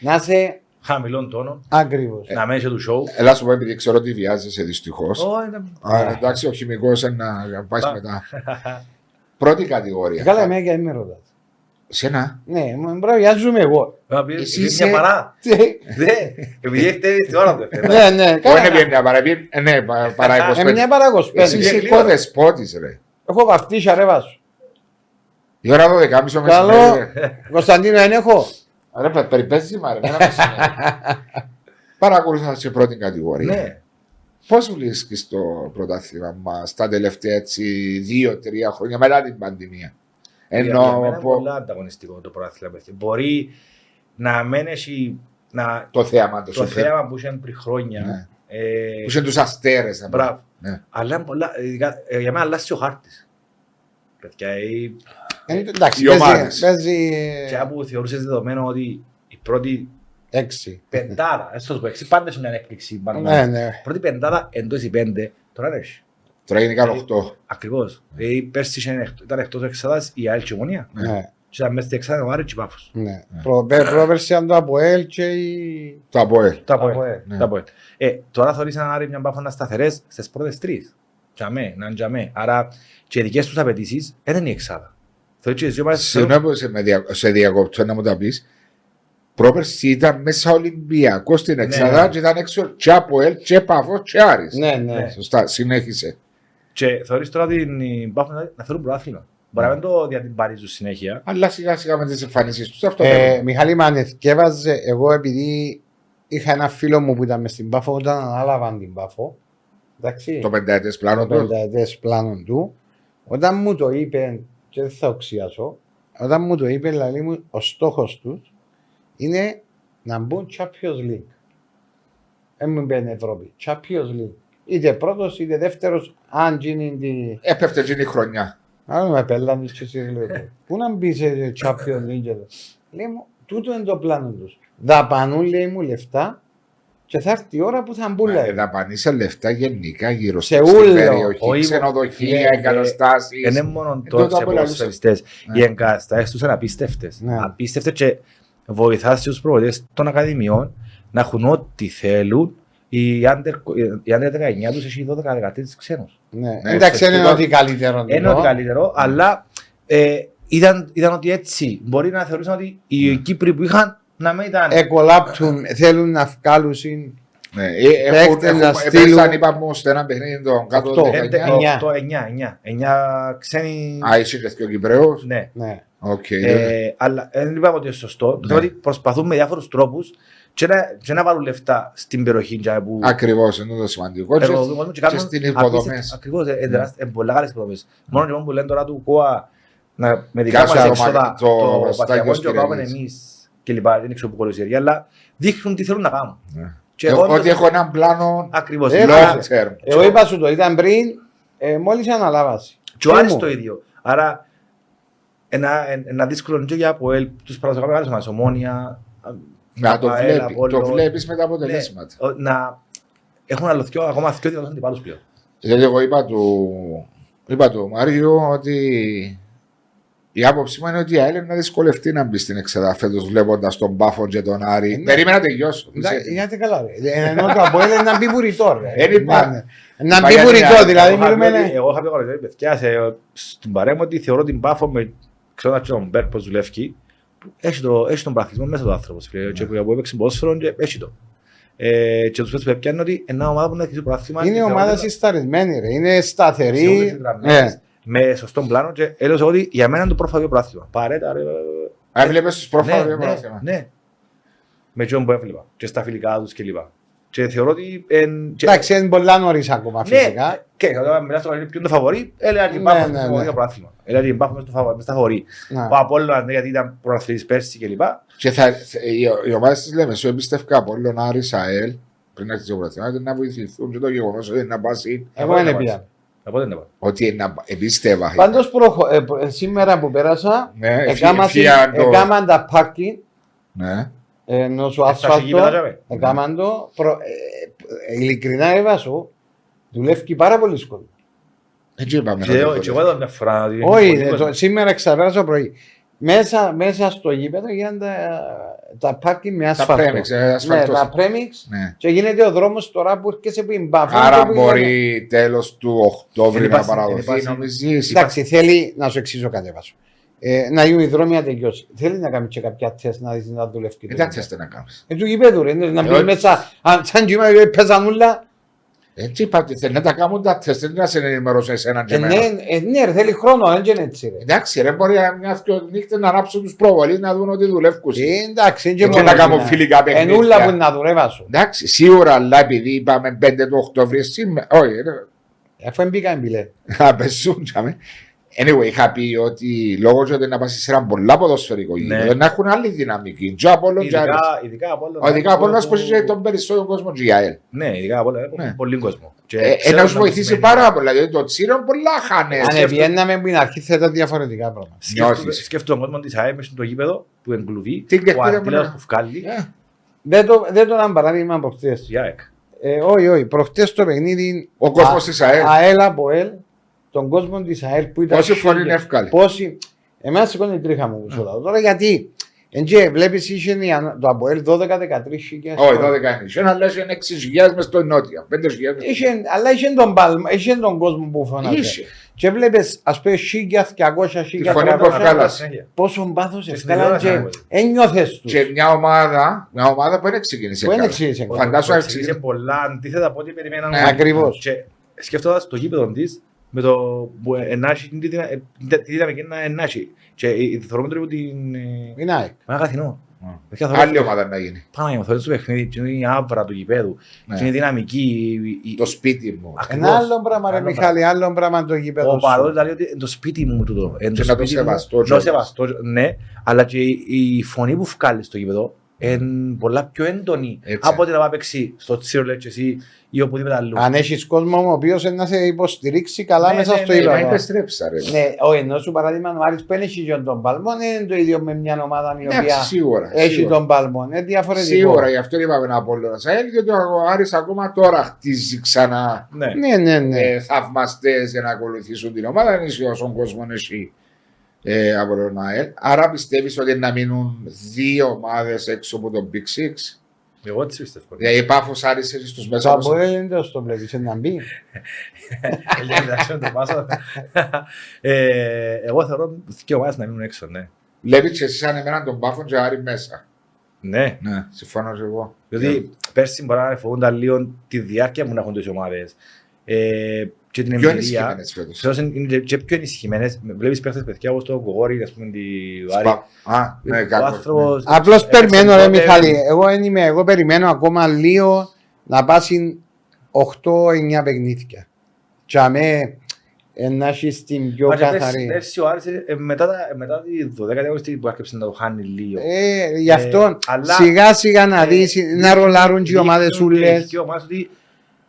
Να είσαι Χαμηλών τόνων, ακριβώς. να μένεις του show. Έλα σου πω επειδή ξέρω ότι βιάζεσαι δυστυχώς. Ω, είναι- Α, εντάξει, ο χημικός είναι να πάει Α. μετά. Πρώτη κατηγορία. Καλά εμένα και δεν με ρωτάς. Σένα. Ναι, μου μπραβιάζουμε εγώ. Να πει, Εσύ είναι είσαι- μια παρά. Ναι, Ναι, επειδή έχετε στην ώρα του. έφερε. ναι, ναι. Όχι, καλά. είναι bien μια παρά, bien- ε, ναι, πα- παρά Ε, 25. μια παρά 25. Εσύ είσαι γλύωρα. οικοδεσπότης, ρε. Έχω βαφτίσια ρε βάσου. Η ώρα 12 μισό Καλό. μεσημέρι. ρε. Κωνσταντίνο, δεν έχω. Ρε, πε- περιπέτει μα, ρε. μένα μεσημέρι. Παρακολουθώ σε πρώτη κατηγορία. Ναι. Πώς βρίσκει το πρωτάθλημα μας τα τελευταία έτσι δύο-τρία χρόνια μετά την πανδημία; Για Ενώ μένα είναι από πολύ ανταγωνιστικό το πρωτάθλημα. παιδιά. Μπορεί να μένει έχει να, το θέαμα το το σούπερ. θέαμα που είχε πριν χρόνια. Ναι. ε, Που είσαι τους αστέρες. Μπράβο. Ναι. Αλλά είναι πολλά, ειδικά, ε, για μένα αλλάζει ο χάρτης. Παιδιά, η- Ε, Εντάξει, Οι παίζει- ομάδες. παίζει και που θεωρούσες δεδομένο ότι η πρώτη έξι. πεντάδα, έστω σου πω, έξι πάντα σε μια έκπληξη. πάνω Ναι, κάτω. ναι. Η πρώτη πεντάδα εντός οι πέντε, τώρα είναι έχει. Τώρα γίνηκαν 8. Ακριβώς. Δηλαδή πέρσι είχε εκτ- ήταν εκτός εξάδας η ΑΕΛ και η Ομονία. Ναι, Και ήταν μέσα στην εξάδα ο Άρης και η Πάφος. ναι. Προ- πε- Πρόπερση ήταν το Αποέλ και η... Το ΑΠΟΕΛ. Τα ΑΠΟΕΛ, ΑΠΟΕΛ. ναι. Τα ΑΠΟΕΛ. Ε, τώρα θεωρείς έναν Άρη μια Πάφος να σταθερές στις πρώτες τρεις. Τζαμέ, να είναι τζαμέ. Άρα και οι δικές τους απαιτήσεις δεν είναι η εξάδα. Θεωρείς και οι δύο ομάδες θέλουν- Συγγνώμη που σε, με δια- σε διακόπτω να μου τα πεις. Πρόπερση ήταν μέσα Ολυμπιακός στην Εξάδα ναι. και ήταν έξω και ΑΠΟΕΛ και Παφό και Άρης. Ναι, ναι. Σωστά, συνέχισε. Και θεωρείς τώρα την η Πάφο να- να θέλουν πρωτάθλημα. Μπορεί να μην το διατυμπαρίζουν συνέχεια. Αλλά σιγά σιγά με τις εμφανίσεις τους αυτό Ε, θέλουν. Μιχάλη, με ανεθκεύαζε, εγώ επειδή είχα ένα φίλο μου που ήταν μες στην Πάφο όταν ανάλαβαν την Πάφο, εντάξει, Το πενταετές πλάνο το του. πενταετές πλάνο του, όταν μου το είπε, και δεν θα οξιάσω, όταν μου το είπε, δηλαδή μου, ο στόχος τους είναι να μπουν Champions League. Δεν μου είπε Ευρώπη, Champions League. Είτε πρώτος είτε δεύτερος, αν γίνει τη... Έπεφτε εκείνη η χρονιά. Άρα με πέλανε και εσύ λέω, πού να μπει σε Champions League εδώ. Λέει μου, τούτο είναι το πλάνο τους. Δαπανούν λέει μου λεφτά και θα έρθει η ώρα που θα μπουν λέει. Δαπανίσαι λεφτά γενικά γύρω Σε στην ούλο. περιοχή. Όχι, Ξενοδοχεία, ε, ε, εγκαταστάσει. Δεν είναι μόνο Ε, τότε τότε σε απολαύσα. ποδοσφαιριστές. Ναι. Οι εγκαταστάσεις τους είναι απίστευτες. Ναι. Απίστευτες και βοηθάς τους προπονητές των ακαδημιών να έχουν ό,τι θέλουν. Οι under, οι under 19 τους έχει 12-13 ξένους. Ναι. Ναι, Εντάξει, δεν είναι σωστό. ότι καλύτερο. Είναι τούτο. ότι καλύτερο, αλλά ε, ήταν, ήταν ότι έτσι μπορεί να θεωρούσαν ότι οι Κυπραίοι που είχαν να μην ήταν. Εκκολάπτουν, θέλουν να βγάλουν συν. Ναι, ε, έχουν- Παίκτες να έχουν- στείλουν- έπαιξαν, είπαμε, στο ένα παιχνίδι των κάτω Οκτώ. 19. εννιά. 9, 9 ξένοι. Α, είσαι και ο Κυπραίος; Ναι. Ναι. Οκ. Ε, αλλά δεν είπαμε ότι είναι σωστό. Το Ναι. θέμα ότι προσπαθούν με διάφορους τρόπους και να, και να βάλουν λεφτά στην περιοχή. για που Ακριβώς, είναι το σημαντικό. Και- εργοδοτούν κόσμο και Και κάνουν στις υποδομές. απίστευτες- Ακριβώς, ε, ε, τεράστιες- ε, πολλά καλές υποδομές. Μόνο λοιπόν που λένε τώρα του ΚΟΑ να, με δικά Κάτσε μας το έξοδα μα- το το Στάγιος παθιακό και το κάνουμε Κυριακής. εμείς και λοιπά, δεν ξέρω που κολλήσει αλλά δείχνουν τι θέλουν να κάνουν. Ναι. Και Ε, όντως- Ότι έχω έναν πλάνο Ακριβώς. Ε, Άρα- long term. Εγώ είπα σου το, ήταν πριν, ε, μόλις αναλάβασε. Και ο Τι Άρης μου. το ίδιο. Άρα ένα, ένα δύσκολο και για από ελ, τους παραδοσιακά μεγάλες ομάδες, Ομόνια, Να το, ΑΕΛ, βλέπει, Απόλλων. το βλέπεις με τα ναι, αποτελέσματα. ο- να έχουν άλλος δυο, ακόμα δυο δυνατούς αντιπάλους πλέον. Δηλαδή εγώ είπα του, είπα του Μάριο ότι η άποψή μου είναι ότι η ΑΕΛ να δυσκολευτεί να μπει στην εξέδα φέτος βλέποντας τον Πάφο και τον Άρη. Ναι. Περίμενα να τελειώσω. Εντάξει, Γιατί καλά ρε. Ε, Ενώ το Αποέλ είναι να μπει βουρητό ρε. Εν είπα- Ναι, ναι. Να είπα μπει για την βουρητό, άλλη. δηλαδή Εγώ είχα πει μιλούμε... ότι- Εγώ είχα πει ότι παιδιά, σε- στην παρέμβαση ότι θεωρώ την Πάφο με ξέρω και τον Μπέρ πως δουλεύει, που έχει, το, έχει τον πραθισμό μέσα του άνθρωπος. φίλε, Και που έπαιξε ποδόσφαιρο και έχει το. Ε, και τους πες παιδιά είναι ότι ένα ομάδα που να έχει το πράθυμα Είναι ομάδα συσταρισμένη ρε. Είναι σταθερή. Ναι. ε, με σωστό πλάνο και έλεγα ότι για μένα είναι το πρόφαγιο πράθυμα. Παρέτα ρε. Αν βλέπεις τους Ναι, πρόφαλους ναι, ναι. Με ποιον που έβλεπα και στα φιλικά τους κλπ. Και θεωρώ ότι... εν- και- Εντάξει, είναι πολλά νωρίς ακόμα Ναι, φυσικά. και όταν μιλάς τώρα για ποιον το φαβορεί, έλεγα την Ναι, Πάφο ναι, στο ναι. φαβορεί για πρωτάθλημα. Έλεγα την Πάφο μες στο φαβορεί- μες στα φαβορεί. Ναι. Ο Απόλλωνας, ναι, γιατί ήταν πρωταθλητής πέρσι κλπ. Και θα, οι, οι ομάδες της λέμε, σου εμπιστεύκα από όλων Άρης, ΑΕΛ, πριν να αρχίσει ο πρωταθλήμα, να βοηθηθούν και το γεγονός ότι είναι να πάσει, Εγώ δεν δεν πήγα. Από δεν είπα. ότι είναι να εμπίστευα. Πάντως προχω- ε, προ- ε, σήμερα που πέρασα, Ναι, έκαναν ευθεία το- έκαναν τα πάρκινγκ Ναι. Ενώ σου Ε, στα γήπεδα, ασφάλτο, τζάμε. έκαναν το, προ- ε, ε, ειλικρινά έβασο, δουλεύει πάρα πολύ σκόλ. Έτσι είπαμε. Και να το εγώ- πω. και εγώ εδώ μια φορά... ότι είναι Όχι, πολύ ε, κόσμο. το- σήμερα ξαπέρασα πρωί. Μέσα, μέσα στο γήπεδο γίνονται τα, τα πάρκινγκ με Τα ασφάλτο. πρέμιξ, ε, Ναι, ασφαλτός. τα πρέμιξ Ναι. και γίνεται ο δρόμος τώρα που έρχεσαι που είναι μπάφο. Άρα και που μπορεί τέλος του Οκτώβρη Είναι να πάση- είναι παραδοθεί, πάση- νομίζεις; Εντάξει, θέλει να σου εξήσω κάτι βάσο. Ε, να γίνουν οι δρόμοι να τελειώσει. Θέλεις να κάνεις και κάποια τεστ να δεις να δουλεύει. Ε, Δεν θες να κάνεις. Ε, του γηπέδου ρε, να μπει όχι. μέσα, αν σαν κύμα ε, παίζανούλα. Έτσι είπα ότι θέλει να τα κάνουν τα τεστ, δεν να σε ενημερώσω εσένα και Ε, ναι, εμένα. ε, ναι, ρε, θέλει χρόνο, δεν είναι έτσι ρε. Εντάξει ρε, μπορεί μια δυο νύχτες να ράψουν τους προβολείς να δουν ότι δουλεύουν. Ε, εντάξει, είναι Και μόνο να κάνουν να- φιλικά παιχνίδια. Ενούλα που να δουλεύασουν. Εντάξει, σίγουρα, αλλά επειδή είπαμε 5 του Οκτώβρη σήμερα, όχι, ρε, Αφού έμπηκα εμπιλέ. να πεσούν, τζάμε. Anyway, είχα πει ότι λόγω του ότι να πάσει σε ένα πολλά ποδοσφαιρικό γήπεδο, να έχουν άλλη δυναμική. Και από όλο και άλλος. Ειδικά, ειδικά από όλο. Ο ειδικά από όλο που είχε τον περισσότερο κόσμο GIL. Ναι, ειδικά από όλο. Έχουν Ναι. πολύ κόσμο. Και Ε, ξέρω να να σου βοηθήσει σημαίνει. πάρα πολλά, γιατί το τσίρο πολλά χάνες. Αν ευγαίναμε από την αρχή θα ήταν διαφορετικά πράγματα. Σκέφτομαι- νιώθεις. Σκέφτομαι τον κόσμο της ΑΕΜ στο γήπεδο που εγκλουβεί, Τι ο κερδίδαμε, αντίλαος ναι. που βγάλει. Ε, Δεν το, δεν το ήταν παράδειγμα προχτές. Η ΑΕΚ. Ε, όχι, όχι. Προχτές το παιχνίδι Ο κόσμος της ΑΕΛ. ΑΕΛ από ΕΛ, τον κόσμο της ΑΕΛ που ήταν... Πόση φορή χίλια- είναι εύκολη. Πόσοι... Εμένα σηκώνει η τρίχα μου που σου λέω. Τώρα γιατί... Εντζέ, βλέπεις είχε η ανα- το ΑΠΟΕΛ 12-13 χιλιάδες. Όχι, 12 είναι. Είχε ένα λες είναι 6.000 μες στο νότια. 5.000 μες στο Είχε, αλλά είχε τον, παλμα, είχε τον κόσμο που φωνάζει. Είχε. Και βλέπεις, ας πούμε, 1.200, Τη φωνή που 1.300, ευκάλασε. Συνέχεια. πόσο πάθος Και στην ευκάλαν τηλεόραση και να ακούγεται. ένιωθες τους. Και μια ομάδα, μια ομάδα που δεν ξεκίνησε Που δεν καλά. εξήγησε καλά. Φαντάσου Που να εξήγησε ξεκίνησε. πολλά αντίθετα από ό,τι περιμέναν. Ναι, Ακριβώς. Και σκέφτοντας το γήπεδο της, με το που ενάχει την δυνα- ε, τη δύναμη να ενάχει. Και ε, θεωρούμε τώρα ότι την... ε, Είναι ΑΕΚ. Μα καθινό. Mm. Παιδιά, θεωρώ- Άλλη ομάδα να γίνει. Πάμε να θεωρείς το παιχνίδι, και είναι η άβρα του γηπέδου, Ναι. και είναι η δυναμική. η- η- Το σπίτι μου. Ακριβώς. Ένα άλλο πράγμα, ρε Άλλο Μιχάλη, άλλο πράγμα το γήπεδο Ο παρόν σου. δηλαδή ότι είναι το σπίτι μου τούτο. Είναι Και το να το σπίτι μου, σεβαστώ Να το κιόλας. σεβαστώ, ναι. Αλλά και η, η φωνή που βγάλεις στο γήπεδο είναι πολλά πιο έντονη Έτσι. από ότι να πάει παίξει στο τσίρο λέει και εσύ ή οπουδήποτε αλλού. Αν έχεις κόσμο ο οποίος να σε υποστηρίξει καλά Ναι, μέσα ναι, στο ναι, Ε, Μα γήπεδο. επιστρέψα ρε. Ναι, ο ενώ σου παράδειγμα ο Άρης που δεν έχει και τον Παλμό δεν είναι το ίδιο με μια ομάδα η Εντάξει, οποία σίγουρα. έχει σίγουρα. τον Παλμό. Είναι διαφορετικό. Σίγουρα, γι' αυτό είπαμε ένα Απόλλωνα ΣΑΕΛ, γιατί ο Άρης ακόμα τώρα χτίζει ξανά Ναι. Ναι, ναι, ναι. ε, θαυμαστές για να ακολουθήσουν την ομάδα, είναι σε όσον κόσμο έχει ε, από τον ΑΕΛ. Άρα πιστεύεις ότι να μείνουν δύο ομάδες έξω από τον Big Six; Εγώ έτσι πιστεύω. Δηλαδή η Πάφος Άρης έχει στους Το μέσα όπως- Αποέλ δεν το βλέπεις να μπει. Ε, εντάξει, να το πάσω. Ε, Εγώ θεωρώ και ομάδες να μείνουν έξω, ναι. Βλέπεις και εσύ σαν εμένα τον Πάφο και Άρη μέσα. Ναι, Ναι, συμφωνώ και εγώ. διότι πέρσι μπορεί να φοβούνταν λίγο τη διάρκεια που να έχουν τις ομάδες ε, και την Πιο εμπειρία. ενισχυμένες φέτος. Φέτος είναι είναι και πιο ενισχυμένες. Βλέπεις παίχτες παιδιά όπως το Κογόρη, ας πούμε, τη Άρη. Σπα- Α, ναι, Ο κακός. άνθρωπος- Απλώς ε, περιμένω ρε τότε- Μιχάλη. Εγώ, δεν είμαι, εγώ περιμένω ακόμα λίγο να πάσει 8-9 παιχνίδια. Και αμέ ε, να έχεις την πιο Μα και πέρσι- καθαρή. Πέρσι ο Άρης, ε, μετά τα- μετά τη 12η Αυγούστου που άρχισε να το χάνει λίγο. Ε, γι' αυτό αλλά- σιγά σιγά να Ε, δεις, να ρολάρουν και οι ομάδες δείχνουν και ούλες. οι ομάδες ότι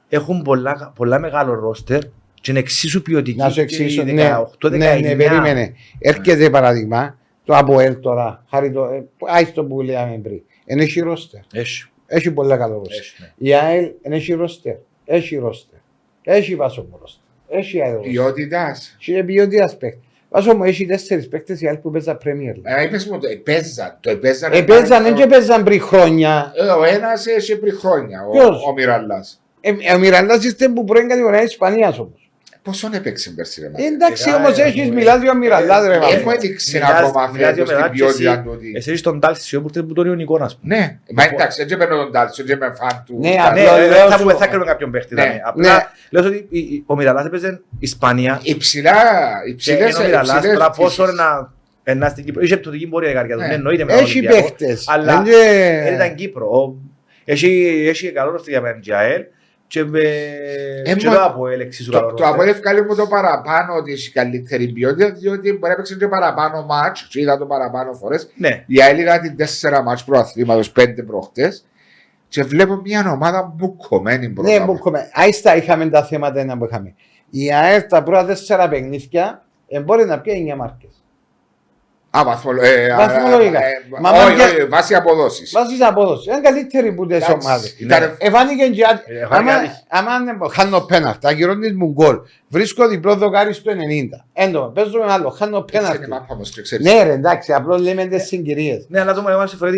έχουν πολλά, πολλά μεγάλο ρόστερ και είναι εξίσου ποιοτική. Να σου και εξηγήσω. οι Ναι, 18, ναι, ναι, 19. περίμενε. Έρχεται παράδειγμα το Αποέλ τώρα. Χάρη το. ε, Άι το που λέγαμε πριν. Εν έχει ρόστερ. Έχει, Έχει πολλά καλό ρόστερ. έχει, ναι. Η ΑΕΛ εν έχει ρόστερ. Έχει ρόστερ. Έχει βάσο μου ρόστερ. Έχει ΑΕΛ ρόστερ. Ποιότητας. Και ποιότητας παίκτης. Βάσο μου έχει τέσσερις παίκτες η ΑΕΛ που παίζα Premier League. Ε, είπες μου το επέζαν. Το επέζαν. Επέζαν, δεν και παίζαν πριν χρόνια. Ε, Ο ένας έχει πριν χρόνια, ο, Ποιος; ο Μιραλάς. Ε, Ο Μιραντάς είστε που πρώην κατηγορία της Ισπανίας όμως. Πόσον έπαιξε πέρσι ρε Ε, μάνα. Εντάξει Ε, όμως ε, έχεις ε, μιλάς για Μιραντάς ρε ε, βάσο. Έχω έδειξει Μιλάς- ακόμα μιλάς για φέτος την μετά και ποιότητα εσύ- του. ότι- Εσύ είσαι τον Τάλσιο που που τον Ιωνικό, ας πούμε. Ναι, μα εντάξει, δεν παίρνω τον Τάλσιο, δεν είμαι φαν του. Ναι, Ναι, απλά ε, λέω θα σου- πούμε, θα κρίνουμε κάποιον παίχτη. Ναι, δηλαδή. Απλά ναι. λέω ότι η- η- ο Μιραλάς έπαιζε Ισπανία Υψηλά, και υψηλές ενώ ο Μιραλάς υψηλές τώρα πόσο πτήσεις. να ενά στην Κύπρο. Είχε πτωτική πορεία η καρδιά του. Ναι. Ναι, εννοείται με τον Έχει Ολυμπιακό. παίκτες. Αλλά Δεν και- δεν ήταν Κύπρο. Ο- Έχει, έχει καλό ρόστερ για μένα ΑΕΛ και, με, Ε, και μα- το ΑΠΟΕΛ εξίσου καλό Το, το ρόστερ. Αποέλ ευκάλει μου το παραπάνω ότι έχει καλύτερη ποιότητα, διότι μπορεί να παίξει και παραπάνω μάτς, και είδα το παραπάνω φορές. Ναι, Η ΑΕΛ είδα την τέσσερα μάτς προαθλήματος, πέντε προχτές, και βλέπω μια ομάδα μπουκωμένη πρώτα. Ναι, απ' που όλα. κομμέ. Άιστα είχαμε τα θέματα ένα που είχαμε. Η ΑΕΡ τα πρώτα τέσσερα παιχνίδια ε, μπορεί να πει 9 μάρκες. Α, βαθμολο- ε, α, Βαθμολογικά. ε, Μα όχι, μα- όχι, βάσει αποδόσεις. Βάζεις απόδοσης. Είναι καλύτερη που τις Εντάξει, ομάδες. ήταν- Εφάνηκε και άτ- Ε, εφάνηκε άμα- άτυχη. άμα είναι- χάνω πέναρτα, ακυρώνεις μου γκολ. Βρίσκω διπλό δοκάρι στο 90. Έντομα, παίζω με άλλο, χάνω Έτσι είναι η πέναρτη. μάπα όμως, και ξέρεις. Ναι ρε εντάξει, απλώς λέμε τις συγκυρίες. ναι, αλλά το μου έβαλε φορά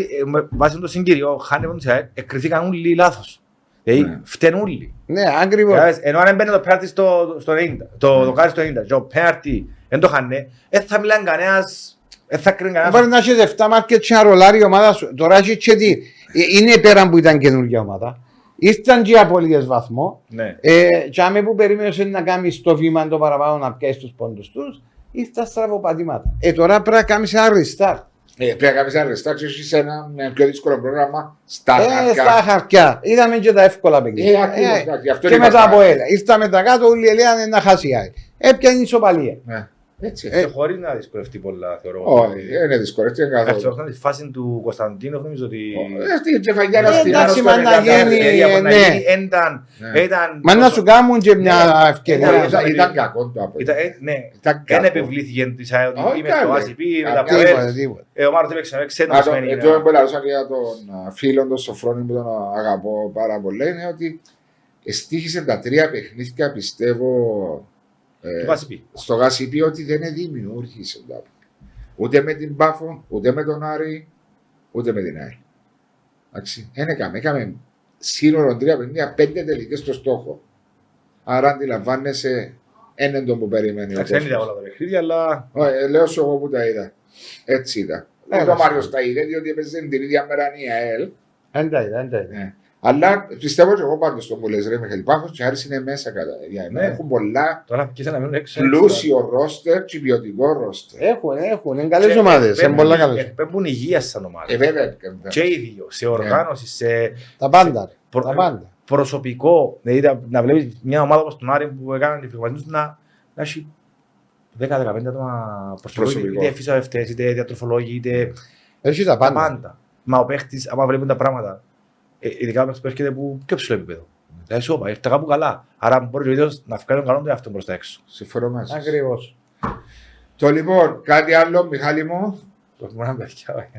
βάσει το συγκυριό, χάνευον της ΑΕΛ, εκκριθήκαν όλοι λάθος. Δηλαδή, Ναι. φταίνουν όλοι. Ναι, ακριβώς. Κατάλαβες, Ενώ αν έμπαινε το πέναρτι στο, στο 90, το δοκάρι στο 90 και ο πέναρτι δεν το χάνε, δεν θα μιλάνε κανένας Δεν θα κρίνει κανένας. Μπορεί να έχεις 7 μάρκετ και να ρολάρει η ομάδα σου. Τώρα έχει και τι. Ε, Είναι πέραν που ήταν καινούργια ομάδα. Ήρθαν και οι απολύτες βαθμό. Ναι. Ε, και άμε που περίμενες να κάνεις το βήμα το παραπάνω να πιάσεις τους πόντους τους, ήρθαν στραβοπατήματα. Ε, τώρα πρέπει να κάνεις ένα restart. Ε, πρέπει να κάνεις ένα restart και έχεις ένα ε, πιο δύσκολο πρόγραμμα στα Ε, χαρτιά. στα χαρτιά. Είδαμε και τα εύκολα παιχνίδια. Ε, ακριβώς, εντάξει, γι' αυτό και είμαστε- μετά από έλα. Ήρθαμε μετά κάτω, όλοι λέγανε να χάσει η ΑΕΚ. Έπιανε ισοπαλία. Ναι, Έτσι. Ε, Και χωρίς να δυσκολευτεί πολλά, θεωρώ. Όχι, δεν είναι δύσκολο, έτσι είναι Εντάξει, καθόλου. όταν τη φάση του Κωνσταντίνου νομίζω ότι... Ε, Αυτή η κεφαγιά να Ε, στείλει εντάξει, στο μα να 90. γίνει, ευκαιρία που να ναι. γίνει, ήταν- Ναι. ήταν- Μα να σου κάνουν και μια Ναι. Ήταν- ευκαιρία. ήταν- Ήταν κακό το από. Ήταν- ε, Ναι, Ήταν δεν κακό. επιβλήθηκε της ΑΕ ότι Όχι, είμαι στο καλέ. ACP, με τα Καμιά ΠΟΕΛ. Τίποτα, τίποτα. Ε, Ο Μάρτιν έπαιξε, ξέρετε Α, τι το- σημαίνει. Αυτό που έλεγα για τον α, φίλο τον Σοφρόνη που τον αγαπώ πάρα πολύ είναι ότι εστίχησε τα τρία παιχνίδια πιστεύω ε, Του ACP. στο Γασιπί ότι δεν δημιούργησε το ΑΠΟ. Ούτε με την Πάφο, ούτε με τον Άρη, ούτε με την ΑΕΛ. Εντάξει, δεν έκαμε. Έκαμε σύνολο τρία παιχνίδια, πέντε τελικές στο στόχο. Άρα αντιλαμβάνεσαι έναν τον που περιμένει ο Εντάξει, δεν είδα κόσμος. όλα τα παιχνίδια, αλλά Ω, ε, Λέω σου εγώ που τα είδα. Έτσι ήταν. Έλα, Ούτε ο σου. Μάριος τα είδε, διότι έπαιζε την ίδια μέρα η ΑΕΛ. Δεν τα είδα, δεν τα είδα. Ναι. Αλλά πιστεύω και εγώ πάντως το που λες ρε Μιχαήλ Πάφος και Άρης είναι μέσα κατά. Για Ναι. Έχουν πολλά τώρα πήγε να μείνουν έξω. πλούσιο ρόστερ και ποιοτικό ρόστερ. Έχουν, έχουν, είναι καλές ομάδες, είναι πολλά καλές. Πέμπουν υγεία σαν ομάδα. Ε, βέβαια. Και οι δύο, σε οργάνωση, σε Τα πάντα, προ- τα πάντα. προσωπικό. Δηλαδή να- να βλέπεις μια ομάδα όπως τον Άρη που έκανε τη φιλματισμού να, να έχει 10-15 άτομα προσωπικό. Προσωπικό. Είτε φυσιογραφητέ, είτε διατροφολόγοι, είτε Έχει τα τα πάντα. πάντα. Μα ο παίχτης, άμα βλέπουν τα πράγματα, ε, ειδικά ο παίχτη που έρχεται από πιο ψηλό επίπεδο. Δηλαδή, σου είπα, ήρθα κάπου καλά. Άρα μπορεί ο ίδιος να βγάλει τον καλό του εαυτό προ τα έξω. Συμφωνώ μαζί σας. Ακριβώς. Το λοιπόν, κάτι άλλο, Μιχάλη μου; Το έχουμε ένα παιδιά.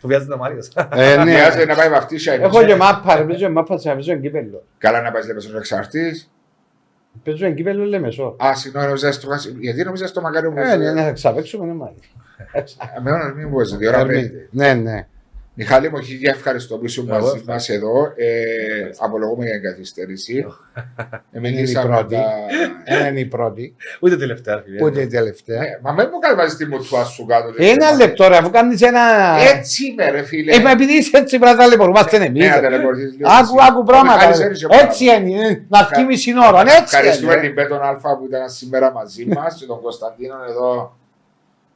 Το βιάζεις τον Μάριο. Ε, ναι. Χρειάζεται να πάει βαφτίσια. Έχω και μάπα, ρε, παίζω μάπα, σε παίζω εγκύπελλο. Καλά να πάεις λέμε στον εξαρτής. Παίζω εγκύπελλο Λεμεσό. Α, συγγνώμη, νόμιζα στο γάσι. Γιατί νόμιζα στο μακάριο μου. Ε, ναι, να ξαπέξουμε, ναι, μάλλον. Με όνομα μην μου έζησε, ώρα πέντε. Ναι, ναι. Μιχάλη μου, χίλια ευχαριστώ που ήσουν Εγώ μαζί ευχαριστώ. μας εδώ. Ε, απολογούμε για την καθυστέρηση. Ε, Είναι η μιλήσαμε πρώτη. τα- Ένα είναι η πρώτη, Ούτε τελευταία. φίλε. ούτε η τελευταία. Ε, Μα μην μου κάνεις μαζί τη μουτφά σου κάτω. Ένα λεπτό, ρε, αφού κάνεις ένα... Έτσι είμαι, ρε φίλε. Ε, μα επειδή είσαι έτσι πρέπει να ταλαιπωρούμαστε εμείς. Ναι, να ταλαιπωρηθείς λίγο Άκου, εσύ. άκου πράγματα. Μιχάλης ρε. έρχεσαι πάρα Έτσι είναι, ε, να βγει μισή ώρα, έτσι Ευχαριστούμε είναι. την Πέτον Αλφα που ήταν σήμερα μαζί μας και τον Κωνσταντίνο εδώ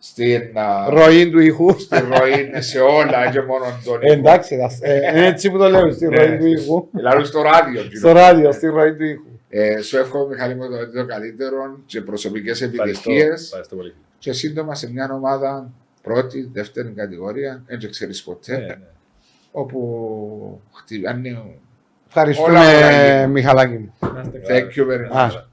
στην, α, Ροή του ήχου. στη ροή σε όλα και μόνο τον Ε, Εντάξει, δας- ε, είναι έτσι που το λέω, στη Ναι. ροή του ήχου. Δηλαδή στο ράδιο. Στο κύριο. ράδιο, στη ροή του ήχου. Ε, σου εύχομαι Μιχάλη μου το, το καλύτερο και προσωπικές Ευχαριστώ. επιτυχίες Ευχαριστώ πολύ. και σύντομα σε μια ομάδα πρώτη, δεύτερη κατηγορία, δεν ξέρεις ποτέ, Ναι, ναι. όπου χτυπάνε. Ευχαριστούμε, Όλα ωραία. Μιχαλάκη μου. Να είστε καλά. Thank you very much. Α,